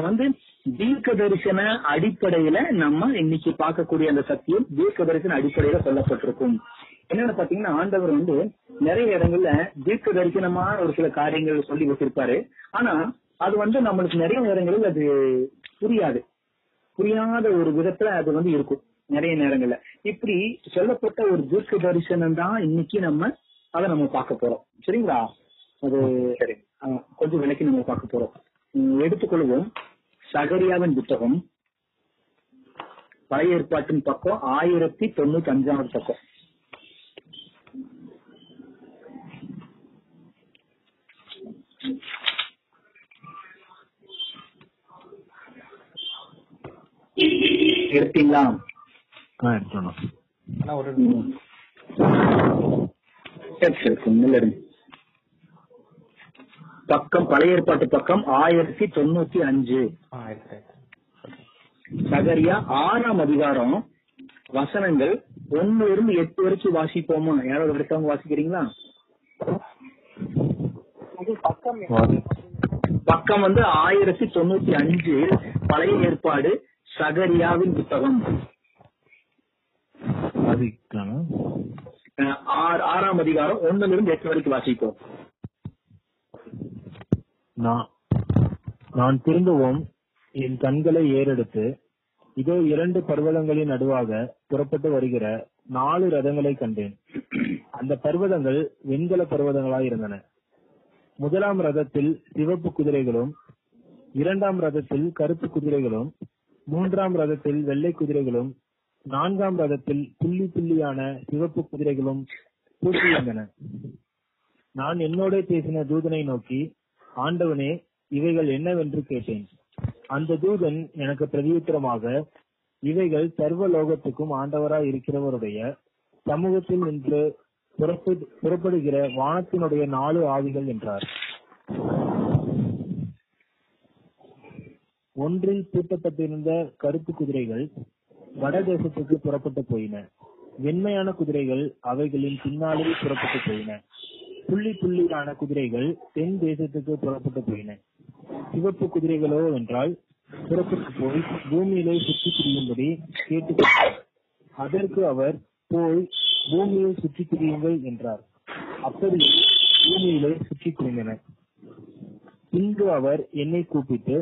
வந்து தீர்க்க தரிசன அடிப்படையில நம்ம இன்னைக்கு பார்க்கக்கூடிய அந்த சத்தியம் தீர்க்க தரிசன அடிப்படையில சொல்லப்பட்டிருக்கும். என்னன்னு பாத்தீங்கன்னா ஆண்டவர் வந்து நிறைய இடங்கள்ல தீர்க்க தரிசனமான ஒரு சில காரியங்கள் சொல்லி வச்சிருப்பாரு. ஆனா அது வந்து நம்மளுக்கு நிறைய நேரங்களில் அது புரியாது. புரியாத ஒரு விதத்துல அது வந்து இருக்கும் நிறைய நேரங்கள்ல. இப்படி சொல்லப்பட்ட ஒரு தீர்க்க தரிசனம் தான் இன்னைக்கு நம்ம அதை நம்ம பார்க்க போறோம். சரிங்களா? அது சரி. கொஞ்சம் விலைக்கு நம்ம பார்க்க போறோம். எடுத்துக்கொள்வோம். சகரியாவின் புத்தகம் பழைய ஏற்பாட்டின் பக்கம் ஆயிரத்தி தொண்ணூத்தி அஞ்சாவது பக்கம். எடுத்தீங்களா? ஆனா ஒரு பக்கம் பழைய ஏற்பாட்டு பக்கம் ஆயிரத்தி தொண்ணூத்தி அஞ்சு. சகரியா ஆறாம் அதிகாரம் வசனங்கள் ஒண்ணுல இருந்து எட்டு வரைக்கும் வாசிப்போமா? யாராவது எடுத்தவங்க வாசிக்கிறீங்களா? வாசி. பக்கம் வந்து ஆயிரத்தி தொண்ணூத்தி அஞ்சு பழைய ஏற்பாடு சகரியாவின் புத்தகம். ஆறாம் அதிகாரம் ஒண்ணுல இருந்து எட்டு வரைக்கும் வாசிப்போம். நான் திரும்பவும் என் கண்களை ஏறெடுத்து இதோ இரண்டு பர்வதங்களின் நடுவாக புறப்பட்டு வருகிற நாலு ரதங்களை கண்டேன். அந்த பர்வதங்கள் வெண்கல பர்வதங்களாய் இருந்தன. முதலாம் ரதத்தில் சிவப்பு குதிரைகளும் இரண்டாம் ரதத்தில் கருப்பு குதிரைகளும் மூன்றாம் ரதத்தில் வெள்ளை குதிரைகளும் நான்காம் ரதத்தில் புள்ளி புள்ளியான சிவப்பு குதிரைகளும் பூட்டியிருந்தன நான் என்னோட பேசின தூதனை நோக்கி ஆண்டவனே இவைகள் என்னவென்று கேட்டேன். அந்த தூதன் எனக்கு பிரதியுத்தரமாக இவைகள் சர்வ லோகத்துக்கும் ஆண்டவராய் இருக்கிறவருடைய சமூகத்தில் நின்று புறப்படு- புறப்படுகிற வானத்தினுடைய நாலு ஆவிகள் என்றார். ஒன்றில் பூட்டப்பட்டிருந்த கருப்பு குதிரைகள் வடதேசத்துக்கு புறப்பட்டு போயின. வெண்மையான குதிரைகள் அவைகளின் பின்னாலே புறப்பட்டு போயின. புள்ளி புள்ளியான குதிரைகள் தென் தேசத்துக்கு புறப்பட்டு போயின. சிவப்பு குதிரைகளோ என்றால் புறப்பட்டு போய் பூமியிலே சுற்றி திரியும்படி கேட்டு அதற்கு அவர் போய் பூமியை சுற்றி திரியுங்கள் என்றார். அப்படியே பூமியிலே சுற்றி திரிந்தனர். பின்பு அவர் என்னை கூப்பிட்டு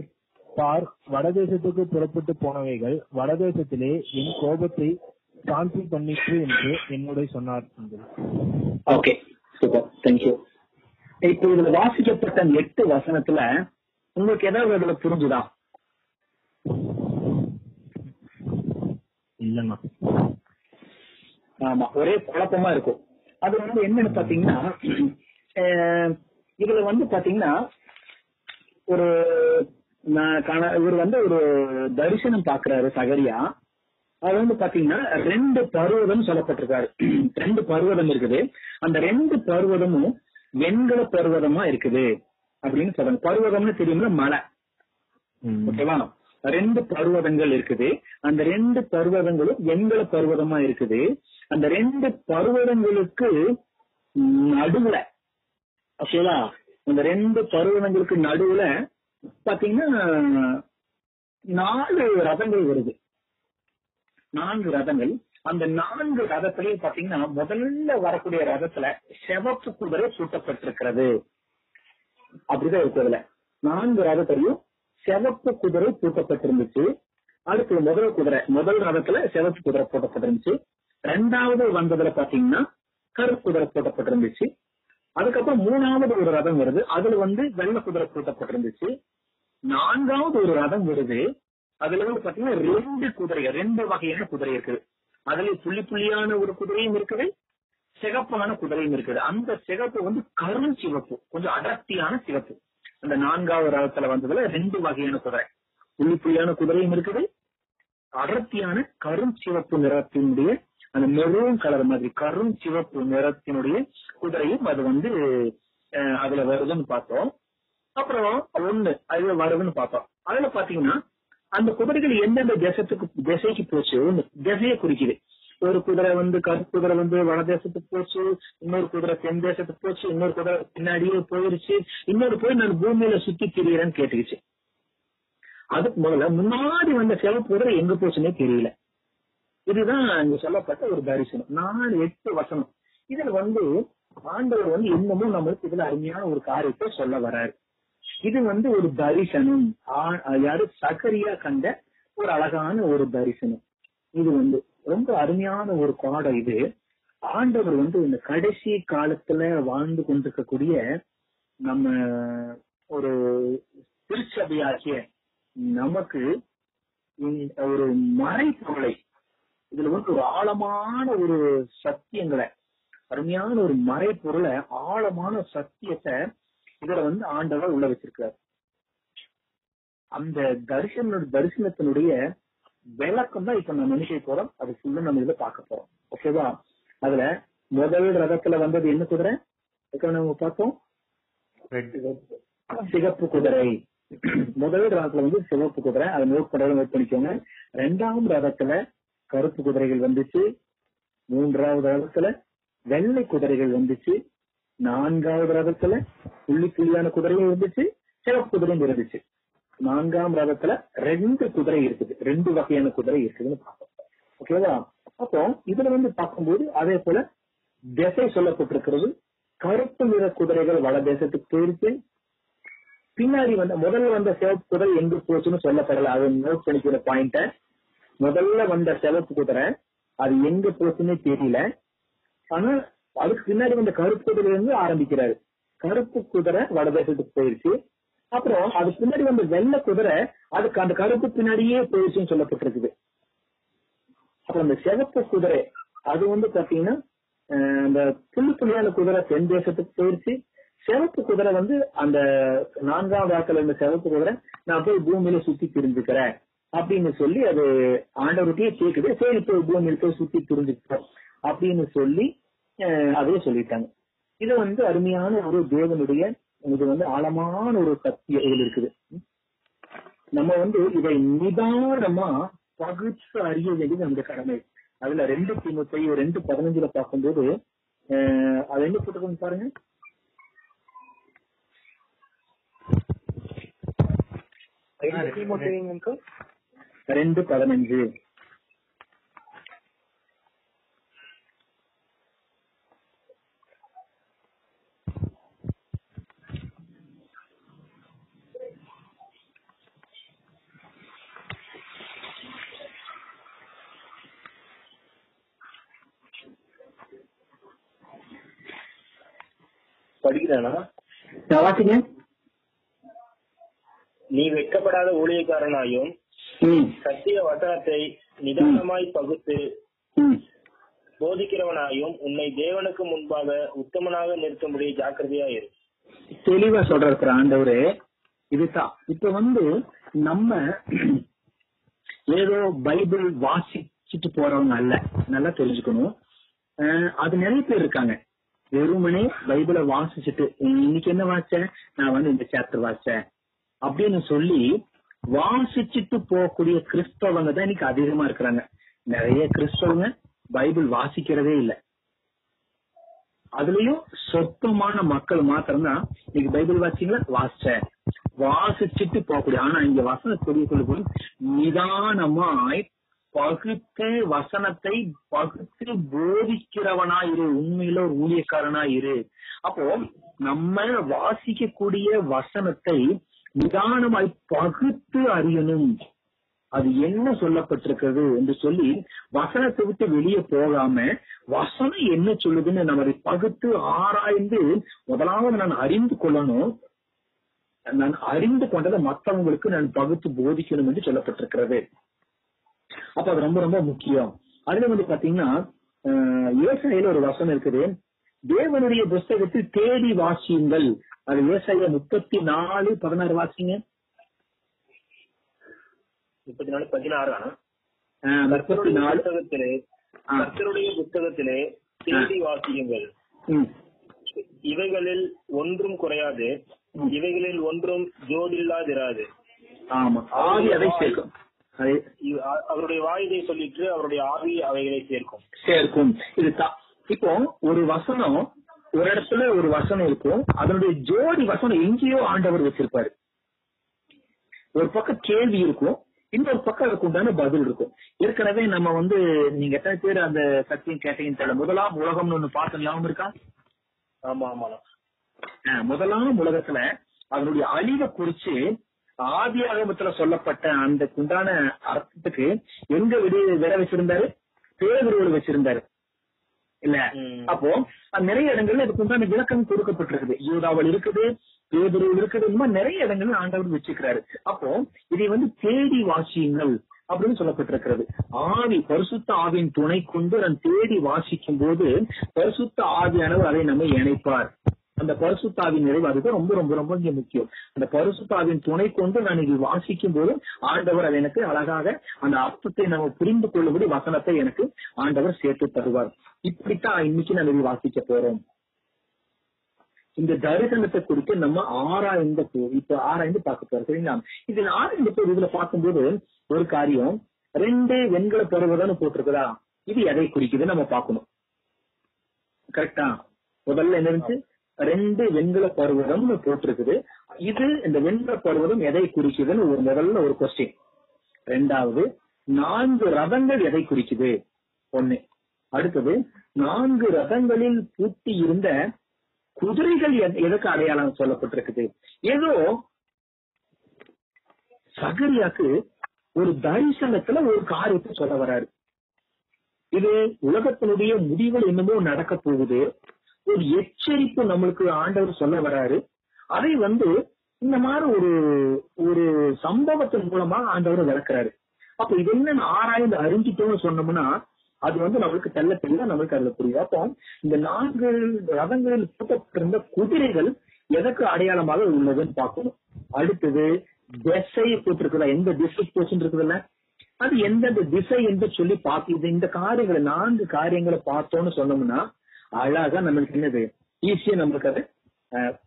பார் வடதேசத்துக்கு புறப்பட்டு போனவைகள் வடதேசத்திலே என் கோபத்தை சாந்தி பண்ணிற்று என்று என்னுடைய சொன்னார். ஓகே சூப்பர் தேங்க்யூ இப்போ இதுல வாசிக்கப்பட்ட அந்த எட்டு வசனத்துல உங்களுக்கு ஏதாவது அதுல புரிஞ்சுதா? இல்லைண்ணா ஆமா ஒரே குழப்பமா இருக்கும். அது வந்து என்னன்னு பாத்தீங்கன்னா இதுல வந்து பாத்தீங்கன்னா ஒரு நான் இவர் வந்து ஒரு தரிசனம் பாக்குறாரு சகரியா. அது வந்து பாத்தீங்கன்னா ரெண்டு பர்வதம் சொல்லப்பட்டிருக்காரு. ரெண்டு பர்வதம் இருக்குது. அந்த ரெண்டு பர்வதமும் வெண்கல பர்வதமா இருக்குது அப்படின்னு சொல்றாங்க பர்வதம்னு தெரியும்ல மலை. ஓகேவா? ரெண்டு பர்வதங்கள் இருக்குது. அந்த ரெண்டு பர்வதங்களும் வெண்கல பர்வதமா இருக்குது. அந்த ரெண்டு பர்வதங்களுக்கு நடுவுல ஓகேவா? அந்த ரெண்டு பர்வதங்களுக்கு நடுவுல பாத்தீங்கன்னா நாலு ரதங்கள் வருது. நான்கு ரதங்கள். அந்த நான்கு ரதத்திலேயே பாத்தீங்கன்னா முதல்ல வரக்கூடிய ரதத்துல செவப்பு குதிரை சூட்டப்பட்டிருக்கிறது. அப்படிதான் இருக்கு அதுல. நான்கு ரதத்திலையும் செவப்பு குதிரை பூட்டப்பட்டிருந்துச்சு அடுத்து முதல் குதிரை முதல் ரதத்துல செவப்பு குதிரை போட்டப்பட்டிருந்துச்சு. ரெண்டாவது வந்ததுல பாத்தீங்கன்னா கருப்பு குதிரை போட்டப்பட்டிருந்துச்சு. அதுக்கப்புறம் மூணாவது ஒரு ரதம் வருது. அதுல வந்து வெள்ளை குதிரை பூட்டப்பட்டிருந்துச்சு நான்காவது ஒரு ரதம் வருது. அதுல வந்து பாத்தீங்கன்னா ரெண்டு குதிரை ரெண்டு வகையான குதிரை இருக்குது. அதுல புள்ளி புள்ளியான ஒரு குதிரையும் இருக்குது சிகப்பான குதிரையும் இருக்குது. அந்த சிகப்பு வந்து கரும் சிவப்பு கொஞ்சம் அடர்த்தியான சிவப்பு அந்த நான்காவது ரகத்துல வந்ததுல ரெண்டு வகையான குதிரை. புள்ளி புள்ளியான குதிரையும் இருக்குது அடர்த்தியான கரும் சிவப்பு நிறத்தினுடைய அந்த மெரூன் கலர் மாதிரி கரும் சிவப்பு நிறத்தினுடைய குதிரையும் அது வந்து அஹ், அதுல வருதுன்னு பார்த்தோம். அப்புறம் ஒண்ணு அதுல வருதுன்னு பார்த்தோம். அதுல பாத்தீங்கன்னா அந்த குதிரைகள் எந்தெந்த தேசத்துக்கு திசைக்கு போச்சு? திசையை குறிக்குது. ஒரு குதிரை வந்து கருப்பு குதிரை வந்து வட தேசத்துக்கு போச்சு இன்னொரு குதிரை தென் தேசத்துக்கு போச்சு இன்னொரு குதிரை பின்னாடியே போயிருச்சு இன்னொரு போய் நான் பூமியில சுத்தி திரியறேன்னு கேட்டுக்கிச்சு. அதுக்கு முதல்ல முன்னாடி வந்த சிவப்பு குதிரை எங்க போச்சுன்னே தெரியல. இதுதான் இங்க சொல்லப்பட்ட ஒரு தரிசனம். நாலு எட்டு வசனம். இதுல வந்து ஆண்டவர் வந்து இன்னமும் நம்மளுக்கு இதுல அருமையான ஒரு காரியத்தை சொல்ல வர்றாரு. இது வந்து ஒரு தரிசனம். ஆ- யாரு? சகரியா கண்ட ஒரு அழகான ஒரு தரிசனம். இது வந்து ரொம்ப அருமையான ஒரு பாடம் இது. ஆண்டவர் வந்து இந்த கடைசி காலத்துல வாழ்ந்து கொண்டிருக்கக்கூடிய நம்ம ஒரு திருச்சபையாகிய நமக்கு ஒரு மறைப்பொருளை இதுல வந்து ஒரு ஆழமான ஒரு சத்தியங்களை அருமையான ஒரு மறைப்பொருளை ஆழமான சத்தியத்தை இதுல வந்து ஆண்டவர் உள்ள வச்சிருக்காரு. அந்த தரிசன தரிசனத்தினுடைய விளக்கம் தான் இப்ப நம்ம நினைக்க போறோம். அது ஃபுல்லா நம்ம இதுல பார்க்க போறோம். ஓகேவா அதுல முதல் ரதத்துல வந்தது என்ன குதிரை? நம்ம பார்த்தோம்? சிகப்பு குதிரை. முதல் ரதத்துல வந்து சிவப்பு குதிரை. அதை நோட் பண்றது நோட் பண்ணிக்கோங்க. ரெண்டாம் ரதத்துல கருப்பு குதிரைகள் வந்துச்சு. மூன்றாவது ரதத்துல வெள்ளை குதிரைகள் வந்துச்சு. நான்காவது ரதத்துல புள்ளி புள்ளியான குதிரையும் இருந்துச்சு சிவப்பு குதிரையும் இருந்துச்சு நான்காம் ரதத்துல ரெண்டு குதிரை இருக்குது. ரெண்டு வகையான குதிரை இருக்குதுன்னு பார்ப்போம். ஓகேவா அப்போ இதுல வந்து பார்க்கும்போது அதே போல திசை சொல்லப்பட்டிருக்கிறது. கருப்பு நிற குதிரைகள் வட தேசத்துக்கு போயிருக்கு. பின்னாடி வந்த முதல்ல வந்த சிவப்பு குதிரை எங்க போச்சுன்னு சொல்லப்படல. அது நோட் பண்ணிக்கிற பாயிண்ட முதல்ல வந்த சிவப்பு குதிரை அது எங்க போச்சுன்னே தெரியல. ஆனா அதுக்கு பின்னாடி வந்த கருப்பு குதிரை இருந்து ஆரம்பிக்கிறாரு. கருப்பு குதிரை வடதேசத்துக்கு போயிருச்சு. அப்புறம் அதுக்கு பின்னாடி வந்த வெள்ளை குதிரை அதுக்கு அந்த கருப்பு பின்னாடியே போயிருச்சுன்னு சொல்லப்பட்டிருக்குது. அப்புறம் அந்த சிவப்பு குதிரை அது வந்து பாத்தீங்கன்னா அஹ், அந்த புள்ளி புள்ளியான குதிரை தென் தேசத்துக்கு போயிருச்சு. சிவப்பு குதிரை வந்து அந்த நான்காம் வாக்கில் இருந்த சிவப்பு குதிரை நான் போய் பூமியில சுத்தி திரிஞ்சுக்கிறேன் அப்படின்னு சொல்லி அது ஆண்டவர்கிட்டயே கேக்குது. சரி போய் பூமியில போய் சுத்தி திரிஞ்சுக்கிறோம் அப்படின்னு சொல்லி அதே சொல்லிட்டாங்க இது வந்து அருமையான ஒரு தேவனுடைய இது வந்து ஆழமான ஒரு சத்தியம் இதுல இருக்குது. நம்ம வந்து இதை நிதானமா பகுத்து அறிய வேண்டியது நம்முடைய கடமை. அதுல ரெண்டு தீமுத்தை ரெண்டு பதினஞ்சுல பார்க்கும்போது அது என்ன போட்டுக்கோங்க பாருங்க. ரெண்டு பதினஞ்சு. படிக்கிறானா? வாசிங்க நீ வெட்கப்படாத ஊழியக்காரனாயும் சத்திய வசனத்தை நிதானமாய் பகுத்து. போதிக்கிறவனாயும் உன்னை தேவனுக்கு முன்பாக உத்தமனாக நிறுத்தும்படி ஜாக்கிரதையா இரு. தெளிவா சொல்றாரு ஆண்டவரு. இதுதான். இப்ப வந்து நம்ம ஏதோ பைபிள் வாசிச்சுட்டு போறவங்க அல்ல. நல்லா தெரிஞ்சுக்கணும். அது நிறைய பேர் இருக்காங்க. வெறுமனே பைபிளை வாசிச்சுட்டு இன்னைக்கு என்ன வாசிச்சேன் நான் வந்து இந்த சாப்டர் வாசிச்சேன். அப்படின்னு சொல்லி வாசிச்சுட்டு போகக்கூடிய கிறிஸ்தவங்க தான் இன்னைக்கு அதிகமா இருக்கிறாங்க. நிறைய கிறிஸ்தவங்க பைபிள் வாசிக்கிறதே இல்லை. அதுலயும் சொற்பமான மக்கள் மாத்திரம் தான் இன்னைக்கு பைபிள் வாசிங்களா வாசிச்சேன். வாசிச்சுட்டு போகக்கூடிய ஆனா இங்க வசன சொல்லி சொல்லும் நிதானமாய் பகுத்து வசனத்தை பகுத்து போதிக்கிறவனா இரு உண்மையில ஒரு ஊழியக்காரனா இரு அப்போ நம்ம வாசிக்கக்கூடிய வசனத்தை நிதானமாய் பகுத்து அறியணும். அது என்ன சொல்லப்பட்டிருக்கிறது என்று சொல்லி வசனத்தை விட்டு வெளியே போகாம வசனம் என்ன சொல்லுதுன்னு நம்ம அதை பகுத்து ஆராய்ந்து முதலாவது நான் அறிந்து கொள்ளணும். நான் அறிந்து கொண்டதை மற்றவங்களுக்கு நான் பகுத்து போதிக்கணும் என்று சொல்லப்பட்டிருக்கிறது. அப்ப அது ரொம்ப ரொம்ப முக்கியம். அதுல வந்து பாத்தீங்கன்னா ஏசாயில ஒரு வசனம் இருக்குது. தேவனுடைய புஸ்தகத்தில் தேடி வாசியுங்கள். அது ஏசாயில முப்பத்தி நாலு பதினாறு வாசிங்க. முப்பத்தி நாலு பதினாறா முப்பத்தி நாலு புத்தகத்திலே. கர்த்தருடைய புத்தகத்திலே தேடி வாசியுங்கள். இவைகளில் ஒன்றும் குறையாது. இவைகளில் ஒன்றும் ஜோடில்லாதிராது. ஆமா. ஆவி அதை சேர்க்கும். அவருடைய வாயுதை சொல்லிட்டு அவருடைய ஆவி அவைகளை சேர்க்கும். சேர்க்கும். இது இப்போ ஒரு வசனம் ஒரு இடத்துல ஒரு வசனம் இருக்கும். அதனுடைய ஜோடி வசனம் எங்கேயோ ஆண்டவர் வச்சிருப்பாரு. ஒரு பக்கம் கேள்வி இருக்கும் இன்னொரு பக்கம் அதுக்கு உண்டான பதில் இருக்கும். ஏற்கனவே நம்ம வந்து நீங்க எத்தனை பேர் அந்த சத்தியம் கேட்டீங்கன்னு தெரியல. முதலாம் உலகம்னு ஒண்ணு பார்த்த ஞாபகம் இருக்கா? ஆமா அஹ் முதலாம் உலகத்துல அதனுடைய அழிவை குறிச்சு ஆதி ஆகமத்துல சொல்லப்பட்ட அந்த உண்டான அர்த்தத்துக்கு எங்க விட விட வச்சிருந்தாரு? பேருருள் வச்சிருந்தாரு. இல்ல. அப்போ நிறைய இடங்கள்ல இதுக்கு உண்டான விளக்கம் கொடுக்கப்பட்டிருக்குது. யூதாவல் இருக்குது பேதுருவில் இருக்குது இந்த மாதிரி நிறைய இடங்கள்ல ஆண்டவர் வச்சுக்கிறாரு அப்போ இதை வந்து தேடி வாசியுங்கள் அப்படின்னு சொல்லப்பட்டிருக்கிறது. ஆவி பரிசுத்த ஆவியின் துணை கொண்டு நான் தேடி வாசிக்கும் போது பரிசுத்த ஆவியானவர் அதை நம்ம இணைப்பார். அந்த பரிசுத்தாவின் நிறைவு அதுக்கு ரொம்ப ரொம்ப ரொம்ப இங்க முக்கியம். அந்த பரிசுத்தாவின் துணை கொண்டு நான் இது வாசிக்கும் போது ஆண்டவர் அதை எனக்கு அழகாக அந்த அர்த்தத்தை நம்ம புரிந்து கொள்ளும்படி வசனத்தை எனக்கு ஆண்டவர் சேர்த்து தருவார். இப்படித்தான் இன்னைக்கு நம்ம இது வாசிக்க போறோம். இந்த தரிசனத்தை குறித்து நம்ம ஆராய்ந்த இப்ப ஆராய்ந்து பார்க்க போறோம் சரிங்களா? இதுல ஆராய்ந்து போய் இதுல பார்க்கும்போது ஒரு காரியம் ரெண்டு வெண்களை பருவதம்னு போட்டிருக்குதா? இது எதை குறிக்குது நம்ம பார்க்கணும். கரெக்டா முதல்ல என்ன இருந்துச்சு? ரெண்டு வெண்கல பருவதம் போட்டிருக்குது. இது இந்த வெண்கல பருவதம் எதை குறிக்குதுன்னு ஒரு முதல்ல ஒரு கொஸ்டின் ரெண்டாவது நான்கு ரதங்கள் எதை குறிக்குது? ஒண்ணு. அடுத்தது நான்கு ரதங்களில் பூட்டி இருந்த குதிரைகள் எதுக்கு எதற்கு அடையாளம் சொல்லப்பட்டிருக்குது? ஏதோ சகரியாக்கு ஒரு தரிசனத்துல ஒரு காரியத்தை சொல்ல வராரு இது உலகத்தினுடைய முடிவுகள் என்னமோ நடக்க போகுது. ஒரு எச்சரிப்பு நம்மளுக்கு ஆண்டவர் சொல்ல வராரு. அதை வந்து இந்த மாதிரி ஒரு ஒரு சம்பவத்தின் மூலமா ஆண்டவர் விளக்குறாரு. அப்ப இது என்ன ஆராய்ந்து அறிஞ்சிட்டோம்னு சொன்னோம்னா அது வந்து நம்மளுக்கு தெல்ல தெல்ல நம்மளுக்கு அதுல புரியும். அப்போ இந்த நான்கு ரதங்களில் பூட்டப்பட்டிருந்த குதிரைகள் எதற்கு அடையாளமாக உள்ளதுன்னு பார்க்கணும். அடுத்தது திசை போட்டிருக்குதா? எந்த திசை போச்சுன்னு இருக்குதுல்ல அது எந்தெந்த திசை என்று சொல்லி பார்த்து இந்த காரியங்களை நான்கு காரியங்களை பார்த்தோம்னு சொன்னோம்னா அழகா நம்மளுக்கு என்னது ஈஸியா நம்மளுக்கு அது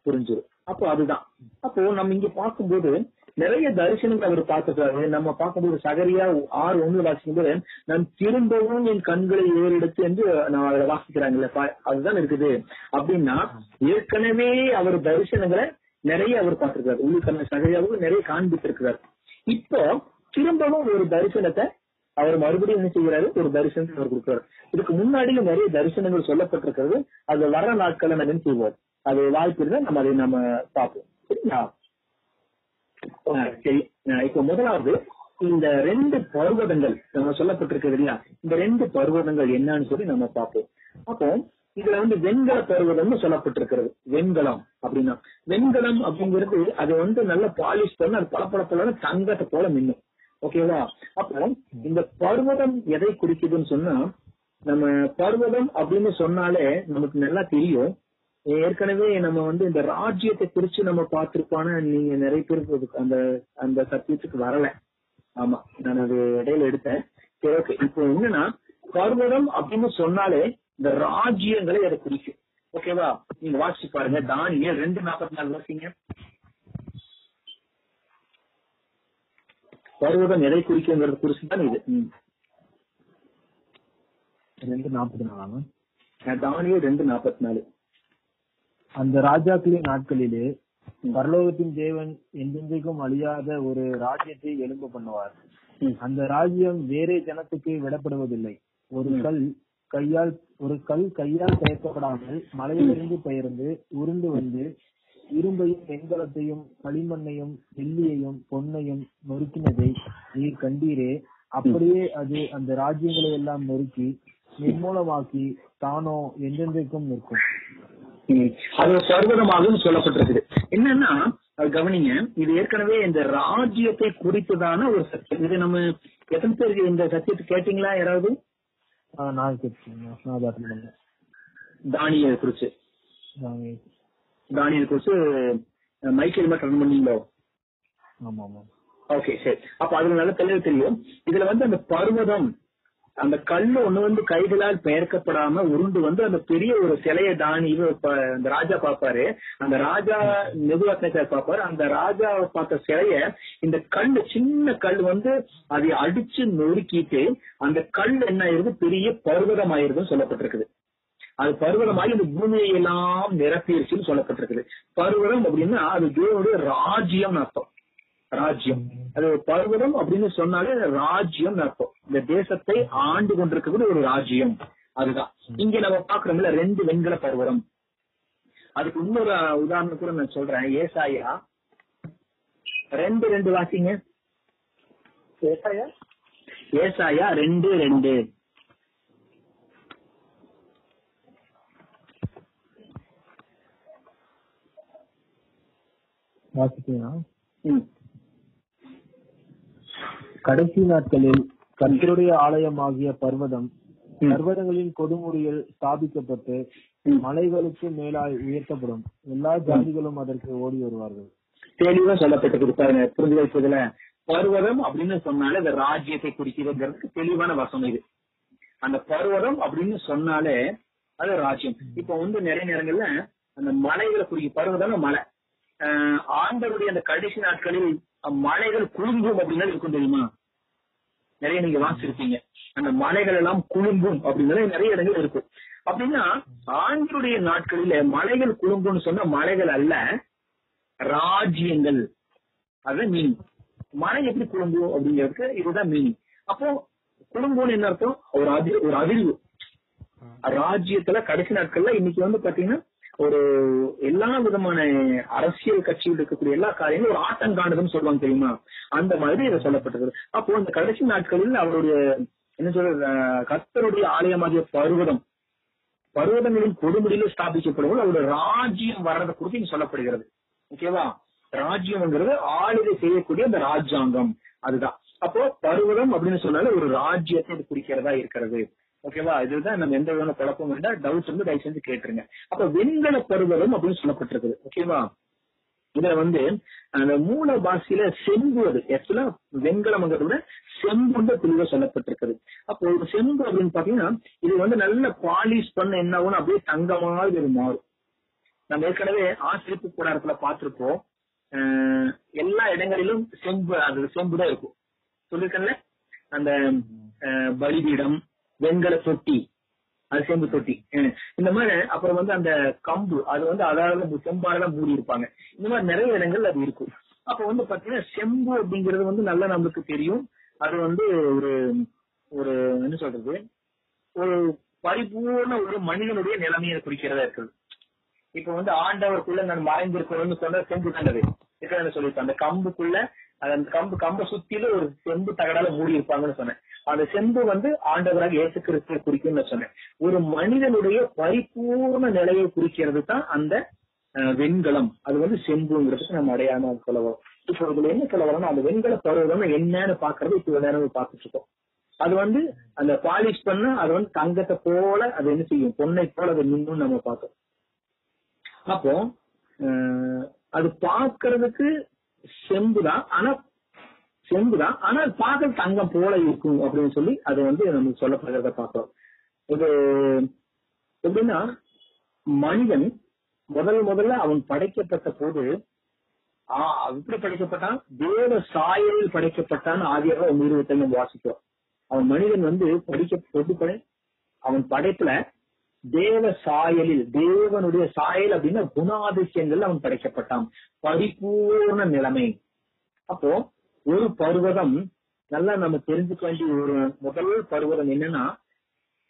புரிஞ்சிடும் அப்போ அதுதான். அப்போ நம்ம இங்க பார்க்கும்போது நிறைய தரிசனங்கள் அவர் பார்த்துக்கிறாரு நம்ம பார்க்கும்போது சகரியா ஆறு ஒண்ணு வாசிக்கும்போது நம் திரும்பவும் என் கண்களை ஏறெடுத்து என்று நான் அதை வாசிக்கிறாங்கல்ல. பா- அதுதான் இருக்குது. அப்படின்னா ஏற்கனவே அவர் தரிசனங்களை நிறைய அவர் பார்த்திருக்காரு. உள்ளுக்கண்ண சகரியாவும் நிறைய காண்பித்திருக்கிறார். இப்போ திரும்பவும் ஒரு தரிசனத்தை அவர் மறுபடியும் என்ன செய்கிறாரு? ஒரு தரிசனத்தை அவர் கொடுக்கிறார். இதுக்கு முன்னாடியும் நிறைய தரிசனங்கள் சொல்லப்பட்டிருக்கிறது. அது வர நாட்களை நம்ம என்ன செய்வோம் அது வாய்ப்பு இருந்தா நம்ம அதை நம்ம பார்ப்போம். சரிங்களா? சரி. இப்ப முதலாவது இந்த ரெண்டு பர்வதங்கள் நம்ம சொல்லப்பட்டிருக்கிறது இல்லையா? இந்த ரெண்டு பர்வதங்கள் என்னன்னு சொல்லி நம்ம பார்ப்போம். அப்போ இதுல வந்து வெண்கல பருவதம்னு சொல்லப்பட்டிருக்கிறது. வெண்கலம் அப்படின்னா வெண்கலம் அப்படிங்கிறது அது வந்து நல்ல பாலிஷ் பண்ண அது பளபளப்பலான தங்கத்தை போல மின்னும். ஓகேவா அப்ப இந்த பர்வதம் எதை குறிக்குதுன்னு சொன்னா நம்ம பர்வதம் அப்படின்னு சொன்னாலே நமக்கு நல்லா தெரியும். ஏற்கனவே நம்ம வந்து இந்த ராஜ்யத்தை குறிச்சு நம்ம பார்த்திருப்பான நீங்க நிறைய பேருக்கு அந்த அந்த சத்தியத்துக்கு வரல. ஆமா நான் அது இடையில எடுத்தேன். சரி ஓகே இப்போ என்னன்னா பர்வதம் அப்படின்னு சொன்னாலே இந்த ராஜ்யங்களை அதை குறிக்கும். ஓகேவா நீங்க வாசிச்சு பாருங்க. தானிய ரெண்டு நாற்பத்தி நாலு வாசிங்க. பர்வதம் எதை குறிக்குங்கிறது குறிச்சு தான் இது. ரெண்டு நாற்பது நாளாங்க தானிய ரெண்டு நாற்பத்தி நாலு அந்த ராஜாக்களின் நாட்களிலே பரலோகத்தின் தேவன் என்றென்றைக்கும் அழியாத ஒரு ராஜ்யத்தை எழும்ப பண்ணுவார். அந்த ராஜ்யம் வேறே ஜனத்துக்கு விடப்படுவதில்லை ஒரு. கல் கையால் ஒரு கல் கையால் பெயர்க்கப்படாமல் மலையிலிருந்து பெயர்ந்து உருண்டு வந்து இரும்பையும் வெண்கலத்தையும் களிமண்ணையும் வெள்ளியையும் பொன்னையும் நொறுக்கினதை நீர் கண்டீரே. அப்படியே அது அந்த ராஜ்யங்களை எல்லாம் நொறுக்கி நிர்மூலமாக்கி தானோ என்றென்றைக்கும் நிற்கும். அது ஒரு பர்வதமாகவும் சொல்லப்பட்டிருக்குது. என்னன்னா கவனிங்க இது ஏற்கனவே இந்த ராஜ்யத்தை குறித்துதான ஒரு சத்தியம். இது நம்ம எத்தனை பேருக்கு இந்த சத்தியத்தை கேட்டீங்களா யாராவது? நான் பண்ணேன். தானியல் குறிச்சு. நாங்க தானியல் குறிச்சு அஹ், மைக்கேல் மட்டும் ரன் பண்ணீங்களோ? ஓகே சரி. அப்ப அதுல நல்ல தெளிவு தெரியும். இதுல வந்து அந்த பர்வதம் அந்த கல்லு ஒண்ணு வந்து கைகளால் பெயர்க்கப்படாம உருண்டு வந்து அந்த பெரிய ஒரு சிலையை தானி அந்த ராஜா பார்ப்பாரு. அந்த ராஜா நெபுகாத்நேச்சர் பார்ப்பாரு. அந்த ராஜாவை பார்த்த சிலைய இந்த கல்லு சின்ன கல் வந்து அதை அடிச்சு நொறுக்கிட்டு அந்த கல் என்ன ஆயிருது? பெரிய பர்வதம் ஆயிருதுன்னு சொல்லப்பட்டிருக்குது. அது பர்வதமாகி இந்த பூமியை எல்லாம் நிரப்பிருச்சுன்னு சொல்லப்பட்டிருக்குது. பர்வதம் அப்படின்னா அது தேவனுடைய ராஜ்யம் அர்த்தம். ராஜ்யம். அது பர்வதம் அப்படின்னு சொன்னாலே ராஜ்யம் அர்த்தம். இந்த தேசத்தை ஆண்டு கொண்டிருக்கக்கூடிய ஒரு ராஜ்யம். அதுதான். இங்க நம்ம பாக்குறோம்ல ரெண்டு வெண்கல பர்வதம். அதுக்கு இன்னொரு உதாரணம் கூட நான் சொல்றேன். ஏசாயா. ரெண்டு ரெண்டு வாசிங்க. ஏசாயா? ஏசாயா ரெண்டு ரெண்டு. வாசிக்கலாம். கடைசி நாட்களில் கர்த்தருடைய ஆலயமாகிய பர்வதம். பர்வதங்களின் கொடுமுடியில் ஸ்தாபிக்கப்பட்டு. மலைகளுக்கு மேலாய் உயர்த்தப்படும். எல்லா ஜாதிகளும் அதற்கு ஓடி வருவார்கள். தெளிவா சொல்லப்பட்டிருக்கு பாருங்க புரிஞ்சு வைப்பதுல பர்வதம் அப்படின்னு சொன்னாலே இந்த ராஜ்யத்தை குறிக்கிறதுங்கிறதுக்கு தெளிவான வசனம் இது. அந்த பர்வதம் அப்படின்னு சொன்னாலே அது ராஜ்யம். இப்ப வந்து நிறைய நேரங்கள்ல அந்த மலைகளை குறிக்கும் பர்வதம் மலை. ஆண்டவருடைய அந்த கடைசி நாட்களில் மலைகள் குலுங்கும் அப்படின்னா இருக்கும் தெரியுமா? நிறைய நீங்க வாசிச்சிருப்பீங்க. அந்த மலைகள் எல்லாம் குலுங்கும் அப்படிங்கிறது நிறைய இடங்கள் இருக்கும். அப்படின்னா ஆண்டுடைய நாட்களில மலைகள் குலுங்கும்னு சொன்னா மலைகள் அல்ல ராஜ்யங்கள். அதுதான் மீனிங் மலை எப்படி குழும்பும் அப்படிங்கிறதுக்கு இதுதான் மீனிங் அப்போ குழும்புன்னு என்ன அர்த்தம்? ஒரு ஒரு அதிர்வு ராஜ்யத்துல கடைசி நாட்கள்ல இன்னைக்கு வந்து பாத்தீங்கன்னா ஒரு எல்லா விதமான அரசியல் கட்சியில் இருக்கக்கூடிய எல்லா காரியங்களும் ஒரு ஆட்டம் காணுதுன்னு சொல்லுவாங்க தெரியுமா? அந்த மாதிரி இதை சொல்லப்பட்டிருக்கு அப்போ இந்த கடைசி நாட்களில் அவருடைய என்ன சொல்றது அஹ், கர்த்தருடைய ஆலயமாகிய பர்வதம் பர்வதங்களின் கொடுமுடியில் ஸ்தாபிக்கப்படுவது அவருடைய ராஜ்யம் வர்றதை குறித்து சொல்லப்படுகிறது. ஓகேவா ராஜ்யம்ங்கிறது ஆளுகை செய்யக்கூடிய அந்த ராஜாங்கம். அதுதான். அப்போ பருவதம் அப்படின்னு சொன்னாலே ஒரு ராஜ்யத்தை குறிக்கிறதா இருக்கிறது. ஓகேவா இதுதான் நம்ம எந்த விதமான குழப்பம் வேண்டாம் டவுட் வந்து தயவு செஞ்சு கேட்டுருங்க. அப்ப வெண்கல பர்வதம் அப்படின்னு சொல்லப்பட்டிருக்குது. ஓகேவா இதுல வந்து அந்த மூல பாஷையில செம்பு அது. ஆக்சுவலா வெண்கலம்ங்கிறத விட செம்புன்ற தெளிவா சொல்லப்பட்டிருக்குது. அப்போ ஒரு செம்பு அப்படின்னு பாத்தீங்கன்னா இது வந்து நல்ல பாலிஷ் பண்ண என்ன ஆகும் அப்படியே தங்கமாக இது மாறும் நம்ம ஏற்கனவே ஆசிரியப்பு கூடாரத்துல பார்த்திருப்போம். எல்லா இடங்களிலும் செம்பு அது செம்பு தான் இருக்கும். சொல்லிருக்கேன்ல? அந்த அஹ், பலிபீடம் வெண்கல தொட்டி அது செம்பு தொட்டி இந்த மாதிரி அப்புறம் வந்து அந்த கம்பு அது வந்து அதாவது செம்பால மூடி இருப்பாங்க. இந்த மாதிரி நிறைய இடங்கள் அது இருக்கும். அப்ப வந்து பாத்தீங்கன்னா செம்பு அப்படிங்கிறது வந்து நல்லா நம்மளுக்கு தெரியும். அது வந்து ஒரு ஒரு என்ன சொல்றது? ஒரு பரிபூர்ண ஒரு மனிதனுடைய நிலைமையை குறிக்கிறதா இருக்குது. இப்ப வந்து ஆண்டவருக்குள்ள நான் மறைந்திருக்கணும்னு சொன்ன செம்பு தானது இருக்கிறத சொல்லியிருக்கேன் அந்த கம்புக்குள்ள அது அந்த கம்பு கம்பை சுத்தில ஒரு செம்பு தகடால மூடி இருப்பாங்கன்னு சொன்னேன். அந்த செம்பு வந்து ஆண்டவராக இயேசு கிறிஸ்துவை குறிக்கும்னு சொன்னேன். ஒரு மனிதனுடைய பரிபூர்ண நிலையை குறிக்கிறது தான் அந்த அஹ், வெண்கலம். அது வந்து செம்புங்கிறதுக்கு நம்ம அடையாம சொல்ல இப்போ இதுல என்ன சொல்ல வரோம்னா அந்த வெண்கல பருவம் என்னன்னு பாக்குறது இப்போ நேரம் பார்த்துட்டு இருக்கோம். அது வந்து அந்த பாலிஷ் பண்ண அது வந்து தங்கத்தை போல அது என்ன செய்யும்? பொன்னை போல அது நின்று நம்ம பார்த்தோம். அப்போ அது பாக்குறதுக்கு செம்புதான் ஆனா செம்புதான் ஆனால் பார்க்க தங்கம் போல இருக்கும் அப்படின்னு சொல்லி அது வந்து நமக்கு சொல்லப்படுறத பார்க்கிறோம். இது எப்படின்னா மனிதன் முதல் முதல்ல அவன் படைக்கப்பட்ட போது எப்படி படைக்கப்பட்டான். தேவ சாயலில் படைக்கப்பட்டான். ஆகியவரை ஒரு நம்ம வாசிக்கிறோம் அவன் மனிதன் வந்து படிக்க எப்படி அவன் படைப்புல தேவ சாயலில் தேவனுடைய சாயல் அப்படின்னா குணாதிசயங்கள் அவன் படைக்கப்பட்டான். பரிபூர்ண நிலைமை. அப்போ ஒரு பருவதம் நல்லா நம்ம தெரிஞ்சுக்க வேண்டிய ஒரு முதல் பருவதம் என்னன்னா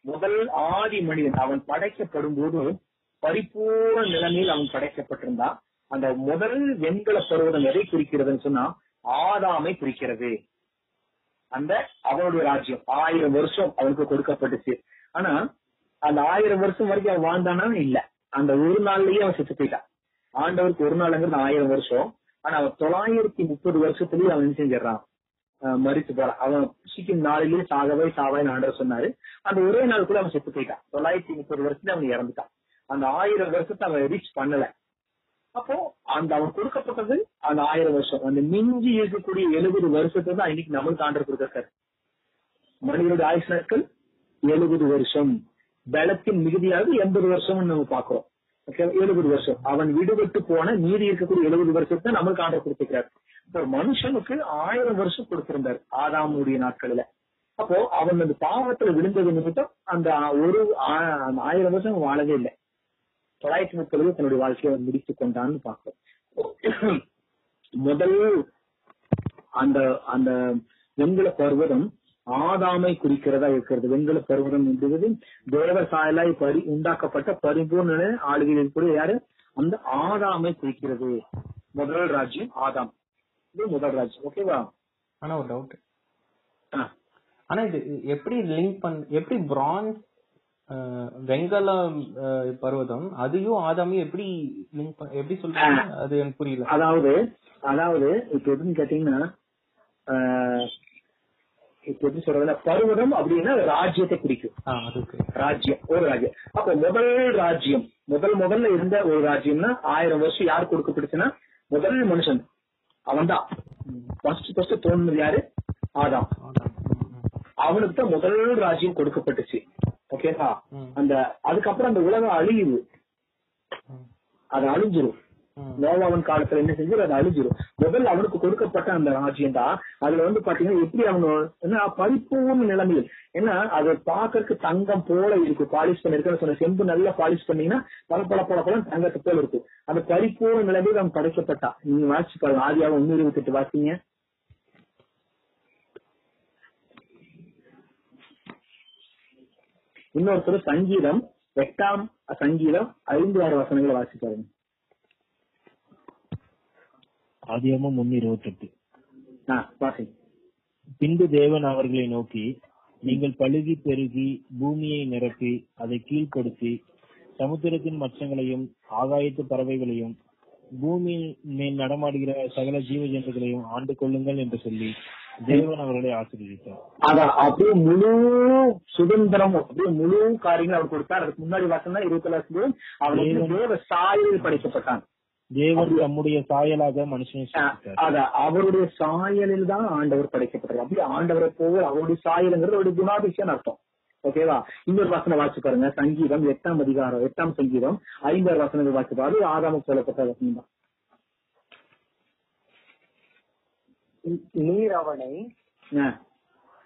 முதல் ஆதி மனிதன் அவன் படைக்கப்படும் போது பரிபூர்ண நிலைமையில் அவன் படைக்கப்பட்டிருந்தான். அந்த முதல் வெண்கல பருவதம் எதை குறிக்கிறதுன்னு சொன்னா ஆதாமை குறிக்கிறது. அந்த அவனுடைய ராஜ்யம். ஆயிரம் வருஷம் அவனுக்கு கொடுக்கப்பட்டுச்சு. ஆனா அந்த ஆயிரம் வருஷம் வரைக்கும் அவன் வாழ்ந்தானா இல்ல. அந்த ஒரு நாள்லயே அவன் செத்து போயிட்டான். ஆண்டவருக்கு ஒரு நாளுங்கிறது ஆயிரம் வருஷம். ஆனா அவன் தொள்ளாயிரத்தி முப்பது வருஷத்துலயே அவன் செஞ்சிடறான்? மறித்து போறான். அவன் சீக்கிரம் நாளிலேயே சாகவே சாவாய் ஆண்டவர் சொன்னாரு. அந்த ஒரே நாள் கூட அவன் செத்து போயிட்டான். தொள்ளாயிரத்தி முப்பது வருஷத்துல அவன் இறந்துட்டான். அந்த ஆயிரம் வருஷத்தை அவன் ரீச் பண்ணல. அப்போ அந்த அவன் கொடுக்கப்பட்டது அந்த ஆயிரம் வருஷம். அந்த மிஞ்சி இருக்கக்கூடிய எழுபது வருஷத்தை தான் இன்னைக்கு நம்மளுக்கு ஆண்டர் கொடுத்திருக்காரு. மனிதனுடைய ஆயுஷ் நாட்கள் எழுபது வருஷம். பலத்தின் மிகுதியாக எண்பது வருஷம்னு நம்ம பாக்குறோம் எழுபது வருஷம். அவன் விடுபட்டு போன மீதி இருக்கக்கூடிய எழுபது வருஷத்தை நம்மளுக்கு ஆண்டர் கொடுத்திருக்காரு மனுஷனுக்கு ஆயிரம் வருஷம் கொடுத்திருந்தார் ஆதாமுடைய நாட்களில. அப்போ அவன் அந்த பாவத்துல விழுந்தது நிமித்தம் அந்த ஒரு ஆயிரம் வருஷம் வாழவே இல்லை. தொள்ளாயிரத்தி முப்பதுல தன்னுடைய வாழ்க்கையை அவன் முடித்துக் கொண்டான்னு பார்க்கிறோம். முதல் அந்த அந்த வெண்கல பர்வதம் ஆதாமை குறிக்கிறதா இருக்கிறது. வெண்கல பர்வதம் என்பது தேவ சாயலாய் பரி உண்டாக்கப்பட்ட பரிபூர்ண ஆளுகையில் இருக்கக்கூடிய யாரு? அந்த ஆதாமை குறிக்கிறது. முதல் ராஜ்யம் ஆதாம். இது முதல் ராஜ்யம். ஓகேவா ஆனா ஒரு டவுட். ஆனா இது எப்படி லிங்க் பண் எப்படி பிரான்ஸ் வெங்கல பர்வதம் அதையும் ஆதாமையும் எப்படி லிங்க் எப்படி சொல்றாங்க? அது எனக்கு புரியல. அதாவது அதாவது இப்ப எப்படின்னு கேட்டீங்கன்னா இப்ப எப்படி சொல்றதுன்னா பர்வதம் அப்படின்னா ராஜ்யத்தை குறிக்கும். ராஜ்யம் ஒரு ராஜ்யம். அப்ப முதல் ராஜ்யம் முதல் முதல்ல இருந்த ஒரு ராஜ்யம்னா ஆயிரம் வருஷம் யார் கொடுக்கப்பட்டுச்சுன்னா முதல் மனுஷன். அவன்தான். ஃபர்ஸ்ட் ஃபர்ஸ்ட் தோணுனது யாரு? ஆதாம். அவனுக்கு தான் முதல் ராஜ்யம் கொடுக்கப்பட்டுச்சு. ஓகேவா. அந்த அதுக்கப்புறம் அந்த உலகம் அழியுது. அது அழிஞ்சிரும். நோவாவன் காலத்துல என்ன செஞ்சு அது அழிஞ்சிரும். முதல்ல அவனுக்கு கொடுக்கப்பட்ட அந்த ராஜ்யம் தான். அதுல வந்து பாத்தீங்கன்னா எப்படி அவங்க என்ன பரிபூர்ண நிலைமையில். ஏன்னா அது பாக்கறதுக்கு தங்கம் போல இருக்கு பாலிஷ் பண்ணிருக்கேன்னு சொன்ன செம்பு நல்லா பாலிஷ் பண்ணீங்கன்னா பல பல பல பல தங்கத்தை போல இருக்கு அந்த பரிபூர்ண நிலைமையில் அவன் படைக்கப்பட்டா நீங்க வாசிச்சு பாருங்க. ஆதியாக ஒன்னு இருபத்தி எட்டு வாசிங்க. இன்னொருத்தர் சங்கீதம் எட்டாம் சங்கீதம் ஐந்து ஆறு வசனங்களை வாசிப்பாருங்க ஆதியாமம் ஒன்னு இருபத்தி எட்டு பின்பு தேவன் அவர்களை நோக்கி நீங்கள் பழுகி பெருகி பூமியை நிரப்பி அதை கீழ்ப்படுத்தி சமுத்திரத்தின் மச்சங்களையும் ஆகாயத்து பறவைகளையும் பூமியின் மேல் நடமாடுகிற சகல ஜீவ ஜந்துக்களையும் ஆண்டு கொள்ளுங்கள் என்று சொல்லி தேவன் அவர்களை ஆசீர்வதித்தார். அதான் அப்படியே முழு சுதந்திரம் அப்படியே முழு காரியங்கள் அவர் கொடுத்தார். அதுக்கு முன்னாடி வாசம் இருபத்தி லட்சம் அவர் தேவ சாயலில் படைக்கப்பட்டான். தேவன் தம்முடைய சாயலாக மனுஷனை அதான் அவருடைய சாயலில் தான் ஆண்டவர் படைக்கப்பட்டார் அப்படியே ஆண்டவரை போல அவருடைய சாயலுங்கிறது அவருடைய குணாதிசயம் அர்த்தம். ஓகேவா இன்னொரு வசனம் வாசி பாருங்க. சங்கீதம் எட்டாம் அதிகாரம் எட்டாம் சங்கீதம் ஐந்தாறு வசனங்கள் வாசி பாரு ஆதாமுக்கு சொல்லப்பட்ட வசனம் தான். நீர் அவனை.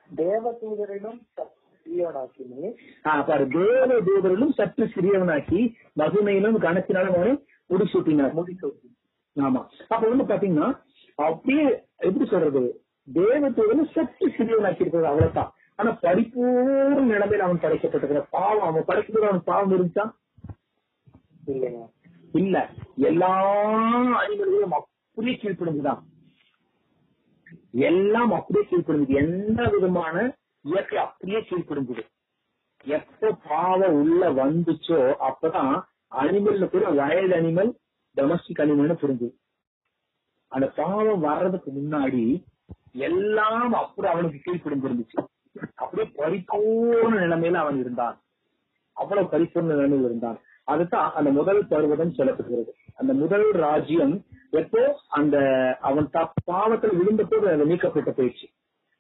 தேவதூதரிலும் சத்தியனாக்கினீர் ஆ, பாரு. தேவ தூதரிலும் சற்று சிறியவனாக்கி மகுமையிலும் கணத்தினாலும் அவனை முடிசூட்டினார் முடிசூட்டி ஆமா. அப்ப வந்து பாத்தீங்கன்னா அப்படியே எப்படி சொல்றது? தேவ தூதரிலும் சற்று சிறியவனாக்கி இருக்கிறது அவ்வளவுதான். ஆனா பரிபூர்ண நிலைமையில அவன் படைக்கப்பட்டிருக்கிற பாவம் அவன் படைக்கும்போது அவன் பாவம் இருந்துச்சா? இல்லைங்க. இல்ல. எல்லா அணிமல்களும் அப்படியே கீழ்ப்படுந்துதான் எல்லாம் அப்படியே கீழ்ப்படுங்குது எந்த விதமான இயற்கை அப்படியே கீழ்ப்படுங்குது எப்ப பாவம் உள்ள வந்துச்சோ அப்பதான் அனிமல்ல கூட வயல் அனிமல் டொமஸ்டிக் அனிமல்னு புரிஞ்சுது அந்த பாவம் வர்றதுக்கு முன்னாடி எல்லாம் அப்புறம் அவனுக்கு கீழ்ப்படிஞ்சிருந்துச்சு அப்படியே பரிபூர்ண நிலைமையில அவன் இருந்தான். அவ்வளவு பரிபூர்ண நிலைமையில் இருந்தான். அதுதான் அந்த முதல் பருவதம் சொல்லப்படுகிறது. அந்த முதல் ராஜ்யம் எப்போ? அந்த அவன் த- பாவத்தில் விழுந்த போது அது நீக்கப்பட்டு போயிடுச்சு.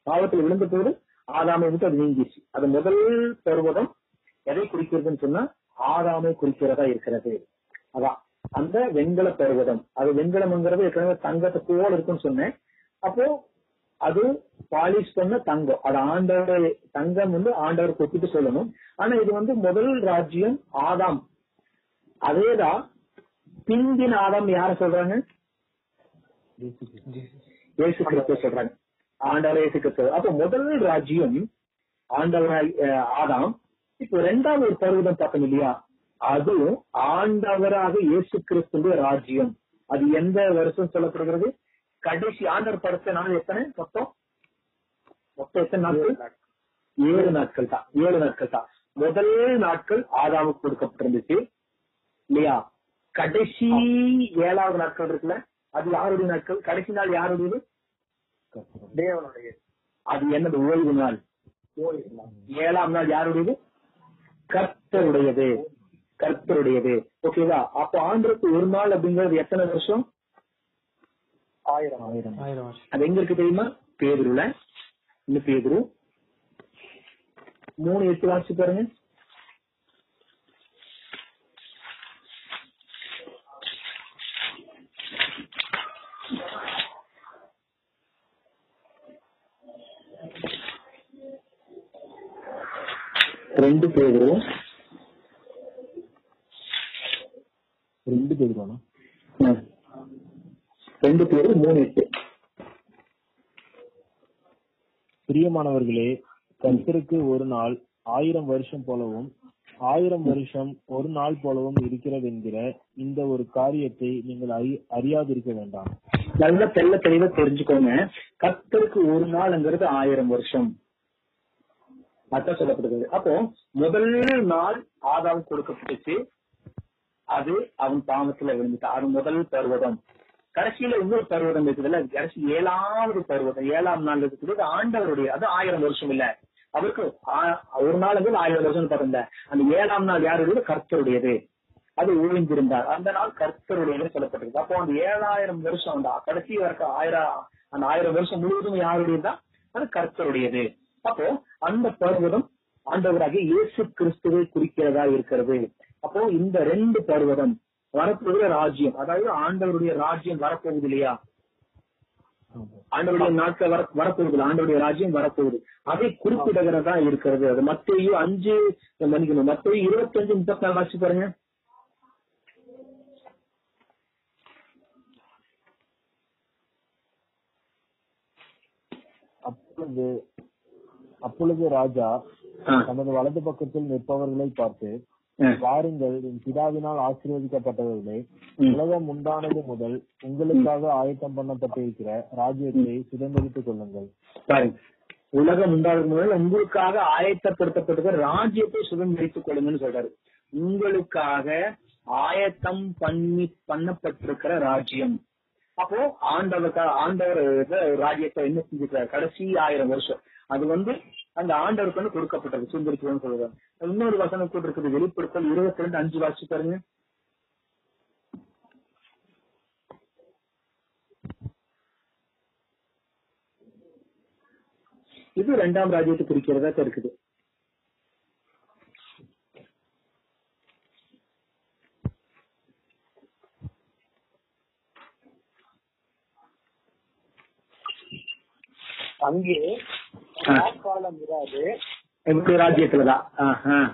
பாவத்தில் விழுந்த போது ஆதாமை விட்டு அது நீங்கிடுச்சு. அது முதல் பருவதம் எதை குறிக்கிறதுன்னு சொன்னா ஆறாமை குறிக்கிறதா இருக்கிறது. அதான். அந்த வெண்கல பருவதம். அது வெண்கலம்ங்கிறது ஏற்கனவே தங்கத்தை போல இருக்குன்னு சொன்னேன். அப்போ அது பாலிஷ் பண்ண தங்கம். அது ஆண்டவர் தங்கம் வந்து ஆண்டவர் கொத்திட்டு சொல்லணும். ஆனா இது வந்து முதல் ராஜ்யம் ஆதாம். அதேதான் பிந்தின் ஆதாம் யார சொல்றாங்க? இயேசு கிறிஸ்துவ சொல்றாங்க. ஆண்டவர் இயேசு கிறிஸ்துவ. அப்ப முதல் ராஜ்யம் ஆண்டவராய் ஆதாம். இப்ப ரெண்டாவது ஒரு பருவதம் பார்த்தோம் இல்லையா? அதுவும் ஆண்டவராக இயேசு கிறிஸ்துவ ராஜ்யம். அது எந்த வருஷம் சொல்லப்படுகிறது? கடைசி ஆண்டவர் படைத்த நாள் எத்தனை? மொத்தம்? மொத்தம் எத்தனை நாட்கள்? ஏழு நாட்கள். தான். ஏழு நாட்கள் தான். முதல் நாட்கள் ஆதாவுக்கு கொடுக்கப்பட்டிருந்துச்சு. இல்லையா? கடைசி ஏழாவது நாட்கள் இருக்குல்ல? அது யாருடைய நாட்கள்? கடைசி நாள் யாருடையது? தேவனுடைய அது என்னது? ஓய்வு நாள். ஓய்வு நாள். ஏழாம் நாள் யாருடையது? கர்த்தருடையது. கர்த்தருடையது. ஓகேவா அப்ப ஆண்டுக்கு ஒரு நாள் அப்படிங்கிறது எத்தனை வருஷம்? ஆயிரம். ஆயிரம் ஆயிரம் வருஷம். அது எங்க இருக்கு தெரியுமா? பேதுருல. இந்த பேதுரு. மூணு எட்டு வாசிச்சு பாருங்க. ரெண்டு பேதுரு ரெண்டு பேர். ரெண்டு பேரு மூணு எட்டு. பிரியமானவர்களே கர்த்தருக்கு ஒரு நாள் ஆயிரம் வருஷம் போலவும் ஆயிரம் வருஷம் ஒரு நாள் போலவும் இருக்கிறது என்கிற இந்த ஒரு காரியத்தை நீங்கள் அறி- அறியாதிருக்க வேண்டாம். நல்லா தெள்ள தெளிவா தெரிஞ்சுக்கோங்க. கர்த்தருக்கு ஒரு நாள்ங்கிறது ஆயிரம் வருஷம். அதான் சொல்லப்படுகிறது அப்போ முதல் நாள் ஆதாம் கொடுக்கப்பட்டுச்சு. அது அவன் பாவத்துல விழுந்துட்டான் அது முதல் பருவதம். கடைசியில இன்னொரு பருவதம் இருக்குதுல்ல? கடைசி ஏழாவது பருவதம். ஏழாம் நாள் இருக்குது. ஆண்டவருடைய அது ஆயிரம் வருஷம் இல்ல. அவருக்கு ஆ- ஒரு நாள் ஆயிரம் வருஷம் பிறந்த அந்த ஏழாம் நாள் யாருடையது கர்த்தருடையது. அது ஒழிந்திருந்தார். அந்த நாள் கர்த்தருடையது சொல்லப்பட்டிருக்கு. அப்போ அந்த ஏழாயிரம் வருஷம் அந்த கடைசி வரைக்கும் ஆயிரம் அந்த ஆயிரம் வருஷம் முழுவதும் யாருடையதுதான் அது கர்த்தருடையது. அப்போ அந்த பர்வதம் ஆண்டவராகிய இயேசு கிறிஸ்துவை குறிக்கிறதா இருக்கிறது. அப்போ இந்த ரெண்டு பர்வதம் வரப்போகிற ராஜ்யம் அதாவது ஆண்டவருடைய ராஜ்யம் வரப்போகுது இல்லையா? ஆண்டவருடைய நாட்கள் வர வரப்போகுது ஆண்டவருடைய ராஜ்யம் வரப்போகுது. அதை குறிப்பிடுகிறதா இருக்கிறது. அது மத்திய அஞ்சு மன்னிக்கணும். மத்தையும் இருபத்தி அஞ்சு முப்பத்தி நாலு வாசி பாருங்க. அப்பொழுது அப்பொழுது ராஜா தமது வலது பக்கத்தில் நிற்பவர்களை பார்த்து வாருங்கள் என் பிதாவினால் ஆசீர்வதிக்கப்பட்டவர்களே. உலகம் உண்டானது முதல் உங்களுக்காக ஆயத்தம் பண்ணப்பட்டிருக்கிற ராஜ்யத்தை சுதந்திரித்துக் கொள்ளுங்கள். உலகம் உண்டாகும் முதல் உங்களுக்காக ஆயத்தப்படுத்தப்பட்டிருக்கிற ராஜ்யத்தை சுதந்திரித்துக் கொள்ளுங்கன்னு சொல்றாரு. உங்களுக்காக ஆயத்தம் பண்ணி பண்ணப்பட்டிருக்கிற ராஜ்யம். அப்போ ஆண்டவர் இத ராஜ்யத்தை என்ன செஞ்சிருக்காரு கடைசி ஆயிரம் வருஷம். அது வந்து அந்த ஆண்டவருக்கு வந்து கொடுக்கப்பட்டது சுந்தரிக்கணும்னு சொல்றாரு இன்னொரு வசனம் கூட இருக்குது வெளிப்படுத்தல் இருபத்தி ரெண்டு அஞ்சு வாசி பாருங்க. இது இரண்டாம் ராஜ்யத்தை குறிக்கிறதா இருக்குது அங்கே காலம் இராது. எப்படி ராஜ்யத்துலதான்?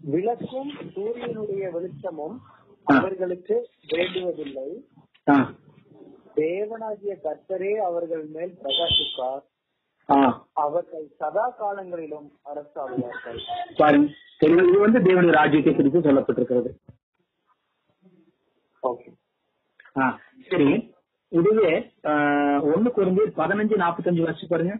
விளக்கும் சூரியனுடைய வெளிச்சமும். அவர்களுக்கு வேண்டுவதில்லை. தேவனாகிய கர்த்தரே அவர்கள் மேல் பிரகாசிப்பார். அவர்கள் சதா காலங்களிலும் அரசாடுவார்கள் பாருங்க இது வந்து தேவனுடைய ராஜ்யத்தை குறித்து சொல்லப்பட்டிருக்கிறது. சரி. இதுவே ஒண்ணு குறைந்து பதினஞ்சு நாற்பத்தஞ்சு வருஷம் பாருங்க.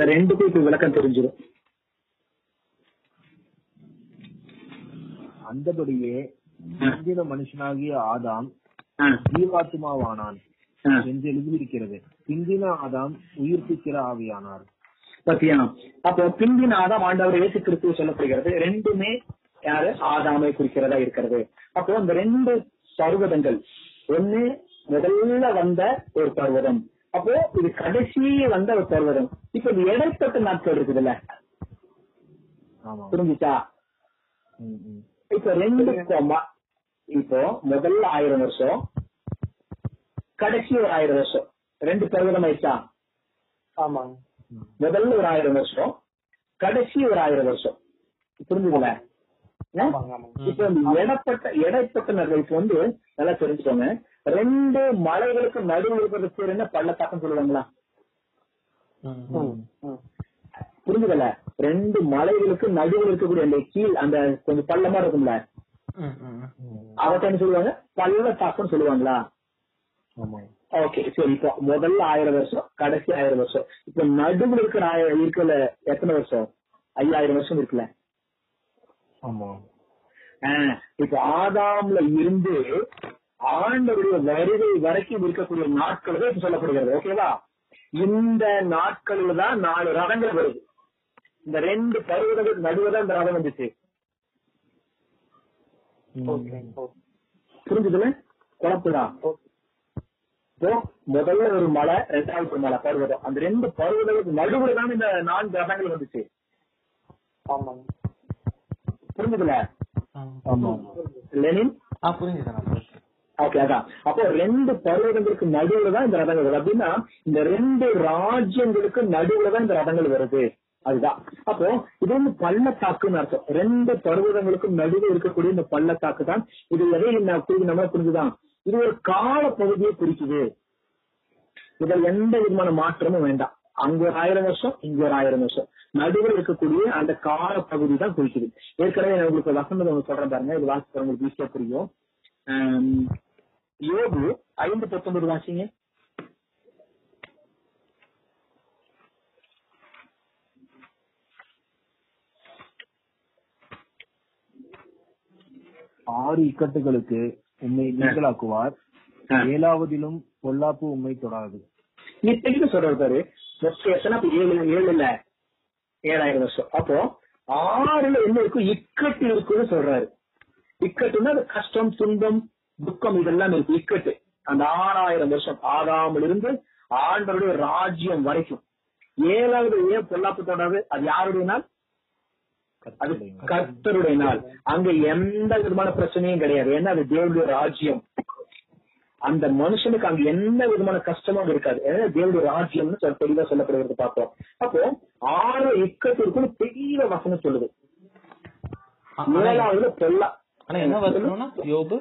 அந்த ரெண்டுக்கும் இப்ப விளக்கம் தெரிஞ்சிடும் அந்தபடியே முந்தின மனுஷனாகிய ஆதாம் ஜீவாத்மாவானான். என்று எழுதியிருக்கிறது. பிந்தின ஆதாம் உயிர்ப்பிக்கிற ஆவியானார். பத்தியா? அப்போ பிந்தின ஆதாம் ஆண்டவர் இயேசு கிறிஸ்துவ சொல்லப்படுகிறது. ரெண்டுமே யாரு? ஆதாமை குறிக்கிறதா இருக்கிறது. அப்போ இந்த ரெண்டு பர்வதங்கள் ஒண்ணு முதல்ல வந்த ஒரு பர்வதம். அப்போ இது கடைசி வந்த ஒரு பர்வதம் இப்ப இது இடைப்பட்ட நாட்கள் இருக்குதுல்ல ஆமா. புரிஞ்சுச்சா. இப்ப ரெண்டு கொமா- இப்போ முதல்ல ஆயிரம் வருஷம் கடைசி ஒரு ஆயிரம் வருஷம். ரெண்டு பர்வதம் ஆயிடுச்சா? ஆமாங்க. முதல்ல ஒரு ஆயிரம் வருஷம் கடைசி ஒரு ஆயிரம் வருஷம். புரிஞ்சுதுல இப்ப இடப்பட்ட இடைப்பட்ட நகருக்கு வந்து நல்லா தெரிஞ்சுக்கோங்க. ரெண்டு மலைகளுக்கு நடுவில் இருக்கிறது பேர் என்ன? பள்ளத்தாக்கம் சொல்லுவாங்களா. புரிஞ்சுதல ரெண்டு மலைகளுக்கு நடுவில் இருக்கக்கூடிய அந்த கீழ் அந்த கொஞ்சம் பள்ளமா இருக்கும்ல. அவத்த என்ன சொல்லுவாங்க? பள்ளத்தாக்கம்னு சொல்லுவாங்களா? ஓகே சரி. இப்போ முதல்ல ஆயிரம் வருஷம் கடைசி ஆயிரம் வருஷம். இப்ப நடுவில் இருக்கிற ஆயிரம் இருக்குல்ல எத்தனை வருஷம்? ஐயாயிரம் வருஷம் இருக்குல்ல? ஆமா. இப்ப ஆதாம்ல இருந்து ஆண்டவருடைய வருகை வரைக்கும் இருக்கக்கூடிய நாட்கள் தான் இப்ப சொல்லப்படுகிறது ஓகேவா? இந்த நாட்களில் தான் நாலு ரதங்கள் வருது. இந்த ரெண்டு பருவதங்களுக்கு நடுவே தான் இந்த ரதம் வந்துச்சு. புரிஞ்சுதுல இப்போ முதல்ல ஒரு மலை ரெண்டாவது ஒரு மலை பருவதம். அந்த ரெண்டு பருவதங்களுக்கு நடுவுல தான் இந்த நான்கு ரதங்கள் வந்துச்சு. ஆமாங்க. புரிஞ்சுதுல லெனின்? புரிஞ்சுது. ஓகே அதான். அப்போ ரெண்டு பர்வதங்களுக்கு நடுவுல தான் இந்த ரதங்கள் வருது. அப்படின்னா இந்த ரெண்டு ராஜ்யங்களுக்கு நடுவுல தான் இந்த ரதங்கள் வருது. அதுதான். அப்போ இது வந்து பள்ளத்தாக்குன்னு அர்த்தம். ரெண்டு பர்வதங்களுக்கும் நடுவே இருக்கக்கூடிய இந்த பள்ளத்தாக்கு தான். இது எதை நம்ம புரிஞ்சுதான். இது ஒரு கால பகுதியை குறிக்குது. இதில் எந்த விதமான மாற்றமும் வேண்டாம். அங்க ஒரு ஆயிரம் வருஷம் இங்க ஒரு ஆயிரம் வருஷம். நடுவில் இருக்கக்கூடிய அந்த கால பகுதி தான் குறிக்குது. ஏற்கனவே உங்களுக்கு வசந்தம் ஒன்று சொல்றேன் பாருங்க இது வாசிக்கிற உங்களுக்கு ஈஸியா புரியும். யோபு ஐந்து பத்தொன்பது வாசிங்க. ஆறு இக்கட்டுகளுக்கு உம்மை நீங்களாக்குவார். ஏழாவதிலும் பொல்லாப்பு உம்மை தொடாது. நீ தெளிவு சொல்றது பாரு அப்ப ஏழு ஏழு இல்ல. ஏழாயிரம் வருஷம். அப்போ ஆறுல என்ன இருக்கும் இக்கட்டு இருக்குன்னு சொல்றாரு. இக்கட்டுன்னா அது கஷ்டம் துன்பம் துக்கம் இதெல்லாம் இருக்கு. இக்கட்டு. அந்த ஆறாயிரம் வருஷம் ஆகாமல் இருந்து ஆண்டவருடைய ராஜ்யம் வரைக்கும். ஏழாவது ஏன் பொல்லாப்பு தொடாது? அது யாருடைய நாள்? அது கர்த்தருடைய நாள். அங்க எந்த விதமான பிரச்சனையும் கிடையாது. ஏன்னா அது தேவனுடைய ராஜ்யம். அந்த மனுஷனுக்கு அங்க எந்த விதமான கஷ்டமும் இருக்காது. ஏன்னா தேவனுடைய ராஜ்யம்னு தெளிவா சொல்லப்படுகிறது பார்த்தோம் அப்போ ஆறு இக்கத்து இருக்குன்னு பெரிய வசனம் சொல்லுது. ஏழாவதுல பொல்லா ஆனா என்ன வசனம்னா? யோபு?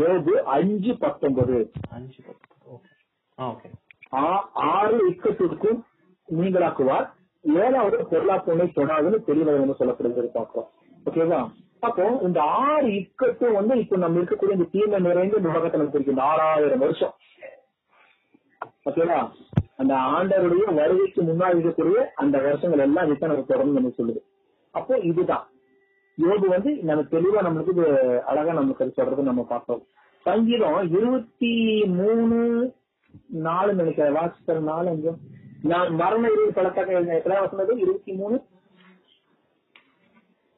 யோபு அஞ்சு பத்தொன்பது. அஞ்சு ஆறு இக்கத்திற்கும் நீங்களாக்குவார். ஏழாவது பொருளாப்பொண்ணை தொடாதுன்னு தெளிவாக சொல்லப்படுகிறது பார்க்கிறோம் ஓகேவா? அப்போ இந்த ஆறு இக்கட்டும் வந்து இப்ப நம்ம இருக்கக்கூடிய இந்த தீமை நிறைந்த இந்த உலகத்தை நமக்கு இருக்கு ஆறாயிரம் வருஷம். ஓகேவா? அந்த ஆண்டருடைய வருகைக்கு முன்னாடி இருக்கக்கூடிய அந்த வருஷங்கள் எல்லாம் இதுதான் நமக்கு தொடர்ந்து நம்ம சொல்லுது. அப்போ இதுதான். யோகு வந்து நம்ம தெளிவா நம்மளுக்கு இது அழகா நமக்கு அது சொல்றது நம்ம பார்த்தோம். சங்கீதம் இருபத்தி மூணு நாலு நினைக்கிறேன். வாசிக்கிற நாலு அஞ்சு. நான் மரண இருபது பழத்தாக எழுதின எத்தனை வசனது? இருபத்தி மூணு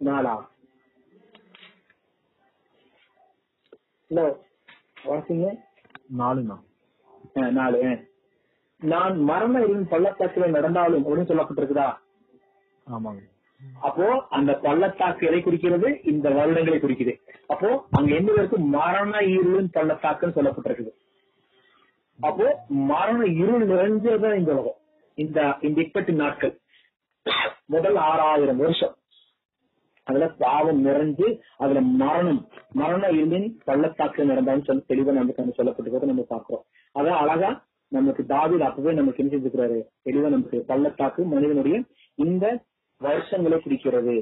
நாலா? இல்ல வாசிங்க நாலுண்ணா. ஆ, நாலு ஆ. நான் மரண இருவின் பள்ளத்தாக்கில நடந்தாலும் அப்படின்னு சொல்லப்பட்டிருக்குதா? ஆமாங்க. அப்போ அந்த பள்ளத்தாக்கு எதை குறிக்கிறது? இந்த வருடங்களை குறிக்குது. அப்போ அங்க எந்த இருக்கு மரண இருளின் பள்ளத்தாக்குன்னு சொல்லப்பட்டிருக்குது. அப்போ மரண இருள் நிறைஞ்சதுதான் இந்த உலகம். இந்த இந்த இக்கட்டு நாட்கள். முதல் ஆறாயிரம் வருஷம். அதுல பாவம் நிறைஞ்சு அதுல மரணம். மரணம் இருந்தின் பள்ளத்தாக்கு நடந்தான்னு சொல்லி தெளிவா நமக்கு அங்க சொல்லப்பட்டிருக்கிறத நம்ம பாக்குறோம் அதான் அழகா நமக்கு தாவில் அப்பவே நமக்கு என்ன செஞ்சிருக்கிறாரு? தெளிவா நமக்கு பள்ளத்தாக்கு மனிதனுடைய இந்த வருஷங்களை குறிக்கிறது.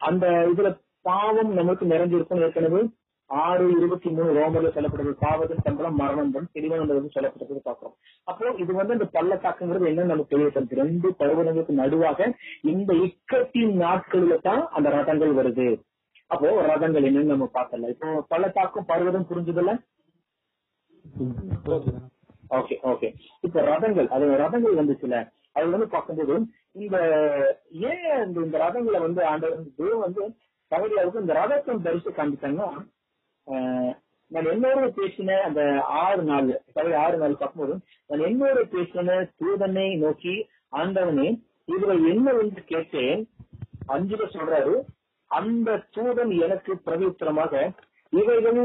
அந்த இதுல பாவம் நமக்கு நிறைஞ்சிருக்கும் ஏற்கனவே ஆறு இருபத்தி மூணு ரோமர்ல சொல்லப்படுறது பாவத்தின் சம்பளம் மரணம் தான் தெளிவானது சொல்லப்பட்டது பாக்குறோம் அப்போ இது வந்து இந்த பள்ளத்தாக்குங்கிறது என்ன நமக்கு தெரியப்படுது ரெண்டு பருவங்களுக்கு நடுவாக இந்த இக்கட்டின் நாட்களில தான் அந்த ரதங்கள் வருது. அப்போ ரதங்கள் என்னன்னு நம்ம பார்க்கல இப்போ பள்ளத்தாக்கும் பருவதம் புரிஞ்சதுல ஓகே ஓகே இப்ப ரதங்கள் அது ரதங்கள் வந்துச்சுல. அது வந்து பார்க்கும்போது இந்த ஏன் இந்த இந்த ரதங்களை வந்து ஆண்ட வந்து தகுதியாவுக்கு இந்த ரதத்தை தரிசி காமிச்சாங்கன்னா நான் என்னோட பேசின அந்த ஆறு நாள் தவிர ஆறு நாள் அப்புறம் நான் என்னோட பேசின தூதனை நோக்கி ஆண்டவனே இதுல என்ன என்று கேட்டேன். அஞ்சுல சொல்றாரு அந்த தூதன் எனக்கு பிரதித்திரமாக இவைகள்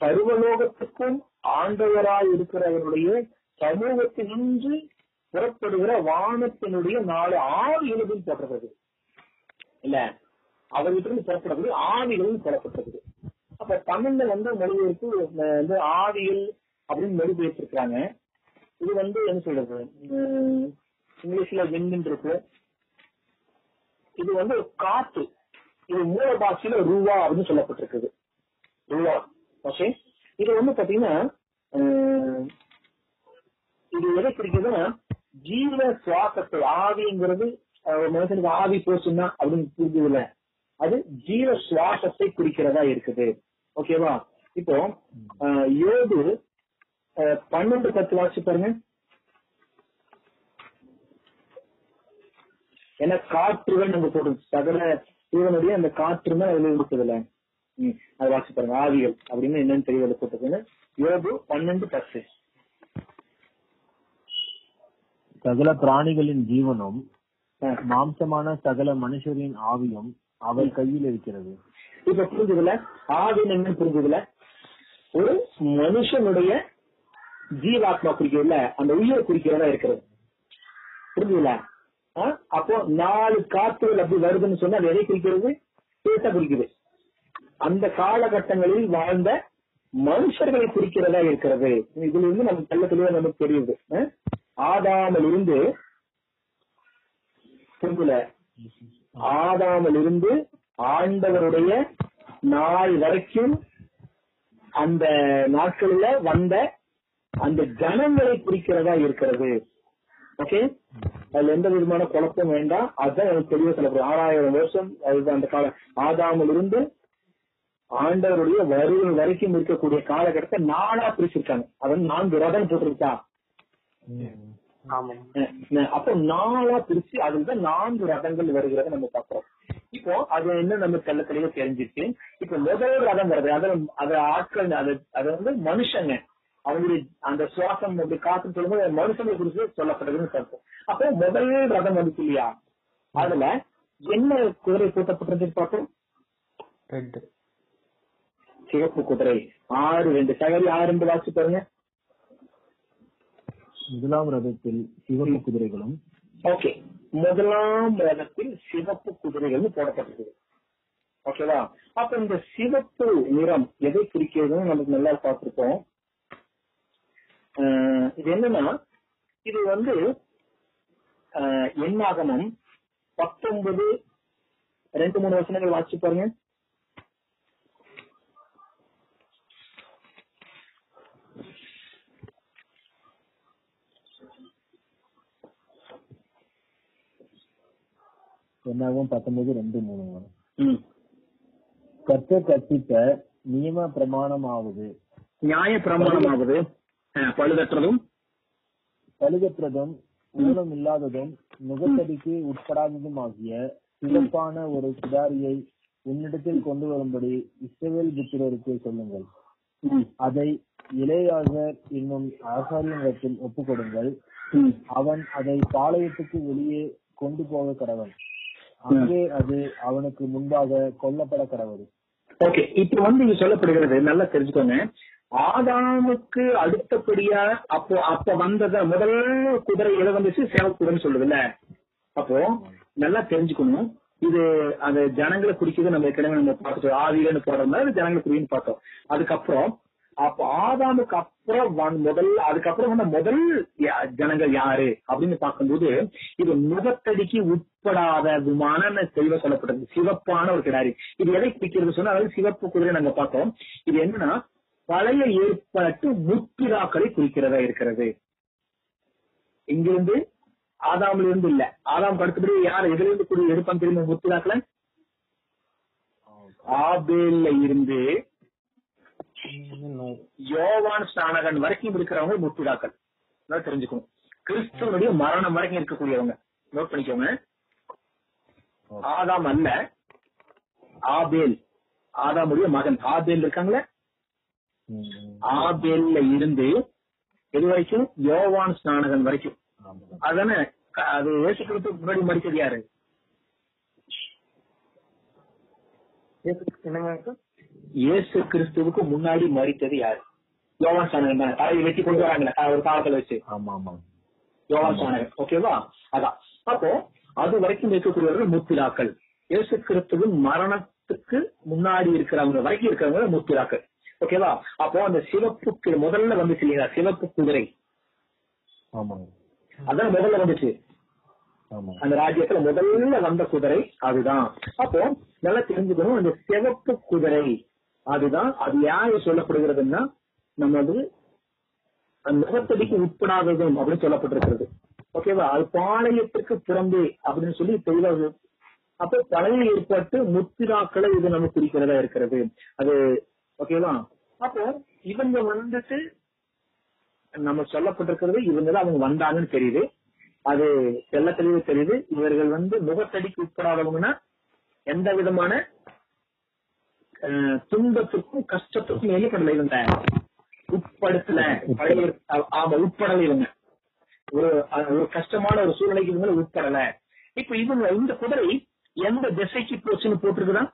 சர்வலோகத்துக்கும் ஆண்டவராய் இருக்கிறவருடைய சமூகத்தினின்று புறப்படுகிற வானத்தினுடைய நாலு ஆவிகளும் புறப்படுகிறது. இல்ல அவர்கிட்ட இருந்து புறப்படக்கூடிய ஆவிகளும் புறப்பட்டது. அப்ப தமிழ்ல வந்து மொழிபெயர்ப்பு வந்து ஆவியல் அப்படின்னு மொழிபெயர்த்திருக்காங்க இது வந்து என்ன சொல்றது? இங்கிலீஷ்ல விண்ட் இருக்கு. இது வந்து காத்து இது மூல பாஷையில ரூவா அப்படின்னு சொல்லப்பட்டிருக்குது. ரூவா. ஓகே இது வந்து பாத்தீங்கன்னா இது எதை குறிக்குதுன்னா ஜீவ சுவாசத்தை ஆவிங்கிறது ஒரு மனுஷனுக்கு ஆவி போச்சுன்னா அப்படின்னு புரிஞ்சதுல அது ஜீவ சுவாசத்தை குறிக்கிறதா இருக்குது. ஓகேவா இப்போ யோபு பன்னெண்டு பத்து வாசி பாருங்க. ஏன்னா காற்றுகள் நம்ம போடுறது. சகல இவனுடைய அந்த காற்று தான் அதுல இருக்குதுல்ல அது வாசி பாருங்க. ஆவிகள் அப்படின்னு என்னன்னு தெரியல போட்டுருக்குன்னு யோபு பன்னெண்டு பத்து. சகல பிராணிகளின் ஜீவனும். மாம்சமான சகல மனுஷரின் ஆவியும் அவர் கையில் இருக்கிறது. இப்ப புரிஞ்சதுல ஆவின் என்ன புரிஞ்சுதுல ஒரு மனுஷனுடைய ஜீவாத்மா குறிக்கிறதுல அந்த உயிர் குறிக்கிறதா இருக்கிறது. புரிஞ்சுதுல அப்போ நாலு காத்துகள் அப்படி வருதுன்னு சொன்னா அது எதை குறிக்கிறது? பேச குறிக்குது. அந்த காலகட்டங்களில் வாழ்ந்த மனுஷர்களை குறிக்கிறதா இருக்கிறது. இதுல இருந்து நமக்கு நல்ல தெளிவா நமக்கு தெரியுது. ஆதாமல் இருந்து புரிஞ்சுல ஆதாமல் இருந்து ஆண்டவருடைய நாள் வரைக்கும் அந்த நாட்களில வந்த அந்த ஜனங்களை குறிக்கிறதா இருக்கிறது. ஓகே அதுல எந்த விதமான குழப்பம் வேண்டாம். அதுதான் எனக்கு தெளிவா சொல்லப்படுது ஆறாயிரம் வருஷம் அதுதான் அந்த கால ஆதாமில் இருந்து ஆண்டவருடைய வருகை வரைக்கும் இருக்கக்கூடிய காலகட்டத்தை நாளா பிரிச்சிருக்காங்க. அதாவது நான்கு ரதம் போட்டிருக்கா? அப்போ நாளா பிரிச்சு அதுதான் நான்கு ரதங்கள் வருகிறத நம்ம பாக்குறோம் இப்போ அது என்ன நம்ம தெள்ள தெளிவா தெரிஞ்சிச்சு. இப்ப முதல் ரதம் வருது அதுல அது ஆட்கள் அது அது வந்து மனுஷங்க. அவங்களுடைய அந்த சுவாசம் அப்படி காத்துன்னு சொல்லும்போது மனுஷங்களை குறித்து சொல்லப்படுதுன்னு சொல்றோம் அப்போ முதல் ரதம் வந்துச்சு இல்லையா? அதுல என்ன குதிரை கூட்டப்பட்டிருந்து பார்த்தோம்? ரெட் சிவப்பு குதிரை. ஆறு ரெண்டு. சகரி ஆறு ரெண்டு வாசி பாருங்க. முதலாம் ரதத்தில் சிவப்பு குதிரைகளும் ஓகே. முதலாம் ரதத்தில் சிவப்பு குதிரைகள் போடப்பட்டிருக்கு. ஓகேவா? அப்ப இந்த சிவப்பு நிறம் எதை குறிக்கிறதுன்னு நமக்கு நல்லா பார்த்திருக்கோம் ஆஹ் இது என்னன்னா இது வந்து ஆஹ் எண்ணாகமம் பத்தொன்பது ரெண்டு மூணு வசனங்கள் வாசிச்சு பாருங்க. என்னாகும் பத்தொன்பது ரெண்டு மூணு. கர்த்தர் கற்பித்த நியம பிரமாணமாவது. நியாய பிரமாணமாவது. பழுதற்றதும். பழுதற்றதும் ஊனம் இல்லாததும் நுகத்தடிக்கு உட்படாததும் ஆகிய சிறப்பான ஒரு கிடாரியை உன்னிடத்தில் கொண்டு வரும்படி இஸ்ரவேல் புத்திரருக்கு சொல்லுங்கள். அதை இளையாசர் என்னும் ஆசாரியனிடத்தில் ஒப்புக் கொடுங்கள். அவன் அதை பாளையத்துக்கு வெளியே கொண்டு போக கடவன். அங்கே அது அவனுக்கு முன்பாக கொல்லப்பட கடவுள் ஓகே இப்ப வந்து இது சொல்லப்படுகிறது நல்லா தெரிஞ்சுக்கோங்க. ஆதாமுக்கு அடுத்தபடியா அப்போ அப்ப வந்தத முதல் குதிரை எதை வந்துச்சு? சேவக் சொல்லுதுல்ல. அப்போ நல்லா தெரிஞ்சுக்கணும். இது அந்த ஜனங்களை குறிக்கிறது நம்ம ஏற்கனவே நம்ம பார்த்துட்டோம். ஆவியிலன்னு போடுற மாதிரி ஜனங்களை குறின்னு பார்த்தோம். அதுக்கப்புறம் அப்ப ஆதாமுக்கு அப்புறம் முதல் அதுக்கப்புறம் வந்த முதல் ஜனங்கள் யாரு? அப்படின்னு பார்க்கும்போது இது முகத்தடிக்கு உட்படாத விமான தெளிவா சொல்லப்பட்டது. சிவப்பான ஒரு கிடாரி. இது எதை குறிக்கிறது சொன்னா அதாவது சிவப்பு குதிரை நாங்க பார்த்தோம். இது என்னன்னா பழைய ஏற்பாட்டு முற்பிதாக்களை குறிக்கிறதா இருக்கிறது. இங்கிருந்து ஆதாமில் இருந்து இல்ல. ஆதாம் அடுத்தபடி யார் எதுல இருந்து குறி எடுப்பான் தெரியுமா முற்பிதாக்களை ஆபேல்ல இருந்து யோவான் ஸ்நானகன் வரைக்கும் இருக்கிறவங்க முற்பிதாக்கள் தெரிஞ்சுக்கணும். கிறிஸ்துவனுடைய மரணம் வரைக்கும் இருக்கக்கூடியவங்க. நோட் பண்ணிக்கோங்க. ஆதாம் அல்ல ஆபேல். ஆதாமுடைய மகன். ஆபேல் இருக்காங்களே? ஆபேல்ல இருந்து எது வரைக்கும்? யோவான் ஸ்நானகன் வரைக்கும். அதானே? அது இயேசு கிறிஸ்துவுக்கு முன்னாடி மறிச்சது யாரு? என்னங்க? இயேசு கிறிஸ்துவுக்கு முன்னாடி மறித்தது யாரு? யோவான் ஸ்நானகன் தானே தலையை வெட்டி கொண்டு வராங்களே ஒரு காலத்துல வச்சு. ஆமா ஆமா. யோவான் ஸ்நானகன் ஓகேவா அதான். அப்போ அது வரைக்கும் இருக்கக்கூடியவர்கள் முத்திராக்கள். இயேசு கிறிஸ்துவின் மரணத்துக்கு முன்னாடி இருக்கிறவங்க வரைக்கும் இருக்கிறவங்க முத்திராக்கள். ஓகேவா அப்போ அந்த சிவப்பு முதல்ல வந்துச்சு இல்லையா? சிவப்பு குதிரை. ஆமாங்க அதான் முதல்ல வந்துச்சு. அந்த ராஜ்யத்துல முதல்ல வந்த குதிரை அதுதான். அப்போ நல்லா தெரிஞ்சுக்கணும் அந்த சிவப்பு குதிரை. அதுதான் அது யாரு சொல்லப்படுகிறதுன்னா நமது அந்த முகத்தடிக்கு உட்படாததும் அப்படின்னு சொல்லப்பட்டிருக்கிறது. ஓகேவா அது பாளையத்திற்கு புறம்பே அப்படின்னு சொல்லி தெளிவாக அப்போ பழைய ஏற்பட்டு முத்திராக்களை இது நம்ம குறிக்கிறதா இருக்கிறது. அது ஓகேவா அப்போ இவங்க வந்துட்டு நம்ம சொல்லப்பட்டிருக்கிறது இவங்க தான் அவங்க வந்தாங்கன்னு தெரியுது. அது தெல்ல தெளிவு தெரியுது. இவர்கள் வந்து முகத்தடிக்கு உட்படாதவங்கன்னா எந்த விதமான துன்பத்துக்கும் கஷ்டத்துக்கும் என்ன பண்ணல இவங்க. உட்படுத்தல பழைய ஆமா உட்படல இவங்க. ஒரு ஒரு கஷ்டமான ஒரு சூழ்நிலைக்கு இவங்க உட்படல. இப்ப இவங்க இந்த குதிரை எந்த திசைக்கு போச்சுன்னு போட்டிருக்குதா?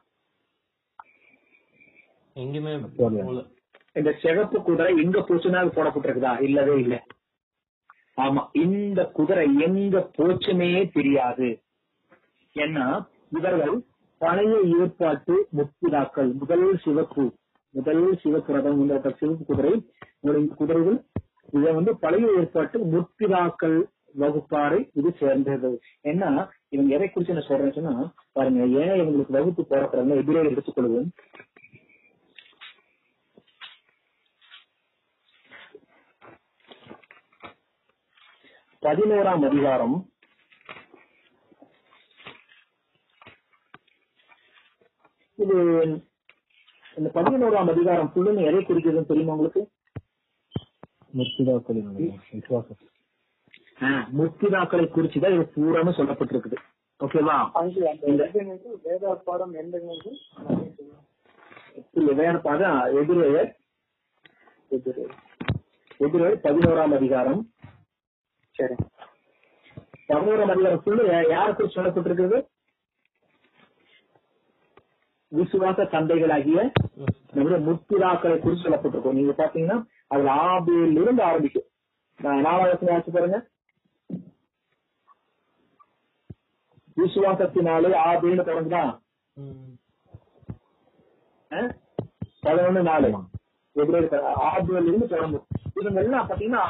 எங்கேயுமே போடல. போல. இந்த சிவப்பு குதிரை எங்க போச்சுன்னா அது போடப்பட்டிருக்குதா? இல்லவே இல்ல. ஆமா இந்த குதிரை எங்க போச்சுமே தெரியாது. ஏன்னா இவர்கள் பழைய ஏற்பாட்டு முத்திராக்கள் முதல் சிவப்பு முதல் சிவப்பு ரதம் இந்த சிவப்பு குதிரை உங்களுடைய குதிரைகள் இதை வந்து பழைய ஏற்பாட்டு முத்திராக்கள் வகுப்பாரை இது சேர்ந்தது. ஏன்னா இவங்க எதை குறிச்சு நான் சொல்றேன்னு சொன்னா பாருங்க ஏன் இவங்களுக்கு வகுப்பு போறப்படுறாங்க எதிரே எடுத்துக்கொள்வோம் பதினோராம் அதிகாரம் இது இந்த பதினோராம் அதிகாரம் ஃபுல்லுன்னு எதை குறிக்கிறதுன்னு தெரியுமா உங்களுக்கு? முத்திராக்களை குறிச்சுதான் இது பூராம சொல்லப்பட்டிருக்குது. ஓகேவா? அங்கு அந்த எதுங்கிறது வேத பாடம் எந்தங்கிறது இல்ல வேற பாடம் எதிரே எதிரே எதிரே பதினோராம் அதிகாரம். சரி. பதினோராம் அதிகாரம் ஃபுல்லு யாரை குறித்து சொல்லப்பட்டிருக்கிறது விசுவாச தந்தைகளாகிய நம்முடைய முத்திராக்களை குறித்து சொல்லப்பட்டிருக்கோம். நீங்க பாத்தீங்கன்னா அதுல ஆபியில் இருந்து ஆரம்பிக்கும். நான் நாலாவது ஆச்சு பாருங்க. விசுவாசத்தினாலே ஆபின்னு தொடங்குதான் பதினொன்னு நாலு. எப்படி ஆபியில் இருந்து தொடங்கும். இவங்க எல்லாம் பாத்தீங்கன்னா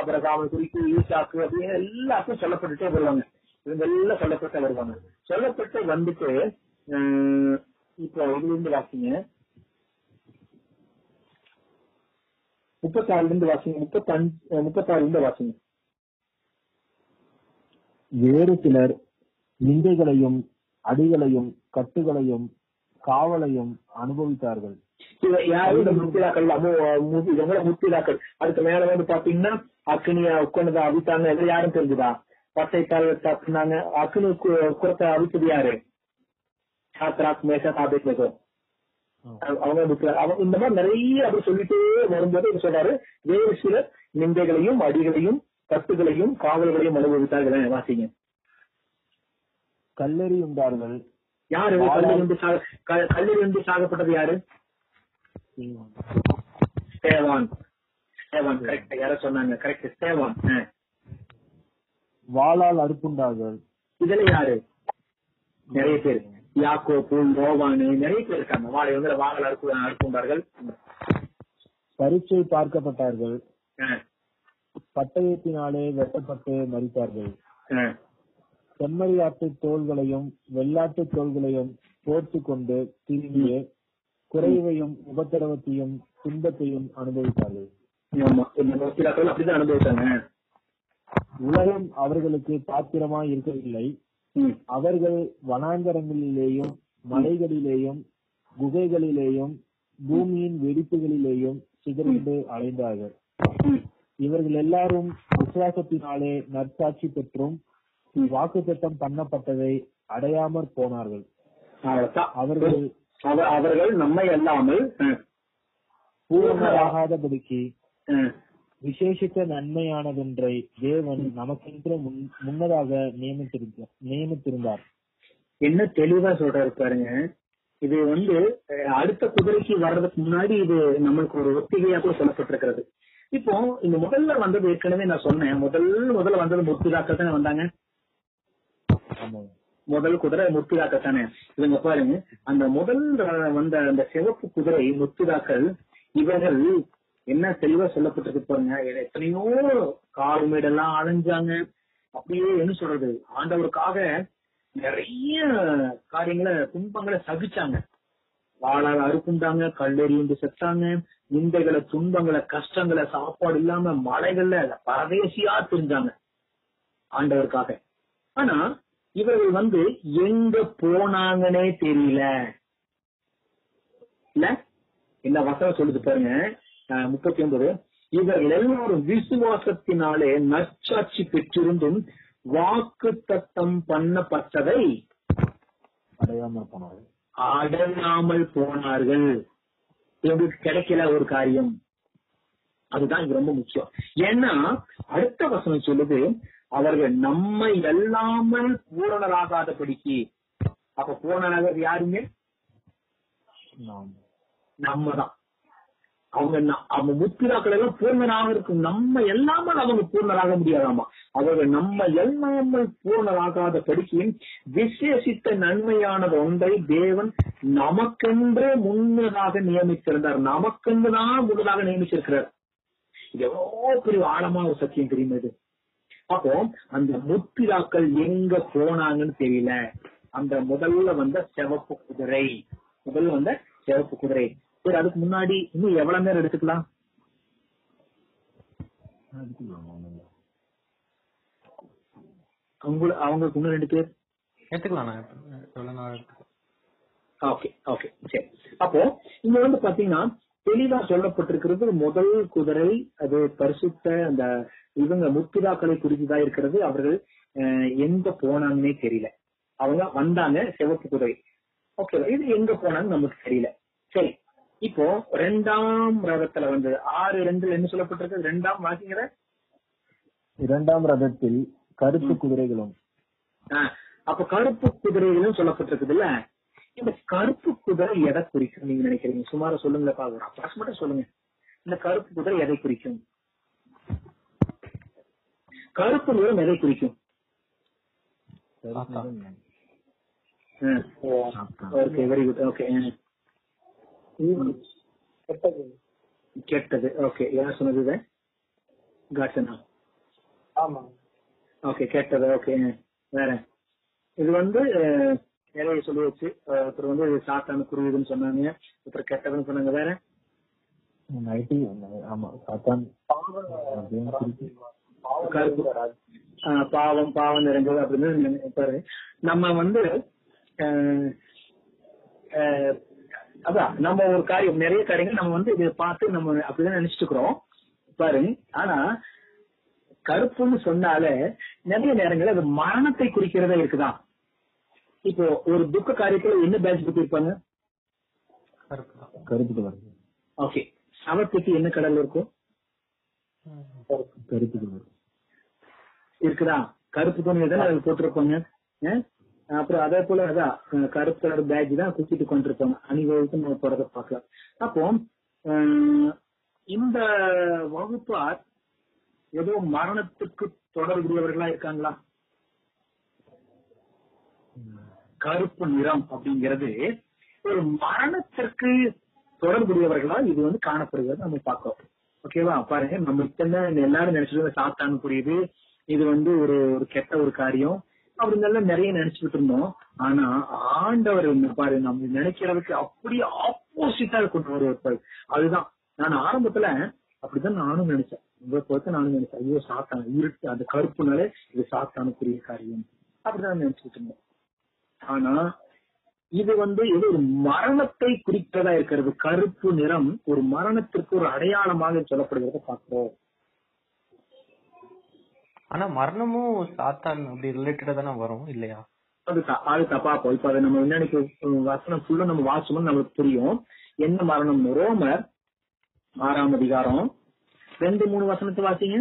ஆபரகாம குறித்து ஈசாக்கு அப்படின்னு எல்லாத்தையும் சொல்லப்பட்டுட்டே வருவாங்க. இவங்க எல்லாம் சொல்லப்பட்டு வருவாங்க. சொல்லப்பட்டு வந்துட்டு உம், இப்போ இதுல இருந்து வாசிங்க. முப்பத்தாறுல இருந்து வாசிங்க. முப்பத்தஞ்சு முப்பத்தாறுல இருந்து வாசிங்க. வேறு சிலர் நிந்தைகளையும் அடிகளையும் கட்டுகளையும் காவலையும் அனுபவித்தார்கள். இவ- யாரு இந்த முத்திராக்கள் அமு- மு- இவங்க முத்திராக்கள் அதுக்கு மேல வந்து பாத்தீங்கன்னா அக்னியா உட்காந்து அவித்தாங்க. யாரும் தெரிஞ்சுதா? பட்டை தாள் தப்புனாங்க. அக்னி குரத்தை அவித்தது யாரு? சாத்ராக் மேசா காபேத்னகோ அவங்க முத்திரா- அவங்க இந்த மாதிரி நிறைய அப்படி சொல்லிட்டே வரும்போது இது சொல்றாரு? வேறு சிலர் நிந்தைகளையும் அடிகளையும் கட்டுகளையும் காவல்களையும் அனுபவித்தார்கள் வாசிங்க. கல்லெறி உண்டார்கள். யாரு? கல்லூரி சாக க- கல்லூரி வந்து சாகப்பட்டது யாரு? ஸ்டேவான் ஸ்டேவான் கரெக்ட் யாரோ சொன்னாங்க. கரெக்ட் ஆ. வாளால் அறுப்புண்டார்கள். இதுல யாரு? நிறைய பேர். யாக்கோப்பு யோவானு நிறைய பேர் இருக்காங்க. வாழை வந்து வாங்கல அறுப்பு அறுப்புண்டார்கள் பரீட்சை பார்க்கப்பட்டார்கள். பட்டயத்தினாலே வெட்டப்பட்டு மறித்தார்கள். செம்மறியாட்டு தோள்களையும் வெள்ளாட்டு தோள்களையும் போர்த்து கொண்டு திரிந்து குறைவையும் உபத்திரவத்தையும் துன்பத்தையும் அனுபவித்தார்கள். அப்படிதான் அனுபவிச்சாங்க உலகம் அவர்களுக்கு பாத்திரமாய் இருக்கவில்லை. அவர்கள் வனாந்தரங்களிலேயும் மலைகளிலேயும் குகைகளிலேயும் பூமியின் வெடிப்புகளிலேயும் சிதறண்டு அலைந்தார்கள். இவர்கள் எல்லாரும் விசுவாசத்தினாலே நற்சாட்சி பெற்றும் வாக்குத்தத்தம் பண்ணப்பட்டதை அடையாமற் போனார்கள். அவர்கள் அவ- அவர்கள் நம்மை அல்லாமல் பூர்ணராகாதபடிக்கு விசேஷித்த நன்மையானதொன்றை தேவன் நமக்கென்று முன்- முன்னதாக நியமித்திருந்தார் நியமித்திருந்தார். என்ன தெளிவா சொல்றாரு பாருங்க. இது வந்து அடுத்த குதிரைக்கு வர்றதுக்கு முன்னாடி இது நம்மளுக்கு ஒரு ஒத்திகையா கூட சொல்லப்பட்டிருக்கிறது. இப்போ இந்த முதல்ல வந்தது ஏற்கனவே நான் சொன்னேன். முதல் முதல்ல வந்தது முத்துதாக்கள் தானே வந்தாங்க? முதல் குதிரை முத்துதாக்கள் தானே? இவங்க பாருங்க. அந்த முதல் வந்த அந்த சிவப்பு குதிரை முத்துதாக்கள் இவர்கள் என்ன தெளிவா சொல்லப்பட்டிருக்கு பாருங்க. எத்தனையோ காடு மேடெல்லாம் அலைஞ்சாங்க. அப்படியே என்ன சொல்றது? ஆண்டவருக்காக நிறைய காரியங்களை துன்பங்களை சகிச்சாங்க. வாழால் அறுப்புண்டாங்க கல்லெறிந்து செத்தாங்க. நிந்தைகளை துன்பங்களை கஷ்டங்களை சாப்பாடு இல்லாம மலைகள்ல பரதேசியா தெரிஞ்சாங்க ஆண்டவருக்காக. ஆனா இவர்கள் வந்து எங்க போனாங்கன்னே தெரியல. இல்ல? இந்த வசனம் சொல்லுது பாருங்க. முப்பத்தி ஒன்பது இவர்கள் எல்லாரும் விசுவாசத்தினாலே நற்சாட்சி பெற்றிருந்தும் வாக்கு தத்தம் பண்ணப்பட்டதை அடையாமற் போனார்கள். அடங்காமல் போனார்கள். இவங்களுக்கு கிடைக்கல ஒரு காரியம். அதுதான் ரொம்ப முக்கியம். ஏன்னா அடுத்த வசனம் சொல்லுது அவர்கள் நம்மை எல்லாமல் பூரணராகாதபடிக்கு அப்ப பூரணராக யாருங்க? நாம். நம்ம தான். அவங்க அவங்க முத்திராக்கள் எல்லாம் பூர்ணராக இருக்கும். நம்ம எல்லாமே அவங்க பூர்ணராக முடியாதாமா? அவர்கள் நம்ம எல்லாமல் பூர்ணராகாத படிக்கையும் விசேஷித்த நன்மையானது ஒன்றை தேவன் நமக்கென்றே முன்னதாக நியமித்திருந்தார். நமக்கென்று தான் முன்னதாக நியமிச்சிருக்கிறார். இது பெரிய ஆழமா ஒரு சத்தியம் தெரியுமா இது? அப்போ அந்த முத்திராக்கள் எங்க போனாங்கன்னு தெரியல. அந்த முதல்ல வந்த சிவப்பு குதிரை. முதல்ல வந்த சிவப்பு குதிரை. சரி அதுக்கு முன்னாடி இன்னும் எவ்வளவு நேரம் எடுத்துக்கலாம்? அவங்க அவங்களுக்கு இன்னும் ரெண்டு பேர்? எடுத்துக்கலாம் ஓகே ஓகே சரி. அப்போ இங்க வந்து பாத்தீங்கன்னா தெளிவா சொல்லப்பட்டிருக்கிறது முதல் குதிரை அது பரிசுத்த அந்த இவங்க முத்திராக்களை குறித்துதான் இருக்கிறது. அவர்கள் எங்க போனாங்கன்னே தெரியல. அவங்க வந்தாங்க சிவப்பு குதிரை. ஓகே இது எங்க போனாங்க நமக்கு தெரியல. சரி. இப்போ ரெண்டாம் ரகத்துல வந்து ஆறு ரெண்டுல என்ன சொல்லப்பட்டிருக்கு? ரெண்டாம் வாக்கிங்கிற? இரண்டாம் ரதத்தில் கருப்பு குதிரைகளும். ஆஹ், அப்ப கருப்பு குதிரைகளும் சொல்லப்பட்டிருக்குது இல்ல? இந்த கருப்பு குதிரை எதை குறிக்கும் நீங்க நினைக்கிறீங்க? சுமார சொல்லுங்களப்பா ஒரு அப்ராக்சிமேட்டா சொல்லுங்க. இந்த கருப்பு குதிரை எதை குறிக்கும்? கருப்பு நிறம் எதை குறிக்கும்? ஓகே வெரி குட் ஓகே கெட்டது. கெட்டது. ஓகே யார் சொன்னது இதை? காட்டனா ஆமா. ஓகே கெட்டது. ஓகே வேற. இது வந்து நிறைய சொல்லி வச்சு ஒருத்தர் வந்து சாத்தான குருவிதுன்னு சொன்னாங்க. ஒருத்தர் கெட்டதுன்னு சொன்னாங்க. வேற? பாவம். பாவம். நிறைஞ்சது அப்படின்னு நம்ம வந்து அதான் நம்ம ஒரு காரியம் நிறைய காரியங்கள் நம்ம வந்து இதை பார்த்து நம்ம அப்படிதான் நினைச்சிட்டு இருக்கிறோம் பாருங்க ஆனா கருப்புன்னு சொன்னாலே நிறைய நேரங்கள் அது மரணத்தை குறிக்கிறதா இருக்குதான். இப்போ ஒரு துக்க காரியத்துல என்ன பேட்ச் புக் இருப்பாங்க கருப்பு கலர் ஓகே சவத்துக்கு என்ன கடல் இருக்கும்? கருப்பு கலர் இருக்குதா? கருப்பு துணி அதுல போட்டிருப்பாங்க? அப்புறம் அதே போல அதான் கருப்பு கலர் பேட்ச் தான் குத்திட்டு கொண்டிருப்பாங்க. அணிவகுப்பு நம்ம போறத பார்க்கலாம். அப்போ இந்த வகுப்பார் ஏதோ மரணத்துக்கு தொடர்புடையவர்களா இருக்காங்களா? கருப்பு நிறம் அப்படிங்கிறது ஒரு மரணத்திற்கு தொடர்புடையவர்களா? இது வந்து காணப்படுகிறது. நம்ம பார்க்கிறோம் ஓகேவா பாருங்க. நம்ம இத்தனை எல்லாரும் நினைச்சிட்டு சாத்தான் புரியுது இது வந்து ஒரு ஒரு கெட்ட ஒரு காரியம். அப்படிங்கெல்லாம் நிறைய நினைச்சுட்டு இருந்தோம். ஆனா ஆண்டவர் என்ன பாரு நம்ம நினைக்கிறதுக்கு அப்படியே ஆப்போசிட்டா கொண்டு வருவார் அதுதான். நான் ஆரம்பத்துல அப்படிதான் நானும் நினைச்சேன். உங்களை பொறுத்த நானும் நினைச்சேன். ஐயோ சாத்தான் இருட்டு அந்த கருப்புனாலே இது சாத்தானுக்குரிய காரியம். அப்படிதான் நினைச்சுட்டு இருந்தேன். ஆனா இது வந்து ஏதோ ஒரு மரணத்தை குறிப்பதா இருக்கிறது. கருப்பு நிறம் ஒரு மரணத்திற்கு ஒரு அடையாளமாக சொல்லப்படுகிறத பார்க்கிறோம். ஆனா மரணமும் சாத்தான் அப்படி ரிலேட்டடா தானே வரும் இல்லையா? அது த- அது தப்பா போய் இப்ப அதை நம்ம என்னன்னு வசனம் ஃபுல்லா நம்ம வாசமும் நமக்கு புரியும். என்ன மரணம்? ரோமர் ஆறாம் அதிகாரம். ரெண்டு மூணு வசனத்தை வாசிங்க.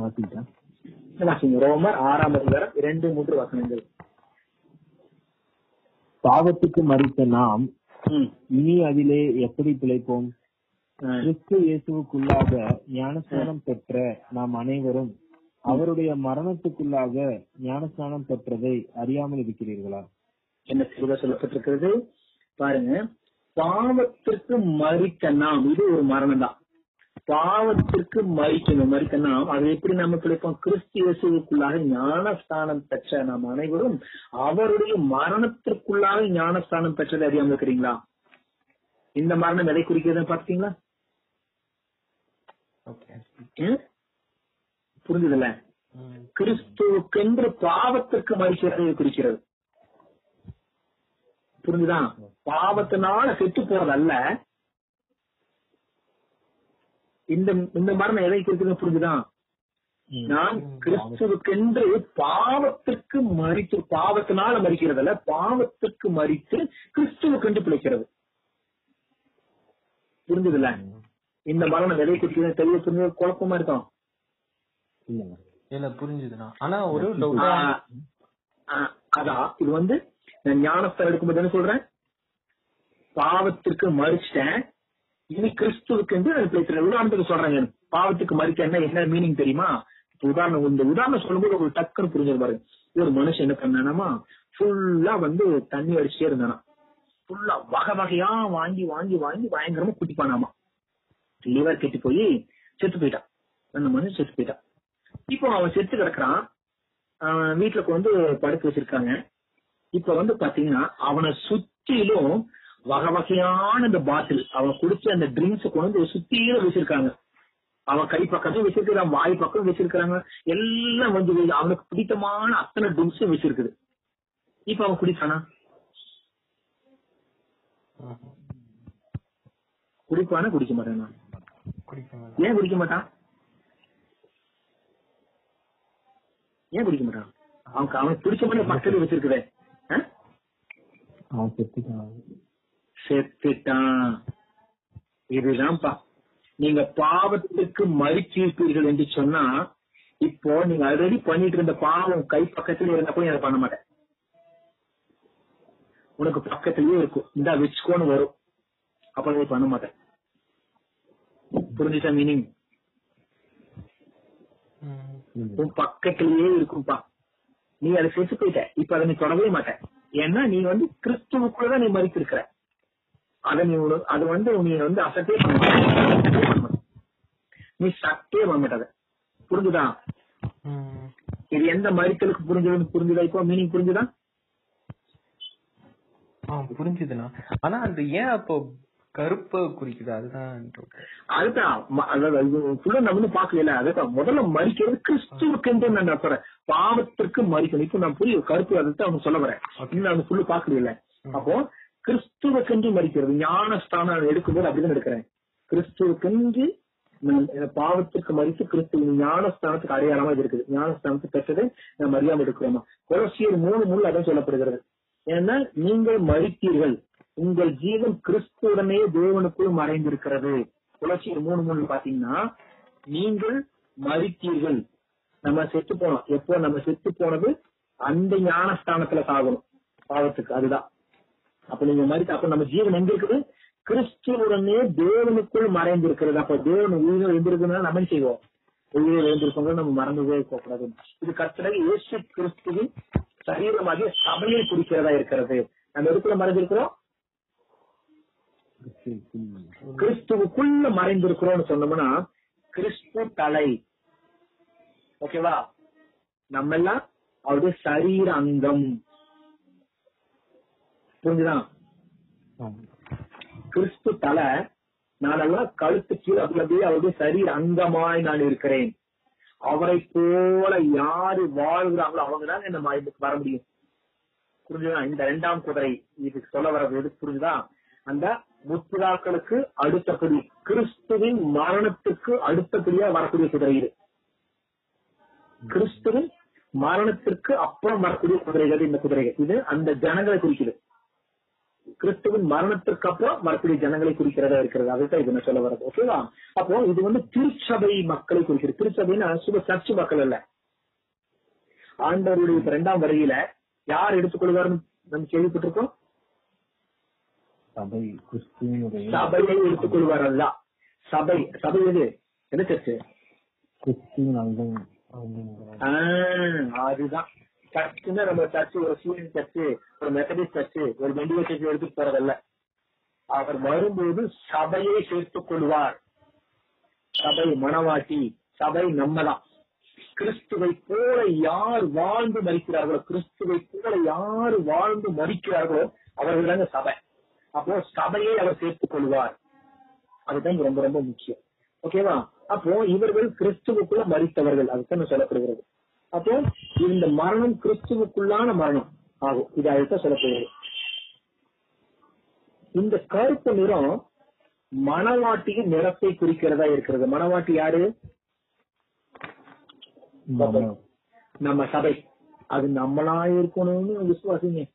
வாசிட்டா வாசிங்க ரோமர் ஆறாம் அதிகாரம் இரண்டு மூன்று வசனங்கள். பாவத்துக்கு மறித்த நாம். இனி அதிலே எப்படி பிழைப்போம். கிறிஸ்து இயேசுவுக்குள்ளாக ஞானஸ்நானம் பெற்ற நாம் அனைவரும் அவருடைய மரணத்துக்குள்ளாக ஞானஸ்நானம் பெற்றதை அறியாமல் இருக்கிறீர்களா? என்ன தெளிவா சொல்லப்பட்டிருக்கிறது? பாருங்க. பாவத்திற்கு மறித்த நாம் இது ஒரு மரணம் தான் பாவத்திற்கு மறிக்கணும். மறித்த நாம் அது எப்படி நம்ம பிழைப்போம்? கிறிஸ்து ஞானஸ்தானம் பெற்ற நாம் அனைவரும் அவருடைய மரணத்திற்குள்ளாக ஞானஸ்தானம் பெற்றதை அறியாம இருக்கிறீங்களா இந்த மரணம் எதை ஓகே. ம்? புரிஞ்சுதுல்ல? கிறிஸ்துவுக்கென்று பாவத்திற்கு மறிக்கிறதை குறிக்கிறது. புரிஞ்சுதா? பாவத்தினால செத்து போறதல்ல. இந்த இந்த மரணம் எதை குறிக்கிறது புரிஞ்சுதா? நான் கிறிஸ்துவுக்கென்று பாவத்திற்கு மறித்து பாவத்தினால மறிக்கிறதல்ல பாவத்திற்கு மறித்து கிறிஸ்துவுக்கென்று பிழைக்கிறது. புரிஞ்சுதுல்ல? இந்த மரணம் எதை குறிக்கிறது தெரிய புரிஞ்சு குழப்பமா இருக்கும் இல்ல புரிஞ்சுதுண்ணா. ஆனா ஒரு அதான் இது வந்து நான் ஞானஸ்தரம் எடுக்கும்போது என்ன சொல்றேன்? பாவத்திற்கு மறிச்சிட்டேன். இனி கிறிஸ்துவுக்கு என்று பேசுறேன் உதாரணத்துக்கு சொல்றேங்க. பாவத்துக்கு மறிச்சேன்னா என்ன மீனிங் தெரியுமா? உதாரணம் இந்த உதாரணம் சொல்லும்போது உங்களுக்கு டக்குன்னு புரிஞ்சது பாருங்க. ஒரு மனுஷன் என்ன பண்ணானாமா? ஃபுல்லா வந்து தண்ணி அடிச்சுட்டே இருந்தானா. ஃபுல்லா வகை வகையா வாங்கி வாங்கி வாங்கி பயங்கரமா குட்டிப்பானாமா. லிவர் கெட்டு போய் செத்து போயிட்டான். அந்த மனுஷன் செத்து போயிட்டான். இப்போ அவன் செத்து கிடக்குறான். ஆஹ் வீட்டுல வந்து படுக்க வச்சிருக்காங்க. இப்ப வந்து பாத்தீங்கன்னா அவனை சுத்திலும் வகை வகையான இந்த பாட்டில் அவன் குடிச்ச அந்த ட்ரிங்க்ஸ் கொண்டு வந்து வச்சிருக்காங்க. அவன் கை பக்கத்தையும் வச்சிருக்கிறான் வாய் பக்கம் வச்சிருக்காங்க எல்லாம் வந்து அவனுக்கு பிடித்தமான அத்தனை ட்ரிங்க்ஸும் வச்சிருக்குது. இப்ப அவன் குடிச்சானா? குடிப்பானா குடிக்க மாட்டானா? ஏன் குடிக்க மாட்டான்? ஏன் குடிக்க மாட்டான்? அவனுக்கு அவனுக்கு பிடிச்ச மாதிரி பக்கத்துல வச்சிருக்குதே. அவன் செத்துட்டான். இதுதான்ப்பா. நீங்க பாவத்துக்கு மறிச்சிருப்பீர்கள் என்று சொன்னா இப்போ நீங்க ஆல்ரெடி பண்ணிட்டு இருந்த பாவம் கை பக்கத்துல இருந்தப்போ நீ அதை பண்ண மாட்டேன் உனக்கு பக்கத்துலயே இருக்கும். இந்த வச்சுக்கோன்னு வரும். அப்ப நீ பண்ண மாட்டேன் புரிஞ்சுச்சா மீனிங். உன் பக்கத்திலேயே இருக்கும்பா. நீ அதை செத்து போயிட்ட. இப்ப அதை நீ தொடவே மாட்ட. ஏன்னா நீ வந்து கிறிஸ்துவுக்குள்ளதான் நீ மறித்திருக்கிற அதை நீ அது வந்து நீ வந்து அசட்டே பண்ண. நீ சட்டே பண்ண மாட்டாத புரிஞ்சுதா. இது எந்த மறித்தலுக்கு புரிஞ்சதுன்னு புரிஞ்சுதா இப்போ? மீனிங் புரிஞ்சுதா? ஆ புரிஞ்சுதுண்ணா. ஆனா அந்த ஏன் அப்போ கருப்பை குறிக்குது? அதுதான். அதுதான். ஃபுல்லா நம்ம பாக்கல அதுதான். முதல்ல மறிக்கிறது கிறிஸ்துவுக்கு என்று நான் சொல்றேன். பாவத்திற்கு மறிக்கணும். இப்ப நான் புரிய கருத்து அதை அவன் சொல்ல வரேன். இன்னும் அந்த ஃபுல்லு பாக்கல அப்போ கிறிஸ்துவுக்கென்று மறிக்கிறது ஞானஸ்தானம் எடுக்கும்போது அப்படிதான் எடுக்கிறேன். கிறிஸ்துவுக்கென்று நான் பாவத்திற்கு மறித்து கிறிஸ்துவ ஞானஸ்தானத்துக்கு அடையாளமா இது இருக்குது. ஞானஸ்தானத்துக்கு பெற்றதை நம்ம அறியாமல் எடுக்கிறோமா கொலசியர் மூணு முள் அதான் சொல்லப்படுகிறது. ஏன்னா நீங்கள் மறித்தீர்கள் உங்கள் ஜீவன் கிறிஸ்துவுடனே தேவனுக்குள் மறைந்திருக்கிறது. குலசியர் மூணு மூணு பாத்தீங்கன்னா நீங்கள் மறித்தீர்கள் நம்ம செத்து போனோம். எப்போ? நம்ம செத்து போனது அந்த ஞானஸ்தானத்துல சாகணும். பாவத்துக்கு. அதுதான். அப்ப நீங்க மறித்த அப்ப நம்ம ஜீவன் எங்க இருக்குது? கிறிஸ்துவுடனே தேவனுக்குள் மறைந்திருக்கிறது. அப்ப தேவன் உயிரை எழுந்திருக்குன்னா நம்ம செய்வோம்? உயிரை எழுந்திருக்கோங்க நம்ம மறந்துவே போகக்கூடாது. இது கர்த்தரை இயேசு கிறிஸ்துவின் சரீரமாகிய சபையை குறிக்கிறதா இருக்கிறது. நம்ம எதுக்குள்ள மறைஞ்சிருக்கிறோம் கிறிஸ்துவுக்குள்ள மறைந்திருக்கிறோம்னு சொன்னோம்னா கிறிஸ்து தலை. ஓகேவா? நம்ம எல்லாம் அவருடைய சரீர அங்கம். புரிஞ்சுதா? கிறிஸ்து தலை நானெல்லாம் கழுத்து கீழே அப்படியே அவருடைய சரீர அங்கமாய் நான் இருக்கிறேன். அவரை போல யாரு வாழ்கிறாங்களோ அவங்க தான் இந்த இதுக்கு வர முடியும். புரிஞ்சுதா? இந்த இரண்டாம் குதிரை இதுக்கு சொல்ல வர்றது எது புரிஞ்சுதா? அந்த முத்துதாக்களுக்கு அடுத்தபடி கிறிஸ்துவின் மரணத்துக்கு அடுத்தபடியா வரக்கூடிய குதிரை இது. கிறிஸ்துவின் மரணத்திற்கு அப்புறம் வரக்கூடிய குதிரைகள் இந்த குதிரைகள். இது அந்த ஜனங்களை குறிக்குது. கிறிஸ்துவின் மரணத்திற்கு அப்புறம் வரக்கூடிய ஜனங்களை குறிக்கிறதா இருக்கிறது. அதுதான் இது சொல்ல வர்றது. ஓகேவா அப்போ இது வந்து திருச்சபை மக்களை குறிக்கிறது. திருச்சபைன்னா சுப சர்ச்சு மக்கள் அல்ல. ஆண்டவருடைய இப்ப இரண்டாம் வருகையில யார் எடுத்துக்கொள்வார்னு நம்ம கேள்விப்பட்டிருக்கோம்? சபை சபையை எடுத்துக்கொள்வார் அல்ல. சபை சபை எது? என்ன சர்ச்சு? அதுதான். சர்ச்சுன்னா நம்ம சர்ச்சு ஒரு சூரியன் சர்ச்சு ஒரு மெத்தடிஸ்ட் சர்ச்சு ஒரு மெண்டிவ சர்ச்சு எடுத்துட்டு போறதல்ல. அவர் வரும்போது சபையை சேர்த்துக் கொள்வார். சபை மனவாட்டி சபை நம்மதான் கிறிஸ்துவை போல யார் வாழ்ந்து மறிக்கிறார்களோ கிறிஸ்துவை போல யார் வாழ்ந்து மறிக்கிறார்களோ அவர்கள் தாங்க சபை. அப்போ சபையை அவர் சேர்த்துக் கொள்வார். அதுதான் ரொம்ப ரொம்ப முக்கியம். ஓகேவா? அப்போ இவர்கள் கிறிஸ்துவுக்குள்ள மறித்தவர்கள். அதுதான் சொல்லப்படுகிறது. அப்போ இந்த மரணம் கிறிஸ்துவுக்குள்ளான மரணம். ஆகும். இது அதுதான் சொல்லப்படுகிறது இந்த கருப்பு நிறம் மணவாட்டியின் நிறத்தை குறிக்கிறதா இருக்கிறது. மணவாட்டி யாரு. நம்ம. சபை. அது நம்மளா இருக்கணும்னு விசுவாசிங்க.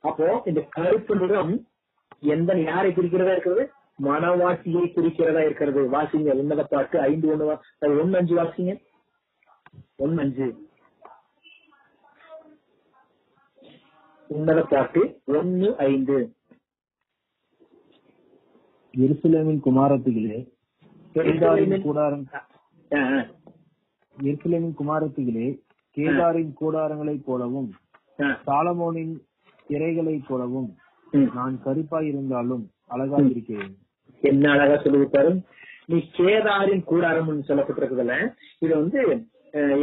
அப்போ இந்த கருப்பு நிறம் எந்த யாரை குறிக்கிறதா இருக்கிறது? மனவாசியை குறிக்கிறதா இருக்கிறது. வாசிங்க. உன்னத பாட்டு ஐந்து ஒண்ணு ஒண்ணு அஞ்சு வாசிங்க. ஒன்னு அஞ்சு உன்னத பாட்டு ஒன்னு ஐந்து. எருசலேமின் குமாரத்திகளே கேதாரின் கூடாரம் எருசலேமின் குமாரத்திகளே கேதாரின் கூடாரங்களைப் போலவும் சாலமோனின் திரைகளைப் போலவும். நான் கருப்பாய் இருந்தாலும் அழகாய் இருக்கிறேன். என்ன அழகா சொல்லிவிட்டாரு நீ கேதாரின் கூடாரம்னு சொல்லப்பட்டிருக்குதுல்ல இது வந்து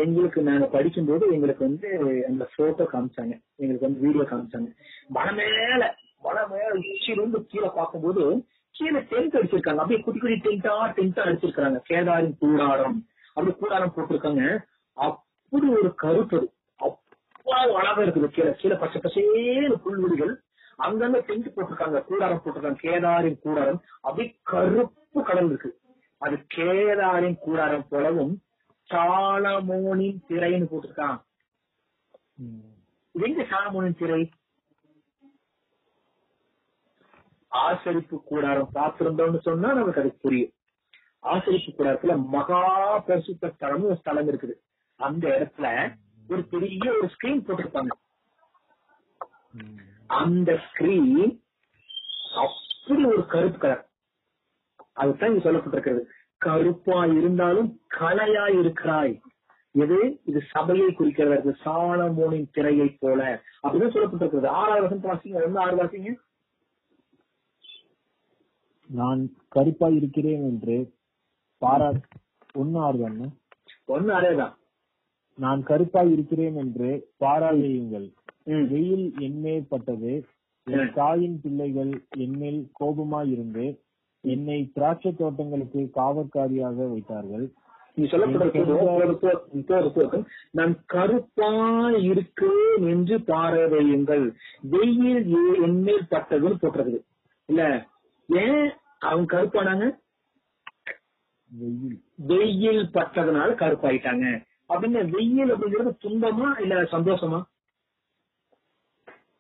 எங்களுக்கு நாங்க படிக்கும்போது எங்களுக்கு வந்து அந்த போட்டோ காமிச்சாங்க. எங்களுக்கு வந்து வீடியோ காமிச்சாங்க. மலை மேல மலை மேல உச்சியிலிருந்து கீழே பார்க்கும்போது கீழே டென்ட் அடிச்சிருக்காங்க. அப்படியே குட்டி குட்டி டென்ட்டா டென்ட்டா அடிச்சிருக்காங்க கேதாரின் கூடாரம். அப்படி கூடாரம் போட்டிருக்காங்க. அப்படி ஒரு கருப்பது அது. அவ்வளவு அழகா இருக்குது கீழே. கீழே பச்சை பசேன்னு புல்வெளிகள் அங்கங்க டென்ட் போட்டிருக்காங்க. கூடாரம் போட்டிருக்காங்க. கேதாரின் கூடாரம். அப்படியே கருப்பு கடல் இருக்கு. அது கேதாரின் கூடாரம் போலவும் சாலமோனின் திரைன்னு போட்டிருக்கான். இது எங்க சாலமோனின் திரை? ஆசரிப்பு கூடாரம் பார்த்திருந்தோம்னு சொன்னா நமக்கு அது புரியும். ஆசரிப்பு கூடாரத்துல மகா பரிசுத்த ஸ்தலம்னு ஒரு ஸ்தலம் இருக்குது. அந்த இடத்துல ஒரு பெரிய ஒரு ஸ்கிரீன் போட்டிருப்பாங்க. அந்த ஸ்கிரீன் அப்படி ஒரு கருப்பு கலர் அதுதான் இங்க சொல்லப்பட்டிருக்கிறது. கருப்பா இருந்தாலும் கலையா இருக்கிறாய் எது? இது சபையை குறிக்கிறது சாலமோனின் திரையை போல. அப்படிதான் சொல்லப்பட்டிருக்கிறது. ஆறாவது வசனத்தை வாசிங்க. ஒன்னு ஆறு வாசிங்க. நான் கருப்பாய் இருக்கிறேன் என்று பாரா ஒன்னு ஆறு தானே ஒன்னு ஆறேதான் நான் கருப்பாய் இருக்கிறேன் என்று பாராயுங்கள் ம். வெயில் பட்டது. என் தாயின் பிள்ளைகள் என்மேல் கோபமாய் இருந்து என்னை திராட்சை தோட்டங்களுக்கு காவற்காரியாக வைத்தார்கள். நீ சொல்லப்பட்டிருக்கிறது நான் கருப்பா இருக்கேன் என்று பாராயுங்கள் வெயில் என்மேல் பட்டதுன்னு போட்டிருக்குது இல்ல ஏன் அவங்க கருப்பானாங்க? வெயில். வெயில் பட்டதுனால கருப்பாயிட்டாங்க. அப்படின்னு வெயில் அப்படிங்கிறது துன்பமா இல்ல சந்தோஷமா?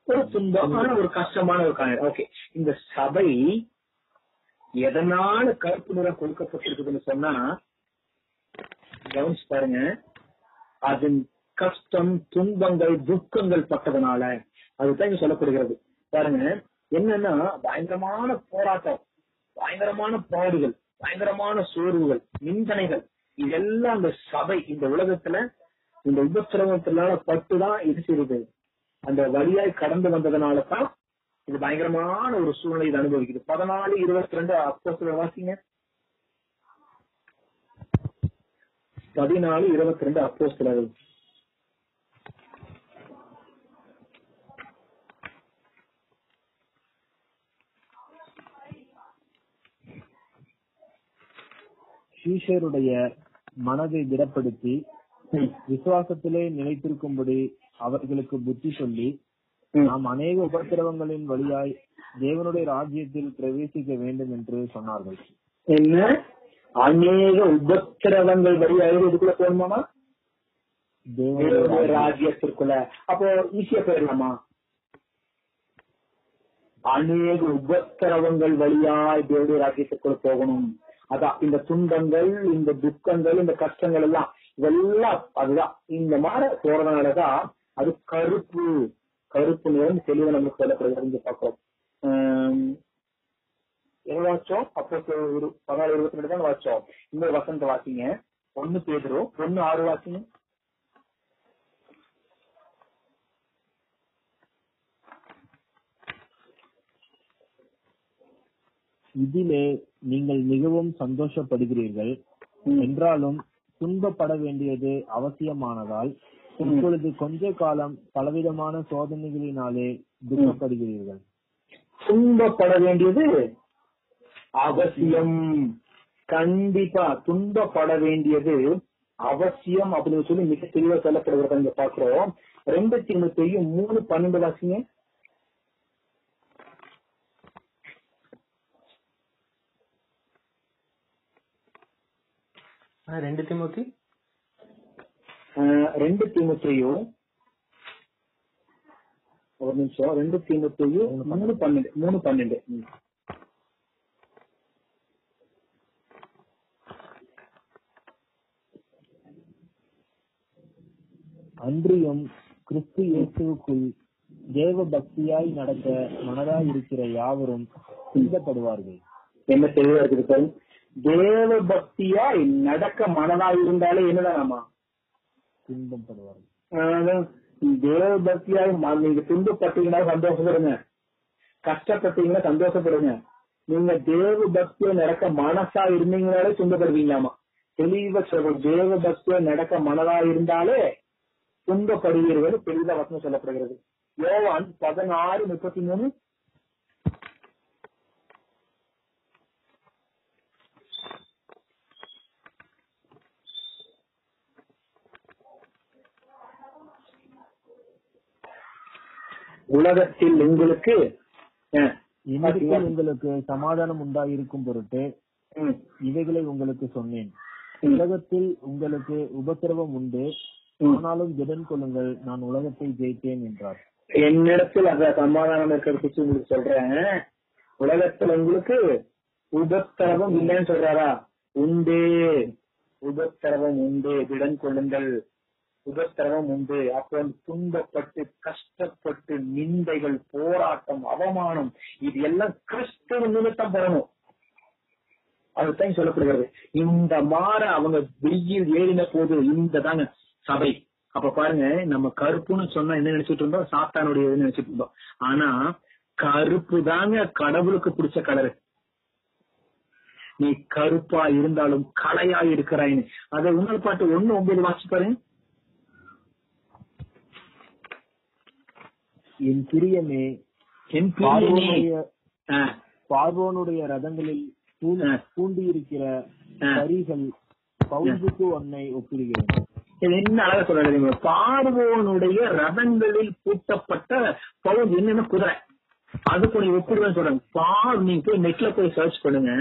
ஒரு துன்பமான ஒரு கஷ்டமான ஒரு காரியம். ஓகே. இந்த சபை எதனால கருப்பு நிறம் கொடுக்கப்பட்டிருக்குதுன்னு சொன்னா கவனிச்சு பாருங்க. அதன் கஷ்டம் துன்பங்கள் துக்கங்கள் பட்டதுனால அதுதான் இங்க சொல்லப்படுகிறது. பாருங்க என்னன்னா பயங்கரமான போராட்டம் பயங்கரமான பாடுகள் பயங்கரமான சோர்வுகள் நிந்தனைகள் இதெல்லாம் அந்த சபை இந்த உலகத்துல இந்த உபசிரமத்தினால பட்டுதான் இது செய்யுது. அந்த வழியாய் கடந்து வந்ததுனால தான் இது பயங்கரமான ஒரு சூழ்நிலை இது அனுபவிக்குது. பதினாலு இருபத்தி ரெண்டு அப்போ வாசிங்க. பதினாலு இருபத்தி ரெண்டு அப்போ சீஷருடைய மனதை திடப்படுத்தி விசுவாசத்திலே நிலைத்திருக்கும்படி அவர்களுக்கு புத்தி சொல்லி நாம் அநேக உபத்திரவங்களின் வழியாய் தேவனுடைய ராஜ்யத்தில் பிரவேசிக்க வேண்டும் என்று சொன்னார்கள். என்ன? அநேக உபத்திரவங்கள் வழியாக இதுக்குள்ள போகணுமாமா தேவனுடைய. ராஜ்யத்திற்குள்ள. அப்போ ஈஸியா போயிடலாமா? அநேக உபத்திரவங்கள் வழியாய் தேவனுடைய ராஜ்யத்திற்குள்ள போகணும். அதான் இந்த துன்பங்கள் இந்த துக்கங்கள் இந்த கஷ்டங்கள் எல்லாம் இதெல்லாம் அதுதான். இந்த மாதிரி போறதுனாலதான் அது கருப்பு. கருப்பு நிறம் தெளிவா நமக்கு சொல்லப்படுகிறது இங்க பார்க்கிறோம். எவ்வளவு வாச்சோம் அப்போ பதினாலு இருபத்தி ரெண்டு தான் வாச்சோம் இன்னொரு வசனத்தை வாசிங்க. ஒன்னு பேதரும் ஒன்னு ஆறு வாசிங்க. இதிலே நீங்கள் மிகவும் சந்தோஷப்படுகிறீர்கள். என்றாலும் துன்பப்பட வேண்டியது அவசியமானதால் இப்பொழுது கொஞ்ச காலம் பலவிதமான சோதனைகளினாலே துக்கப்படுகிறீர்கள். துன்பப்பட வேண்டியது அவசியம். கண்டிப்பா துன்பப்பட வேண்டியது அவசியம் அப்படின்னு சொல்லி மிக தெளிவா சொல்லப்படுகிறத இங்க பாக்குறோம் ரெண்டு தீமத்தையும் மூணு பன்னெண்டு வாசிங்க ரெண்டு திமுத்தி. ரெண்டு தீமத்தையும் ஒரு நிமிஷம் ரெண்டு தீமத்தையும் மூணு பன்னெண்டு மூணு பன்னெண்டு. அன்றியும் கிறிஸ்து இயேசுக்குள் தேவ பக்தியாய் நடக்க மனதாய் இருக்கிற யாவரும் சிந்தப்படுவார்கள் என்ன தெளிவா இருக்கு தேவ பக்தியாய் நடக்க மனதாய் இருந்தாலே என்னதானாமா துன்பப்படுவார்கள். அதாவது தேவ நீங்க துன்பப்பட்டீங்கன்னா சந்தோஷப்படுங்க. கஷ்டப்பட்டீங்கன்னா சந்தோஷப்படுங்க. நீங்க தேவ பக்தியா நடக்க மனசா இருந்தீங்கனாலே துன்பப்படுவீங்களாமா? தெளிவா சொல்றோம் தேவ பக்தியா நடக்க மனதா இருந்தாலே துன்பப்படுவீர்கள். தெளிவா வசனம் சொல்லப்படுகிறது. யோவான் பதினாறு முப்பத்தி மூணு உலகத்தில் உங்களுக்கு என்னிடத்தில் உங்களுக்கு சமாதானம் உண்டாயிருக்கும் பொருட்டு ம், இவைகளை உங்களுக்கு சொன்னேன். உலகத்தில் உங்களுக்கு உபத்திரவம் உண்டு. ஆனாலும் திடன் கொள்ளுங்கள் நான் உலகத்தை ஜெயித்தேன் என்றார். என்னிடத்தில் அந்த சமாதானம் இருக்கிறத பத்தி உங்களுக்கு சொல்றேன். உலகத்துல உங்களுக்கு உபத்திரவம் இல்லைன்னு சொல்றாரா? உண்டு. உபத்திரவம் உண்டு. திடன் கொள்ளுங்கள். உபத்திரவம் உண்டு. அப்போ துன்பப்பட்டு கஷ்டப்பட்டு நிந்தைகள் போராட்டம் அவமானம் இது எல்லாம் கிறிஸ்துவ நிமித்தம் பெறணும். அதுதான் சொல்லப்படுகிறது. இந்த மாற அவங்க வெயில் ஏறின போது இந்த தாங்க சபை. அப்ப பாருங்க நம்ம கருப்புன்னு சொன்னா என்ன நினைச்சிட்டு இருந்தோம்? சாத்தானுடைய நினைச்சிட்டு இருந்தோம். ஆனா கருப்பு தாங்க கடவுளுக்கு பிடிச்ச கலரு. நீ கருப்பா இருந்தாலும் கலையா இருக்கிறாயின்னு. அதை உணர் பாட்டு ஒண்ணு ஒன்பது வாசி என் பிரியமே என் பார்வோனுடைய பார்வோனுடைய ரதங்களில். பூண்டியிருக்கிற ஆ. கரிகள் பவுலுக்கு உன்னை ஒப்பிடுகிறேன். இது என்ன அழகா சொல்றாங்க பார்வோனுடைய ரதங்களில் பூட்டப்பட்ட பவுன் என்னன்னா குதிரை? அது கூட எப்படிதான் சொல்றாங்க. பார் நீங்க போய் நெட்ல போய் சர்ச் பண்ணுங்க.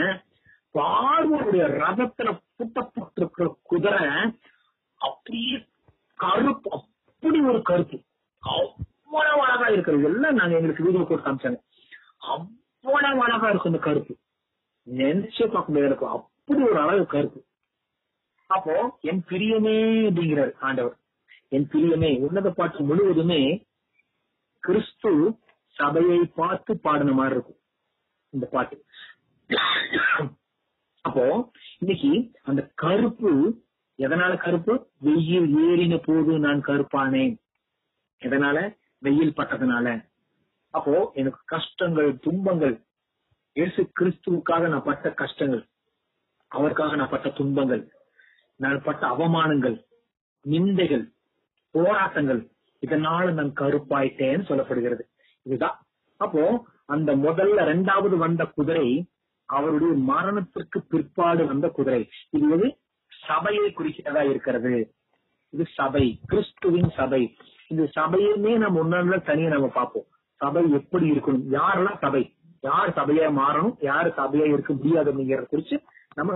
பார்வோனுடைய ரதத்துல பூட்டப்பட்டிருக்கிற குதிரை அப்படியே கருப்பு அப்படி ஒரு கருப்பு அவ்வளவு அழகா இருக்கிறது. எல்லாம் நாங்க எங்களுக்கு வீடியோ போட்டு காமிச்சாங்க. அவ்வளவு அழகா இருக்கும் இந்த கருப்பு. நினைச்சே பார்க்க முடியாது இருக்கும் அப்படி ஒரு அழகு கருப்பு. அப்போ என் பிரியமே அப்படிங்கிறார் ஆண்டவர். என் பிரியமே உன்னத பாட்டு முழுவதுமே கிறிஸ்து சபையை பார்த்து பாடின மாதிரி இருக்கும். இந்த பாட்டு. அப்போ இன்னைக்கு அந்த கருப்பு எதனால கருப்பு? வெயில் ஏறின போது நான் கருப்பானேன். எதனால? வெயில் பட்டதுனால. அப்போ எனக்கு கஷ்டங்கள் துன்பங்கள். இயேசு கிறிஸ்துவுக்காக நான் பட்ட கஷ்டங்கள். அவருக்காக நான் பட்ட துன்பங்கள். நான் பட்ட அவமானங்கள் நிந்தைகள் போராட்டங்கள். இதனால நான் கருப்பாயிட்டேன்னு சொல்லப்படுகிறது. இதுதான். அப்போ அந்த முதல்ல ரெண்டாவது வந்த குதிரை அவருடைய மரணத்திற்கு பிற்பாடு வந்த குதிரை. இது வந்து சபையை குறிக்கிறதா இருக்கிறது. இது சபை கிறிஸ்துவின் சபை. இந்த சபையுமே நம்ம முன்னாடி தனியா நம்ம பார்ப்போம். சபை எப்படி இருக்கணும்? யாரெல்லாம் சபை. யார் சபையா மாறணும்? யார் சபையா இருக்க முடியாது அப்படிங்கறத குறிச்சு நம்ம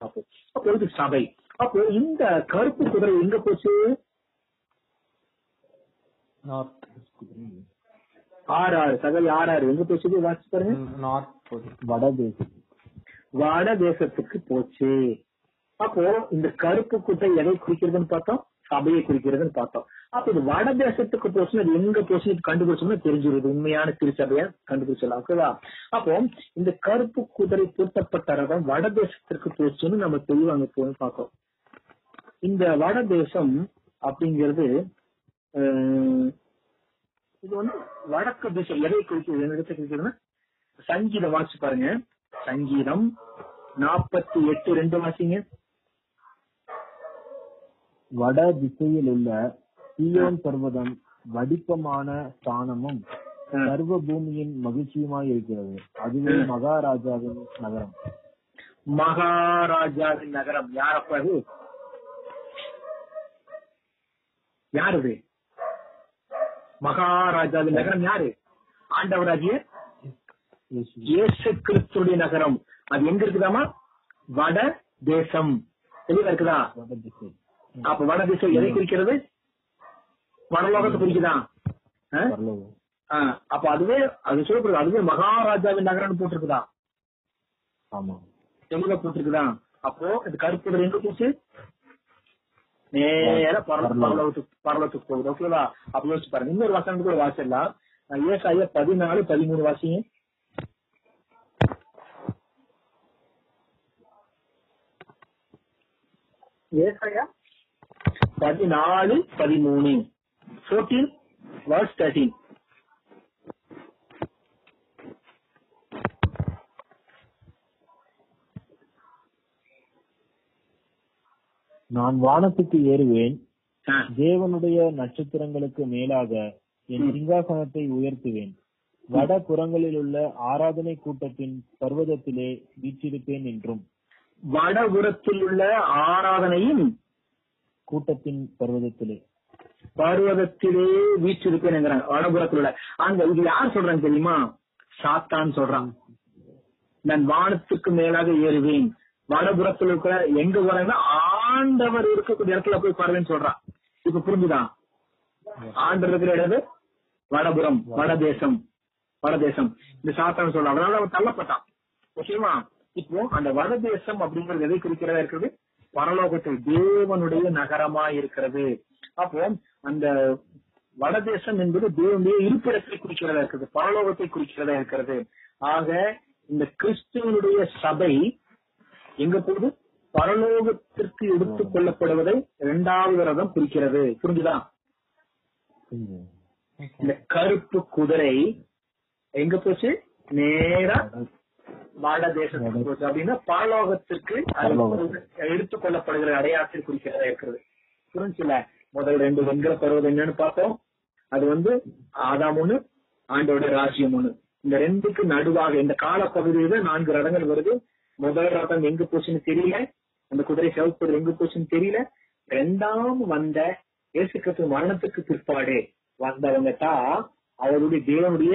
பார்ப்போம். அப்போ இது சபை. அப்போ இந்த கருப்பு குதிரை எங்க போச்சு? ஆறு ஆறு சகல் ஆறு ஆறு எங்க போச்சு? வாசிச்சு பாருங்க. போகுது வடதேசம் வட தேசத்துக்கு. போச்சு. அப்போ இந்த கருப்பு குட்டை எதை குறிக்கிறதுன்னு பார்த்தோம்? சபையை குறிக்கிறதுன்னு பார்த்தோம். அப்ப இது வட தேசத்துக்கு அது எங்க போச்சு கண்டுபிடிச்சோம்னா தெரிஞ்சிருது உண்மையான திருச்சபையா கண்டுபிடிச்சலாம் ஓகேவா? அப்போ இந்த கருப்பு குதிரை பூட்டப்பட்ட ரதம் வட தேசத்திற்கு போச்சுன்னு நம்ம தெளிவா அங்க போய் பார்க்கோம் இந்த வட தேசம் அப்படிங்கிறது இது வந்து வடக்கு தேசம். எதை குறிக்கிறது என்ன இடத்தை குறிக்கிறதுன்னா சங்கீதம் வாசிச்சு பாருங்க. சங்கீதம் நாற்பத்தி எட்டு ரெண்டு வாசிங்க. வட திசையில் உள்ள சீயோன் பர்வதம் வடிப்பமான ஸ்தானமும் சர்வ பூமியின் மகிழ்ச்சியுமாய் இருக்கிறது. அதுவே மகாராஜாவின் நகரம். மகாராஜாவின் நகரம். யாரப்பா அது யார் இது? மகாராஜாவின் நகரம் யாரு? ஆண்டவராகிய இயேசு. கிறிஸ்துடைய நகரம். அது எங்க இருக்குதாமா வட தேசம். தெளிவா இருக்குதா? திசை. அப்ப வட தேசம் எதை குறிக்கிறது? வடலோகத்தை குறிக்குதா ஆ? பரலோகம் ஆ, அப்ப அதுவே அது சொல்லப்படுது அதுவே மகாராஜாவின் நகரம்னு போட்டிருக்குதா ஆமா. தெளிவா போட்டிருக்குதா அப்போ இது கருப்பு எங்க போச்சு? நேரா. பரலோகத்துக்கு பரலோகத்துக்கு போகுது. ஓகேவா அப்ப யோசிச்சு பாருங்க. இன்னொரு வசனம் கூட வாசிடலாம் ஏசாயா பதினாலு பதிமூணு வாசிங்க. ஏசாயா பதினாலு பதிமூணு. ஃபோர்டீன் வர்ஸ் தேர்ட்டீன் நான் வானத்துக்கு ஏறுவேன். தேவனுடைய நட்சத்திரங்களுக்கு மேலாக என் சிங்காசனத்தை உயர்த்துவேன். வட புறங்களில் உள்ள ஆராதனை கூட்டத்தின் பர்வதத்திலே வீற்றிருப்பேன் என்றும். வடபுறத்தில் உள்ள ஆராதனையும் கூட்டத்தின் பர்வதத்திலே. பர்வதத்திலே வீச்சிருப்பேன் வடபுறத்தில் உள்ள அங்க இது யார் சொல்றாங்க தெரியுமா? சாத்தான் சொல்றான். நான் வானத்துக்கு மேலாக ஏறுவேன். வடபுறத்தில் இருக்கிற எங்க போறேன்னா ஆண்டவர் இருக்கக்கூடிய இடத்துல போய் பாருவேன்னு சொல்றான். இப்ப புரிஞ்சுதா? ஆண்டவர் இருக்கிற இடது வடபுறம் வடதேசம் வடதேசம். இந்த சாத்தான் சொல்றான். அதனால அவன் தள்ளப்பட்டான். ஓகேவா இப்போ அந்த வடதேசம் அப்படிங்கறது எதை குறிக்கிறதா இருக்கிறது? பரலோகத்தில் தேவனுடைய நகரமா இருக்கிறது. அப்போ அந்த வடதேசம் என்பது தேவனுடைய இருப்பிடத்தை குறிக்கிறதா இருக்கிறது பரலோகத்தை குறிக்கிறதா இருக்கிறது. ஆக இந்த கிறிஸ்துவனுடைய சபை எங்க போகுது? பரலோகத்திற்கு எடுத்துக் கொள்ளப்படுவதை இரண்டாவது ரதம் குறிக்கிறது. புரிஞ்சுதா? இந்த கருப்பு குதிரை எங்க போச்சு? நேரா மாட தேசத்துக்கு போச்சு. அப்படின்னா பரலோகத்திற்கு. எடுத்துக் கொள்ளப்படுகிற அடையாளத்தில் குறிக்கிறதா இருக்கிறது. புரிஞ்சுல முதல் ரெண்டு வெண்கல பருவம் என்னன்னு பார்த்தோம். அது வந்து ஆதாம் ஒண்ணு ஆண்டோட ராஜ்யம் ஒண்ணு. இந்த ரெண்டுக்கு நடுவாக இந்த காலப்பகுதியில நான்கு ரதங்கள் வருது. முதல் ரதம் எங்க போச்சுன்னு தெரியல. அந்த குதிரை சிவப்பு எங்க போச்சுன்னு தெரியல. ரெண்டாம் வந்த இயேசு கிறிஸ்து மரணத்துக்கு பிற்பாடு வந்தவங்க தான் அவருடைய தேவனுடைய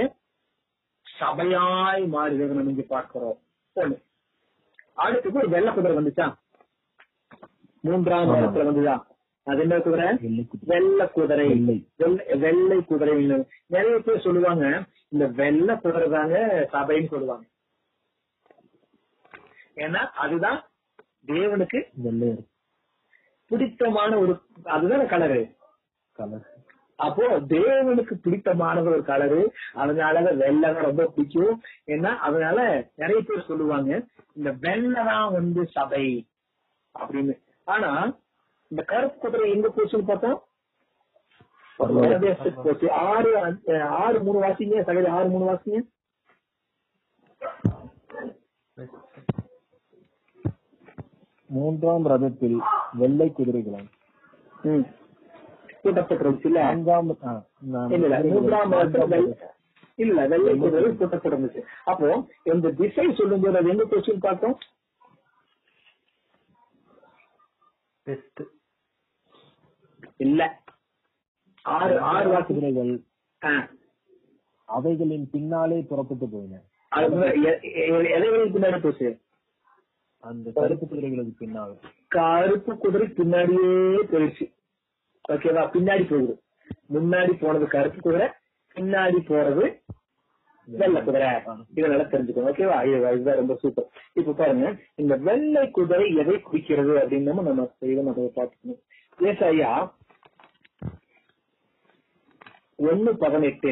சபையாய் மாறுகிறத நம்ம இங்க பார்க்கிறோம். ஒண்ணு. ஒரு வெள்ளை குதிரை வந்துச்சா? மூன்றாம் ஆமா. இடத்துல வந்துதா? அது என்ன குதிரை? வெள்ளை குதிரை. வெள்ளை குதிரை. வெள்ளை. குதிரை நிறைய பேர் சொல்லுவாங்க இந்த வெள்ளை குதிரை தாங்க சபைன்னு சொல்லுவாங்க. ஏன்னா அதுதான் தேவனுக்கு பிடித்தமான ஒரு அதுதான் கலரு. கலர். அப்போ தேவனுக்கு பிடித்தமான ஒரு கலரு. அதனால வெள்ளை ரொம்ப பிடிக்கும். ஏன்னா அதனால நிறைய பேர் சொல்லுவாங்க இந்த வெள்ளை தான் வந்து சபை அப்படின்னு. ஆனா இந்த கருப்பு குதிரை எங்க போச்சுன்னு பார்த்தோம் போச்சு ஆறு ஆறு மூணு வாசிங்க சகதி ஆறு மூணு வாசிங்க. மூன்றாம் ரதத்தில் வெள்ளை குதிரைகளும் ம். கூட்டப்பட்டிருந்துச்சு இல்ல? இல்ல மூன்றாம் இல்ல வெள்ளை குதிரை கூட்டப்பட்டிருந்துச்சு அப்போ இந்த திசை சொல்லும்போது அது எங்க போச்சுன்னு பார்த்தோம்? பெஸ்ட் இல்ல. ஆறு ஆறு குதிரைகள். அவைகளின் பின்னாலே புறப்பட்டு போயின. பின்னாடி போச்சு? அந்த கருப்பு குதிரைகளுக்கு பின்னால். கருப்பு குதிரை பின்னாடியே போயிடுச்சு. ஓகேவா பின்னாடி போகுது. முன்னாடி போனது கருப்பு குதிரை பின்னாடி போறது வெள்ளை குதிரை. இதை நல்லா தெரிஞ்சுக்கணும் ஓகேவா இது இதுதான் ரொம்ப சூப்பர் இப்ப பாருங்க இந்த வெள்ளை குதிரை எதை குறிக்கிறது அப்படின்னு நம்ம நம்ம இதை நம்ம பார்த்துக்கணும். ஏசாயா ஒண்ணு பதினெட்டு.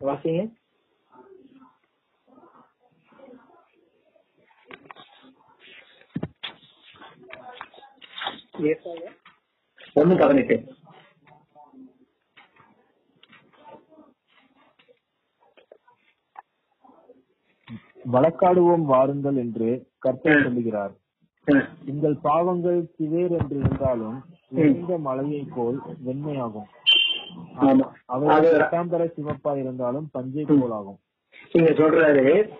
வாசிங்க. ஒண்ணு பதினெட்டு. வழக்காடுவோம் வாருங்கள் என்று கர்த்தர் சொல்லுகிறார். உங்கள் பாவங்கள் சிவேர் என்று இருந்தாலும் மலையைப் போல் வெண்மையாகும். ஆமா. அவை அது இரண்டாம்பர சிவப்பா இருந்தாலும் பஞ்சை போலாகும். நீங்க சொல்றாரு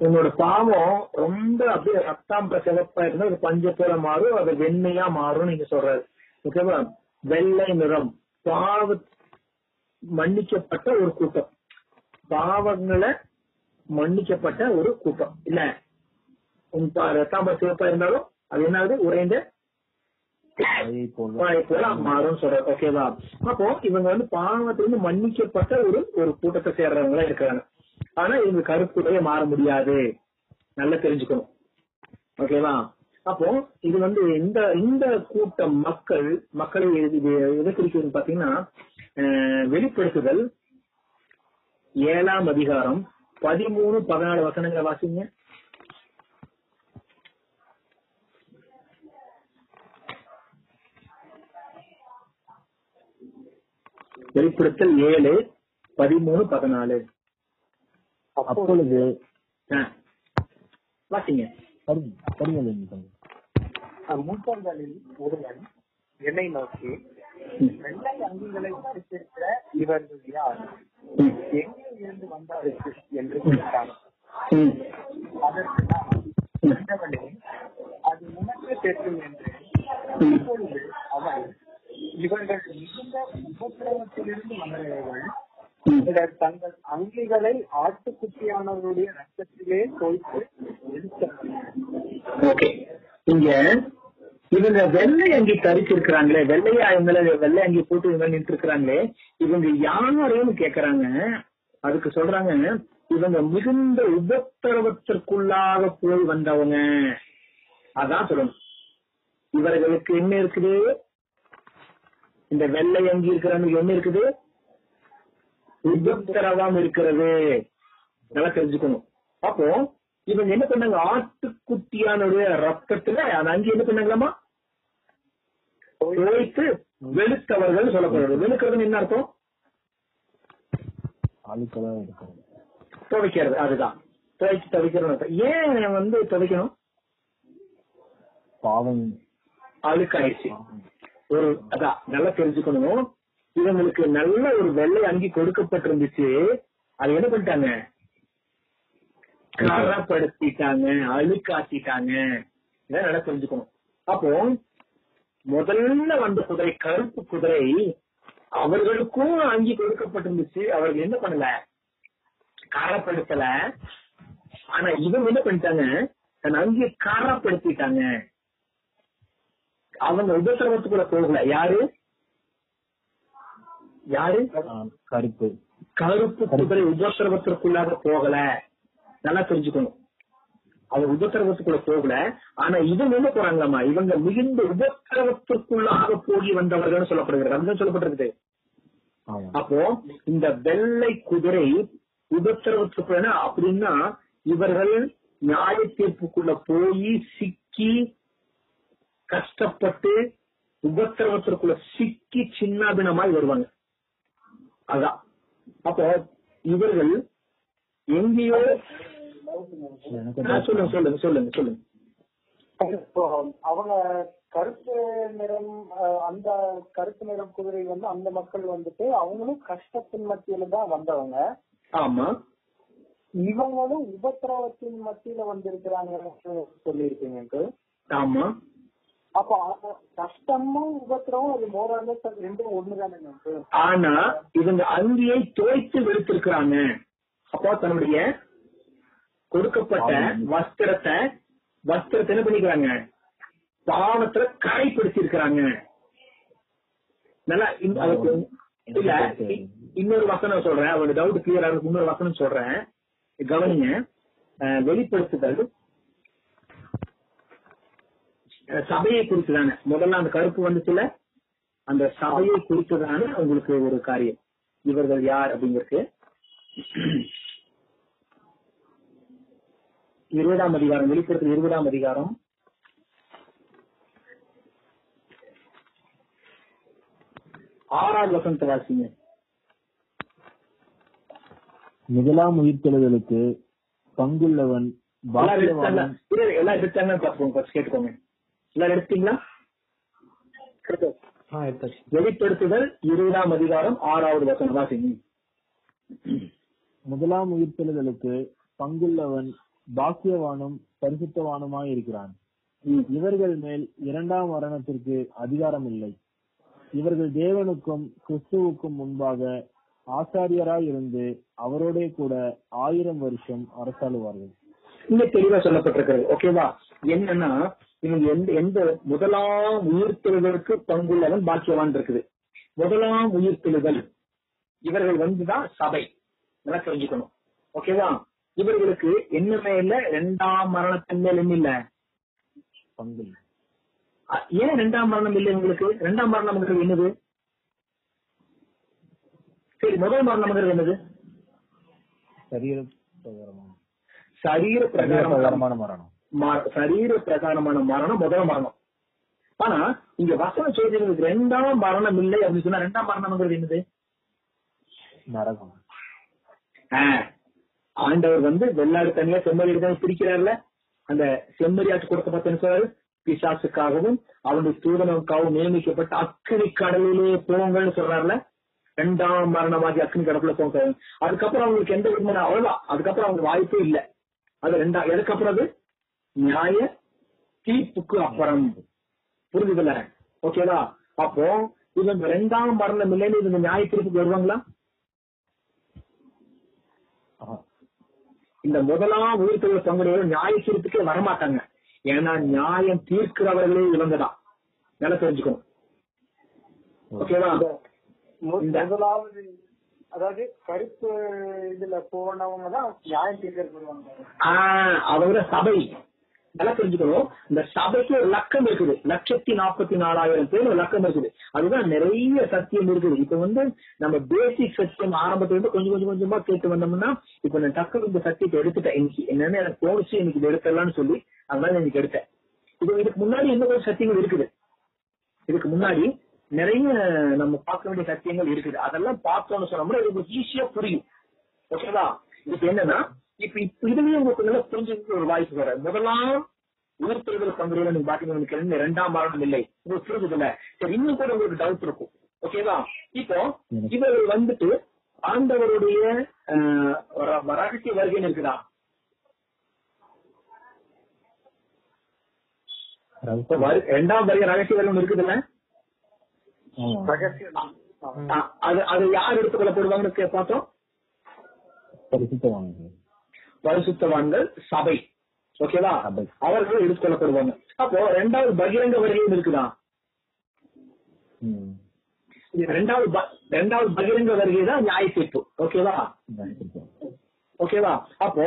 உன்னோட பாவம் ரொம்ப அப்படியே ரத்தாம்ப சிவப்பா இருந்தா ஒரு பஞ்ச போல மாறும் அது வெண்மையா மாறும் நீங்க சொல்றாரு. ஓகேவா வெள்ளை நிறம். பாவ மன்னிக்கப்பட்ட ஒரு கூட்டம். பாவங்களை மன்னிக்கப்பட்ட ஒரு கூட்டம். இல்ல உன் பா- ரத்தாம்ப சிவப்பா இருந்தாலும் அது என்ன ஆகுது உறைந்த மலையை போல் வாயை போல மாறும் சொல்றாரு ஓகேவா அப்போ இவங்க வந்து பாவத்திலிருந்து மன்னிக்கப்பட்ட ஒரு ஒரு கூட்டத்தை சேர்றவங்களா இருக்கிறாங்க. ஆனா இவங்க கருப்புடைய மாற முடியாது. நல்லா தெரிஞ்சுக்கணும். ஓகேவா அப்போ இது வந்து இந்த இந்த கூட்டம் மக்கள் மக்களை எதை குறிக்கிறது பாத்தீங்கன்னா வெளிப்படுத்துதல் ஏழாம் அதிகாரம் பதிமூணு பதினாலு வசனங்களை வாசிங்க. வெளிப்படுத்தல் ஏழு பதிமூணு பதினாலு அப்பொழுது. வாசிங்க. மூத்தங்களில் ஒருவன் என்னை நோக்கி. வெள்ளை அங்கிகளை தரித்திருக்கிற இவர்கள் யார். எங்கே இருந்து வந்தார்கள் என்று கேட்டான். அதற்கு நான் அது உனக்கு தெரியும் என்று. இப்பொழுது அவன் இவர்கள் மிகுந்த உபத்திரவத்திலிருந்து வந்தவர்கள். இவர் தங்கள் அங்கிகளை ஆட்டுக்குட்டியானவருடைய ரத்தத்திலே தோய்த்து எடுத்தார்கள் இங்க இவங்க வெள்ளை அங்கி தரிச்சிருக்கிறாங்களே வெள்ளையா இவங்கள வெள்ளை அங்கி போட்டு இவங்க நின்று இருக்கிறாங்களே இவங்க யாருன்னு கேக்குறாங்க. அதுக்கு சொல்றாங்க இவங்க மிகுந்த உபத்திரவத்திற்குள்ளாக போய் வந்தவங்க. அதான் சொல்லணும். இவர்களுக்கு என்ன இருக்குது? இந்த வெள்ளை அங்கி இருக்கிறவங்களுக்கு என்ன இருக்குது? உபத்திரவம் இருக்கிறது. நல்லா தெரிஞ்சுக்கணும். அப்போ இவங்க என்ன பண்ணாங்க? ஆட்டுக்குட்டியானுடைய ரத்தத்துல அந்த அங்கே என்ன பண்ணாங்களாமா? தோய்த்து வெளுத்தவர்கள் சொல்லப்படுறது வெளுக்கிறதுன்னு என்ன அர்த்தம்? துவைக்கிறது. அதுதான். துவைச்சு துவைக்கிறது ஏன் வந்து துவைக்கணும்? பாவம். அழுக்காயிடுச்சு. ஒரு அதான் நல்லா தெரிஞ்சுக்கணும்? இவங்களுக்கு நல்ல ஒரு வெள்ளை அங்கி கொடுக்கப்பட்டிருந்துச்சு. அது என்ன பண்ணிட்டாங்க? கரப்படுத்திட்டாங்க அழுக்காக்கிட்டாங்க. இதான் நல்லா தெரிஞ்சுக்கணும். அப்போ முதல்ல வந்த குதிரை கருப்பு குதிரை அவர்களுக்கும் அங்கி கொடுக்கப்பட்டிருந்துச்சு. அவர்கள் என்ன பண்ணல? கரப்படுத்தல. ஆனா இவங்க என்ன பண்ணிட்டாங்க? தன் அங்கியை கரப்படுத்திட்டாங்க. அவங்க உபத்திரவத்துக்குள்ள போகல. யாரு? யாரு? கருப்பு. கருப்பு குதிரை உபத்திரவத்திற்குள்ளாக போகல. நல்லா தெரிஞ்சுக்கணும். அவங்க உபத்திரவத்துக்குள்ள போகல. ஆனா இவங்க என்ன போறாங்களாமா இவங்க மிகுந்த உபத்திரவத்திற்குள்ளாக போகி வந்தவர்கள் சொல்லப்படுகிறது. அதுதான் சொல்லப்பட்டிருக்குது. அப்போ இந்த வெள்ளை குதிரை உபத்திரவத்துக்குள்ள அப்படின்னா இவர்கள் நியாய தீர்ப்புக்குள்ள போய் சிக்கி கஷ்டப்பட்டு உபத்திரவத்திற்குள்ள சிக்கி சின்னாபினமாய் வருவாங்க. அதான். அப்போ இவர்கள் எங்கேயோ சொல்லுங்க சொல்லுங்க சொல்லுங்க சொல்லுங்க. அவங்க கருப்பு நிறம் அந்த கருப்பு நிறம் குதிரை வந்து அந்த மக்கள் வந்துட்டு அவங்களும் கஷ்டத்தின் மத்தியில தான் வந்தவங்க. ஆமா. இவங்களும் உபத்திரவத்தின் மத்தியில வந்திருக்கிறாங்கன்னு சொல்லியிருக்கீங்க uncle. ஆமா. அப்ப கஷ்டமும் உபத்திரமும் அது மோரால ரெண்டும் ஒண்ணுதானே? ஆனா இவங்க அங்கேயே தோய்த்து வெளுத்திருக்கிறாங்க. அப்போ தன்னுடைய கொடுக்கப்பட்ட வஸ்திரத்தை வஸ்திரத்தை என்ன பண்ணிக்கிறாங்க? பாவத்துல கரைப்படுத்தி நல்லா இந்த- அதுக்கு இல்ல இன்னொரு வசனம் சொல்றேன். அவரோட டவுட் கிளியர் ஆகுது இன்னொரு வசனம் சொல்றேன். கவனிங்க. அஹ், வெளிப்படுத்துதல் சபையை குறித்துதானே. முதல்ல அந்த கருப்பு வந்துச்சுல அந்த சபையை குறித்துதான உங்களுக்கு ஒரு காரியம். இவர்கள் யார் அப்படிங்கிறது இருபதாம் அதிகாரம் வெளிப்படுத்தல் இருபதாம் அதிகாரம். ஆறாவது வசனத்தை வாசிங்க. முதலாம் உயிர்த்தெழுதலுக்கு பங்குள்ளவன் எல்லாம் பாப்போம் first கேட்டுக்கோங்க. எல்லாரும் எடுத்தீங்களா வெளிப்படுத்துதல் இருபதாம் அதிகாரம் ஆறாவது வசனம். வாசிங்க முதலாம் உயிர்த்தெழுதலுக்கு பங்குள்ளவன் பாக்கியவானும் பரிசுத்தவானுமாய் இருக்கிறான். இவர்கள் மேல் இரண்டாம் மரணத்திற்கு அதிகாரம் இல்லை. இவர்கள் தேவனுக்கும் கிறிஸ்துவுக்கும் முன்பாக ஆசாரியராய் இருந்து அவரோடே கூட ஆயிரம் வருஷம் அரசாளுவார்கள். இங்க தெளிவா சொல்லப்பட்டிருக்கிறது. ஓகேவா என்னன்னா இவங்க எந்த எந்த முதலாம் உயிர்த்தெழுதலுக்கு பங்குள்ளவன் பாக்கியவான் இருக்குது. முதலாம் உயிர்த்தெழுதல் இவர்கள் வந்துதான் சபை. நல்லா தெரிஞ்சுக்கணும். ஓகேவா இவர்களுக்கு என்ன மேல இரண்டாம் மரணத்தின் மேல் என்ன இல்ல. பங்கு ஏன் ரெண்டாம் மரணம் இல்லை உங்களுக்கு? ரெண்டாம் மரணம்ங்கிறது என்னது? சரி முதல் மரணம்ங்கிறது என்னது? சரீர பிரகாரமான சரீர சரீர பிரகாரம் பிரகாரமான மரணம். மர- சரீர பிரகாரமான மரணம் முதல் மரணம். ஆனா இங்க வசனம் சொல்றது ரெண்டாம் மரணம் இல்லை அப்படின்னு சொன்னா ரெண்டாம் மரணம்ங்கிறது என்னது? நரகம். ஆண்டவர் வந்து வெள்ளாடு தனியா செம்மறி தனியா பிரிக்கிறார்ல. அந்த செம்மறியாட்டு கொடுத்த பார்த்தேன்னு சொல்றாரு? பிசாசுக்காகவும் அவனுடைய தூதனுக்காகவும் நியமிக்கப்பட்ட அக்கினி கடலிலே போங்கள்னு சொல்றாருல. ரெண்டாம் மரணமாகி அக்கினி கடலுக்குள்ள போங்க. அதுக்கப்புறம் அவங்களுக்கு எந்த விதமான அவ்வளவுதான் அதுக்கப்புறம் அவங்களுக்கு வாய்ப்பே இல்ல. அது ரெண்டா எதுக்கப்புறம் அது? நியாய தீர்ப்புக்கு அப்புறம். புரிஞ்சுதுல ஓகேவா அப்போ இவங்க ரெண்டாம் மரணம் இல்லைன்னு இவங்க நியாய தீர்ப்புக்கு வருவாங்களா. இந்த முதலாம் உயிர்த்தொழில் பங்குடையவர் நியாய தீர்ப்புக்கே வரமாட்டாங்க. ஏன்னா நியாயம் தீர்க்கிறவர்களே இவங்கதான். நல்லா தெரிஞ்சுக்கணும். ஓகேவா முதலாவது அதாவது கருப்பு இதுல போனவங்க தான் நியாயம் தீர்க்க வருவாங்க. அவங்க சபை. நல்லா தெரிஞ்சுக்கணும் இந்த சபைக்கு ஒரு லக்கம் இருக்குது. லட்சத்தி நாற்பத்தி நாலாயிரம் பேர் ஒரு லக்கம் இருக்குது. அதுதான் நிறைய சத்தியம் இருக்குது. இப்ப வந்து நம்ம பேசிக் சத்தியம் ஆரம்பத்துல இருந்து கொஞ்சம் கொஞ்சம் கொஞ்சமா கேட்டு வந்தோம்னா இப்ப நான் டக்கு இந்த சத்தியத்தை எடுத்துட்டேன். இன்னைக்கு என்னன்னு எனக்கு தோணுச்சு இன்னைக்கு இது எடுத்துடலாம்னு சொல்லி அதனால இன்னைக்கு எடுத்தேன். இது இதுக்கு முன்னாடி இன்னும் கொஞ்சம் சத்தியங்கள் இருக்குது? இதுக்கு முன்னாடி நிறைய நம்ம பார்க்க வேண்டிய சத்தியங்கள் இருக்குது. அதெல்லாம் பார்த்தோம்னு சொன்னோம்னா இது ஈஸியா புரியும். ஓகேவா இதுக்கு என்னன்னா இப்ப இதுலயே உங்களுக்கு நல்லா புரிஞ்சுக்க ஒரு வாய்ப்பு வர முதலாம் உயிர்த்தெழுதல் பங்குறையில நீங்க பாத்தீங்கன்னா இரண்டாம் மரணம் இல்லை. உங்களுக்கு புரிஞ்சது இல்ல சரி இன்னும் கூட உங்களுக்கு டவுட் இருக்கும். ஓகேவா இப்போ இவர் வந்துட்டு ஆண்டவருடைய ரகசிய வருகைன்னு இருக்குதா? இரண்டாம் வருகை ரகசிய வருகை இருக்குதுல்ல? அது அது யார் எடுத்துக்கொள்ளப்படுவாங்கன்னு பார்த்தோம்? பரிசுத்தவான்கள் சபை. ஓகேவா. அவர்கள் எடுத்துக்கொள்ளப்படுவாங்க. அப்போ ரெண்டாவது பகிரங்க வருகையும் இருக்குதா. ரெண்டாவது ரெண்டாவது பகிரங்க வருகை தான் நியாய தீர்ப்பு ஓகேவா. ஓகேவா? அப்போ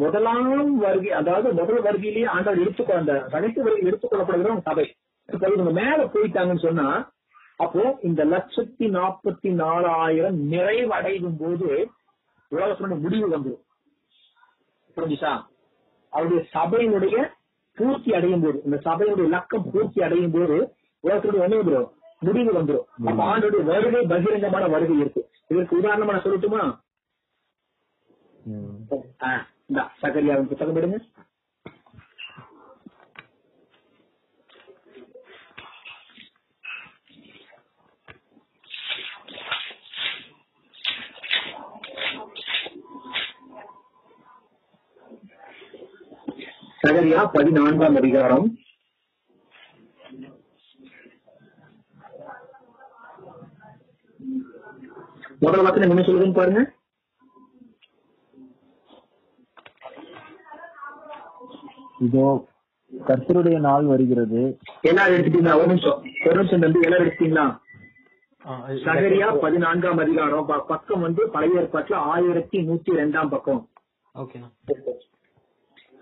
முதலாம் வருகை அதாவது முதல் வருகையிலேயே ஆண்டவர் எடுத்துக்கொள்ள அந்த கடைசி வருகை எடுத்துக்கொள்ளப்படுகிறவங்க சபை. இப்போ இவங்க மேல போயிட்டாங்கன்னு சொன்னா அப்போ இந்த லட்சத்தி நாற்பத்தி நாலாயிரம் நிறைவடையும் போது உலகத்தினுடைய முடிவு வந்துடும் புரிஞ்சுச்சா? அவருடைய சபையினுடைய பூர்த்தி அடையும் போது இந்த சபையினுடைய லக்கம் பூர்த்தி அடையும் போது உலகத்தினுடைய என்ன வந்துடும் முடிவு வந்துடும் அப்ப ஆண்டுடைய வருகை பகிரங்கமான வருகை இருக்கு. இதற்கு உதாரணமா நான் சொல்லட்டுமா? சகரியாவின் புத்தகம் எடுங்க சகரியா பதினான்காம் அதிகாரம். முதல் வசனம் என்ன சொல்லுதுன்னு பாருங்க. இதோ கர்த்தருடைய நாள் வருகிறது. எல்லாரும் எடுத்துட்டீங்களா? ஒரு நிமிஷம். ஒரு நிமிஷம் தம்பி எல்லாரும் எடுத்துட்டீங்களா? சகரியா பதினான்காம் அதிகாரம். ப- பக்கம் வந்து பழைய ஏற்பாட்டுல ஆயிரத்தி நூத்தி ரெண்டாம் பக்கம். ஓகேண்ணா.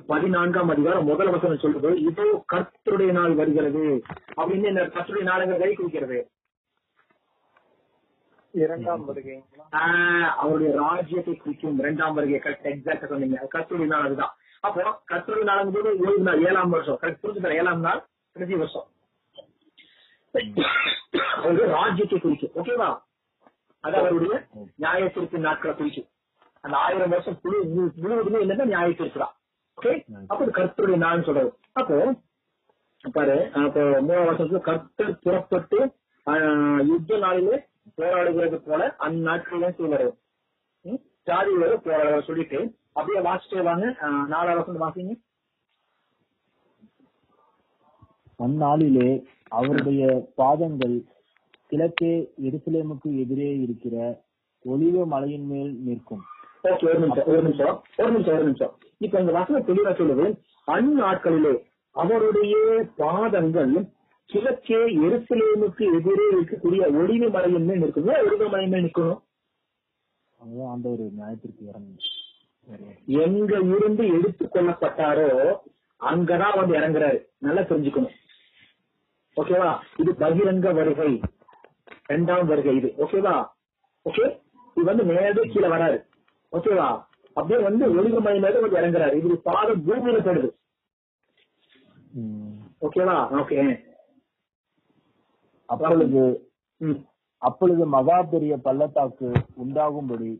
பதினான்காம் அதிகாரம் முதல் வசனம் சொல்லுது இதோ கர்த்தருடைய நாள் வருகிறது. அப்படின்னு என்ன கர்த்தருடைய நாளுங்க கை குடிக்கிறது இரண்டாம் ஆஹ் அவருடைய ராஜ்யத்தை குறிக்கும் இரண்டாம் வருகை கரெக்ட் எக்ஸாக்டா சொன்னீங்க. கர்த்தருடைய நாள் அதுதான். அப்போ கர்த்தருடைய நாள் போது ஓய்வு நாள் ஏழாம் வருஷம். கரெக்ட் புரிஞ்சுக்கிற ஏழாம் நாள் கடைசி வருஷம். அவருடைய ராஜ்யத்தை குறிக்கும். ஓகேவா அது அவருடைய நியாய தீர்ப்பு நாட்களை குறிக்கும். அந்த ஆயிரம் வருஷம் முழு முழு- முழுவதுமே என்னன்னா நியாய தீர்ப்பு தான். அப்ப கர்த்தருடைய நாள்னு சொல்றது அப்போ பாரு அப்போ மூணாம் வருஷத்துல கர்த்தர் புறப்பட்டு யுத்த நாளிலே போராடுகிறது போல அந்நாட்களிலே சொல்வாரு ம்? ஜாதி வேறு போராட சொல்லிட்டு அப்படியே வாசிச்சே வாங்க. நாலாவது வருஷம் வாசிங்க. அந்நாளிலே அவருடைய பாதங்கள் கிழக்கே எருசலேமுக்கு எதிரே இருக்கிற ஒலிவ மலையின் மேல் நிற்கும். ஒரு நிமிஷம் ஒரு நிமிஷம் ஒரு நிமிஷம் ஒரு நிமிஷம். இப்ப இந்த வசனம் தெளிவா சொல்லுது அந்நாட்களிலே அவருடைய பாதங்கள் கிழக்கே எருசலேமுக்கு எதிரே இருக்கக்கூடிய ஒளிவு மலையின் மேல் நிற்கும்? ஒளிவு மலையின் மேல் நிற்கணும் நியாயத்திற்கு எங்க இருந்து எடுத்துக் கொள்ளப்பட்டாரோ அங்கதான் வந்து இறங்குறாரு. நல்லா தெரிஞ்சுக்கணும் ஓகேவா? இது பகிரங்க வருகை. இரண்டாம் வருகை இது. ஓகேவா? ஓகே? இது வந்து நேரடியாக கீழே வராரு. ஓகேவா? அப்படியே வந்து மேல வந்து இறங்குறாரு. இது பாதம் பூமியில படுது. ஓகேவா ஓகே அப்பொழுது அப்பொழுது மகா பெரிய பள்ளத்தாக்கு உண்டாகும்படி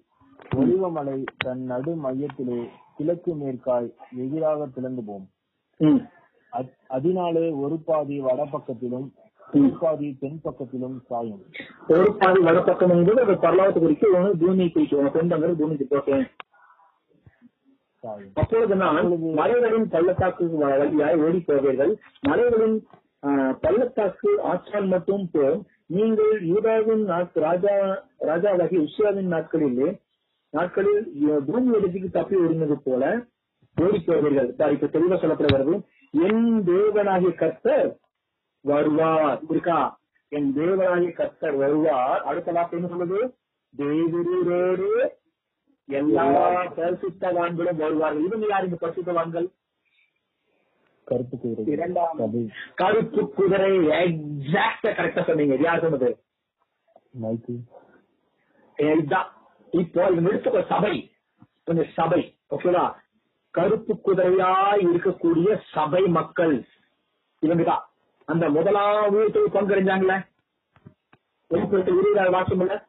ஒலிவமலை தன் நடு மையத்திலே கிழக்கு மேற்காய் எதிராக பிளந்து போம் அதனாலே ஒரு பாதி வடபக்கத்திலும் ஒரு பாதி தென் பக்கத்திலும் சாயும். ஒரு பாதி வடப்பக்கம் என்பது அது பரலாவத்தை குறிக்க ஒன்று பூமியை குறிக்கும் சொந்தங்கிறது பூமிக்கு போட்டேன் அப்பொழுது நான் மலைகளின் பள்ளத்தாக்கு வழியாய் ஓடி போவீர்கள் மலைகளின் பள்ளத்தாக்கு ஆற்றால் மட்டும் போம். நீங்கள் யூதாவின் ராஜா ராஜாவாகி உஷியாவின் நாட்களிலே நாட்களில் பூமி எழுதிக்கு தப்பி ஓடினது போல ஓடி போவீர்கள் இப்ப தெளிவா சொல்லப்படுகிறது. என் தேவனாகிய கர்த்தர் வருவார். இருக்கா? என் தேவனாகிய கர்த்தர் வருவார். அடுத்த வார்த்தை என்ன சொல்லுது? தேவரூரோடு எல்லா பரிசுத்தவான்களும் வருவார்கள். இவங்க யார் இந்த பரிசுத்தவான்கள் கருப்பு குதிரை. இரண்டாம் சபை கருப்பு குதிரை. எக்ஸாக்டா கரெக்டா சொன்னீங்க. யார் சொன்னது? இப்போ எடுத்துக்கோ சபை. கொஞ்சம் சபை. ஓகேவா கருப்பு குதிரையாய் இருக்கக்கூடிய சபை மக்கள். இவங்கதான் அந்த முதலாவது பங்கறிஞ்சாங்களே வெளிப்படுத்த இருபதாவது வாசம் இல்ல?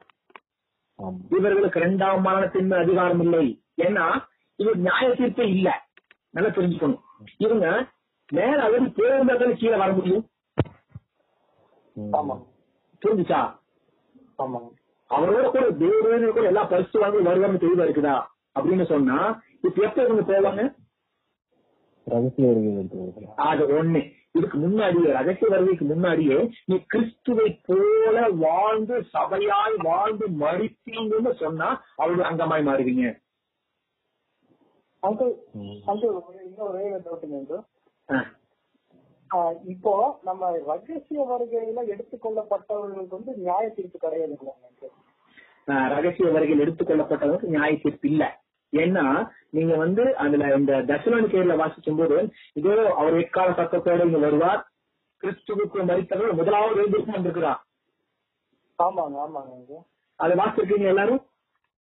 இவர்களுக்கு இரண்டாம் மரணத்தின் அதிகாரம் இல்லை. ஏன்னா இவர் நியாய தீர்ப்பே இல்ல. நல்லா தெரிஞ்சுக்கணும். இவங்க மேல அவர் போயிருந்தாலும் கீழே வர முடியும். ஆமா. புரிஞ்சுச்சா? ஆமா. அவரோட கூட தேவரோட கூட எல்லா பரிசு வாங்கி வருவாங்க தெளிவா இருக்குதா? அப்படின்னு சொன்னா இப்ப எப்ப இவங்க போவாங்க? அது ஒண்ணு. இதுக்கு முன்னாடியே ரகசிய வருகைக்கு முன்னாடியே நீ கிறிஸ்துவை போல வாழ்ந்து சபையாய் வாழ்ந்து மறிப்பீங்கன்னு சொன்னா அவரு அங்கமாய் மாறுவீங்க. இப்போ நம்ம ரகசிய வருகையில எடுத்துக்கொள்ளப்பட்டவர்களுக்கு வந்து நியாய தீர்ப்பு ஆஹ் ரகசிய வருகையில் எடுத்துக்கொள்ளப்பட்டவங்களுக்கு நியாய தீர்ப்பு இல்ல. ஏன்னா நீங்க வந்து அதுல இந்த தசலோனிக்கையில வாசிக்கும் போது இதோ அவர் எக்கால சத்தத்தோட இங்க வருவார் கிறிஸ்துவுக்கு மறித்தவர் முதலாவது எழுந்திருக்கும் வந்திருக்கிறார். ஆமாங்க ஆமாங்க அதை வாசிச்சிருக்கீங்க எல்லாரும்?